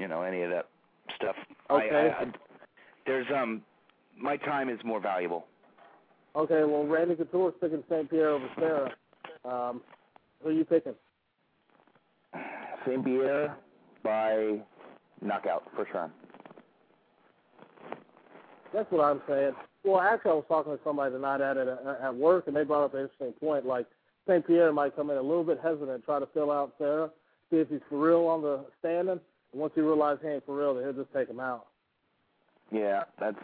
B: you know, any of that stuff.
D: Okay.
B: I, I, there's um, my time is more valuable.
D: Okay, well, Randy Couture's picking St. Pierre over Serra. Um, who are you picking?
B: St. Pierre by knockout, first round.
D: That's what I'm saying. Well, actually, I was talking to somebody tonight at at work, and they brought up an interesting point. Like St. Pierre might come in a little bit hesitant, try to fill out Serra, see if he's for real on the standing. Once he realizes he ain't for real, then he'll just take him out.
B: Yeah, that's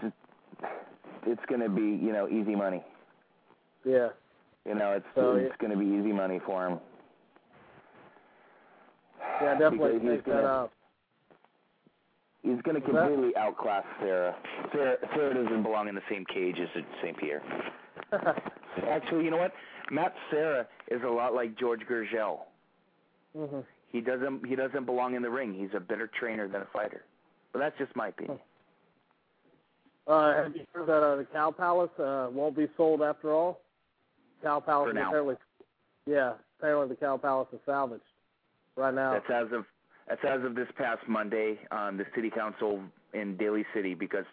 B: it's going to be you know easy money.
D: Yeah.
B: You know, it's
D: So,
B: it's going to be easy money for him.
D: Yeah, definitely
B: Because he's
D: take that
B: gonna-
D: up.
B: He's going to
D: What's that?
B: completely outclass Serra. Serra. Serra doesn't belong in the same cage as St. Pierre. Actually, you know what? Matt Serra is a lot like George Gurgel.
D: hmm
B: He doesn't he doesn't belong in the ring. He's a better trainer than a fighter. But that's just my opinion.
D: Uh, have you heard that uh, the Cow Palace uh, won't be sold after all? Cow Palace
B: For now.
D: apparently, yeah, apparently the Cow Palace is salvaged right now.
B: That's as of that's as of this past Monday. Um, the city council in Daly City because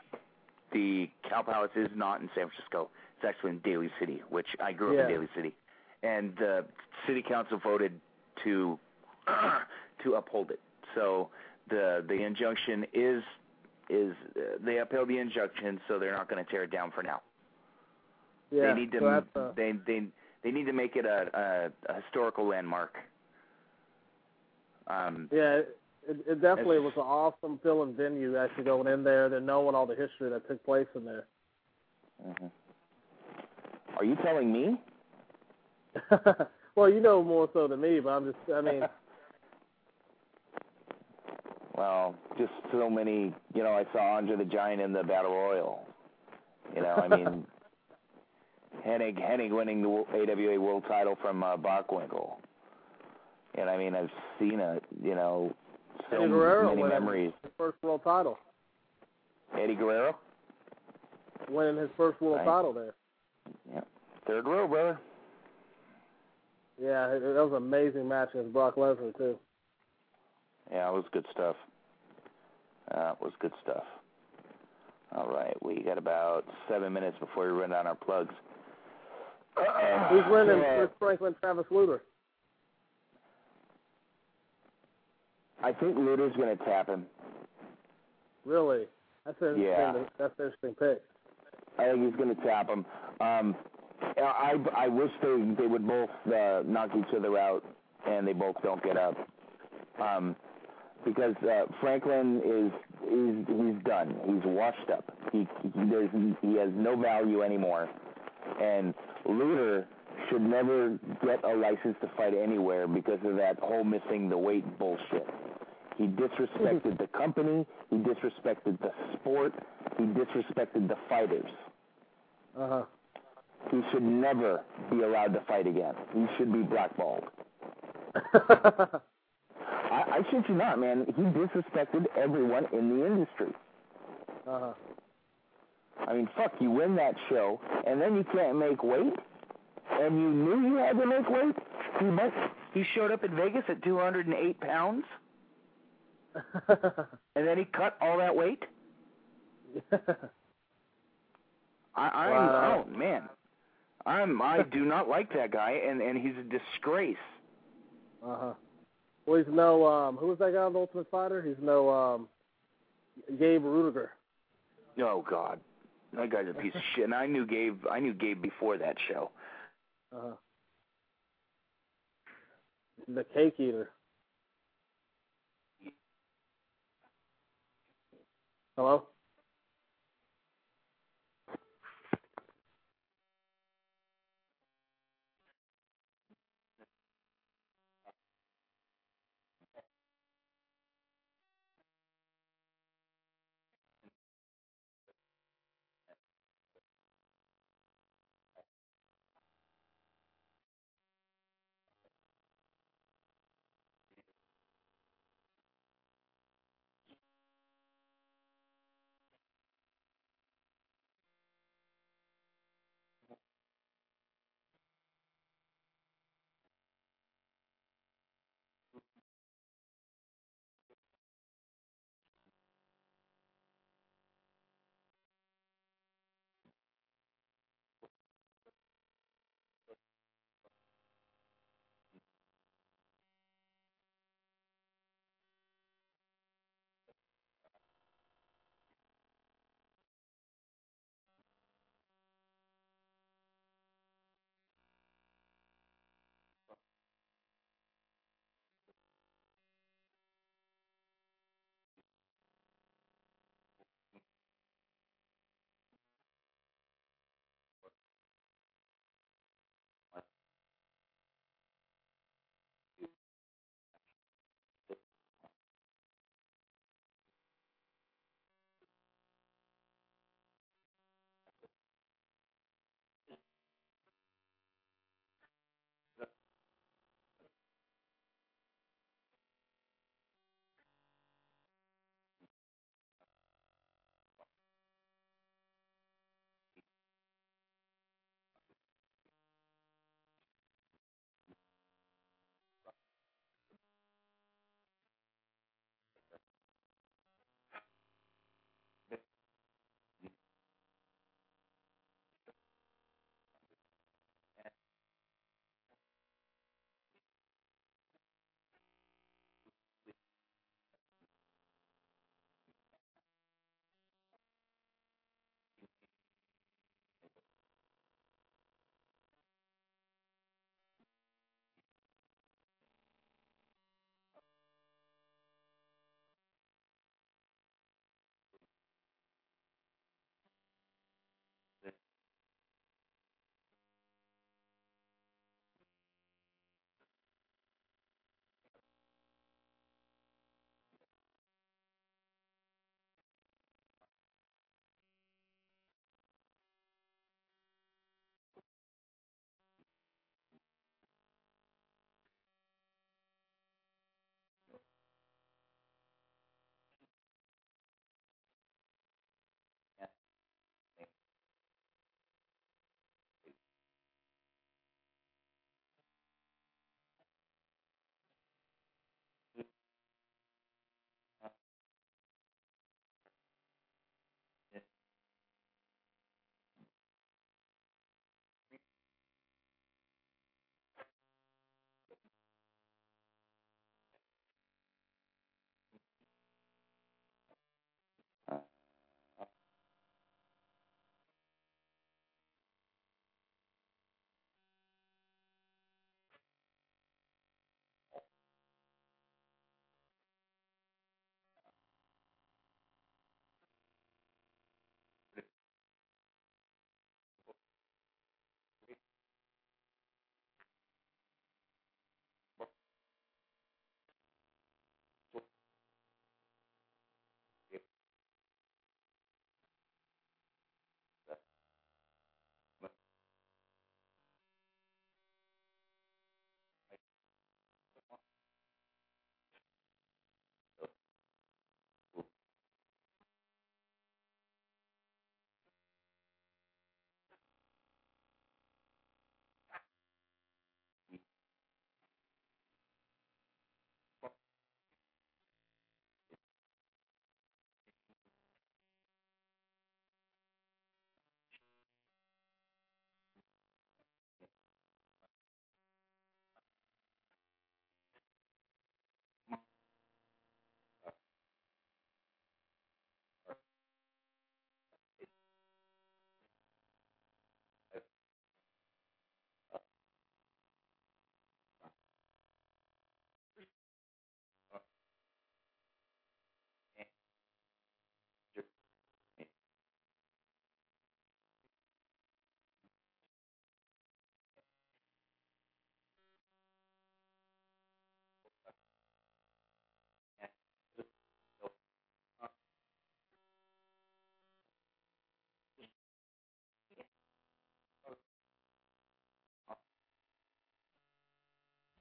B: the Cow Palace is not in San Francisco. It's actually in Daly City, which I grew up
D: Yeah.
B: in Daly City, and the city council voted to to uphold it. So the the injunction is is uh, they upheld the injunction, so they're not going to tear it down for now.
D: yeah,
B: they need to
D: so uh,
B: they they they need to make it a, a, a historical landmark. Um,
D: yeah, it, it definitely was an awesome feeling venue actually going in there, then knowing all the history that took place in there.
B: mhm. Are you telling me?
D: well, you know more so than me, but I'm just, I mean,
B: Well, just so many. You know, I saw Andre the Giant in the Battle Royal. You know, I mean, Hennig Hennig winning the AWA World Title from uh, Bockwinkel. And I mean, I've seen it. You know, so
D: Eddie Guerrero
B: many
D: winning
B: memories.
D: his first world title,
B: Eddie Guerrero,
D: winning his first world
B: Right.
D: title there.
B: yeah, third row, brother.
D: Yeah, it, that was an amazing match against Brock Lesnar too.
B: Yeah, it was good stuff. Uh, it was good stuff. All right, we got about seven minutes before we run down our plugs.
D: Who's winning?
B: Uh,
D: Chris Franklin, Travis Lutter.
B: I think Lutter's going to tap him.
D: Really? That's an interesting.
B: Yeah.
D: That's an interesting pick.
B: I think he's going to tap him. Um, I I wish they they would both uh, knock each other out and they both don't get up. Um, because uh, Franklin is he's he's done. He's washed up. He he, there's, he has no value anymore. And Lutter should never get a license to fight anywhere because of that whole missing the weight bullshit. He disrespected the company. He disrespected the sport. He disrespected the fighters.
D: Uh huh.
B: He should never be allowed to fight again. He should be blackballed. I, I shit you not, man. He disrespected everyone in the industry.
D: Uh huh.
B: I mean, fuck, you win that show, and then you can't make weight, and you knew you had to make weight. He must, he showed up in Vegas at 208 pounds, and then he cut all that weight. I, I'm,
D: Wow.
B: oh man, I'm, I do not like that guy, and and he's a disgrace.
D: Uh huh. Well, he's no. Um, who was that guy on the Ultimate Fighter? He's no. Um, Gabe Ruediger.
B: Oh God, that guy's a piece of shit. And I knew Gabe. I knew Gabe before that show.
D: Uh huh. The Cake Eater. Hello.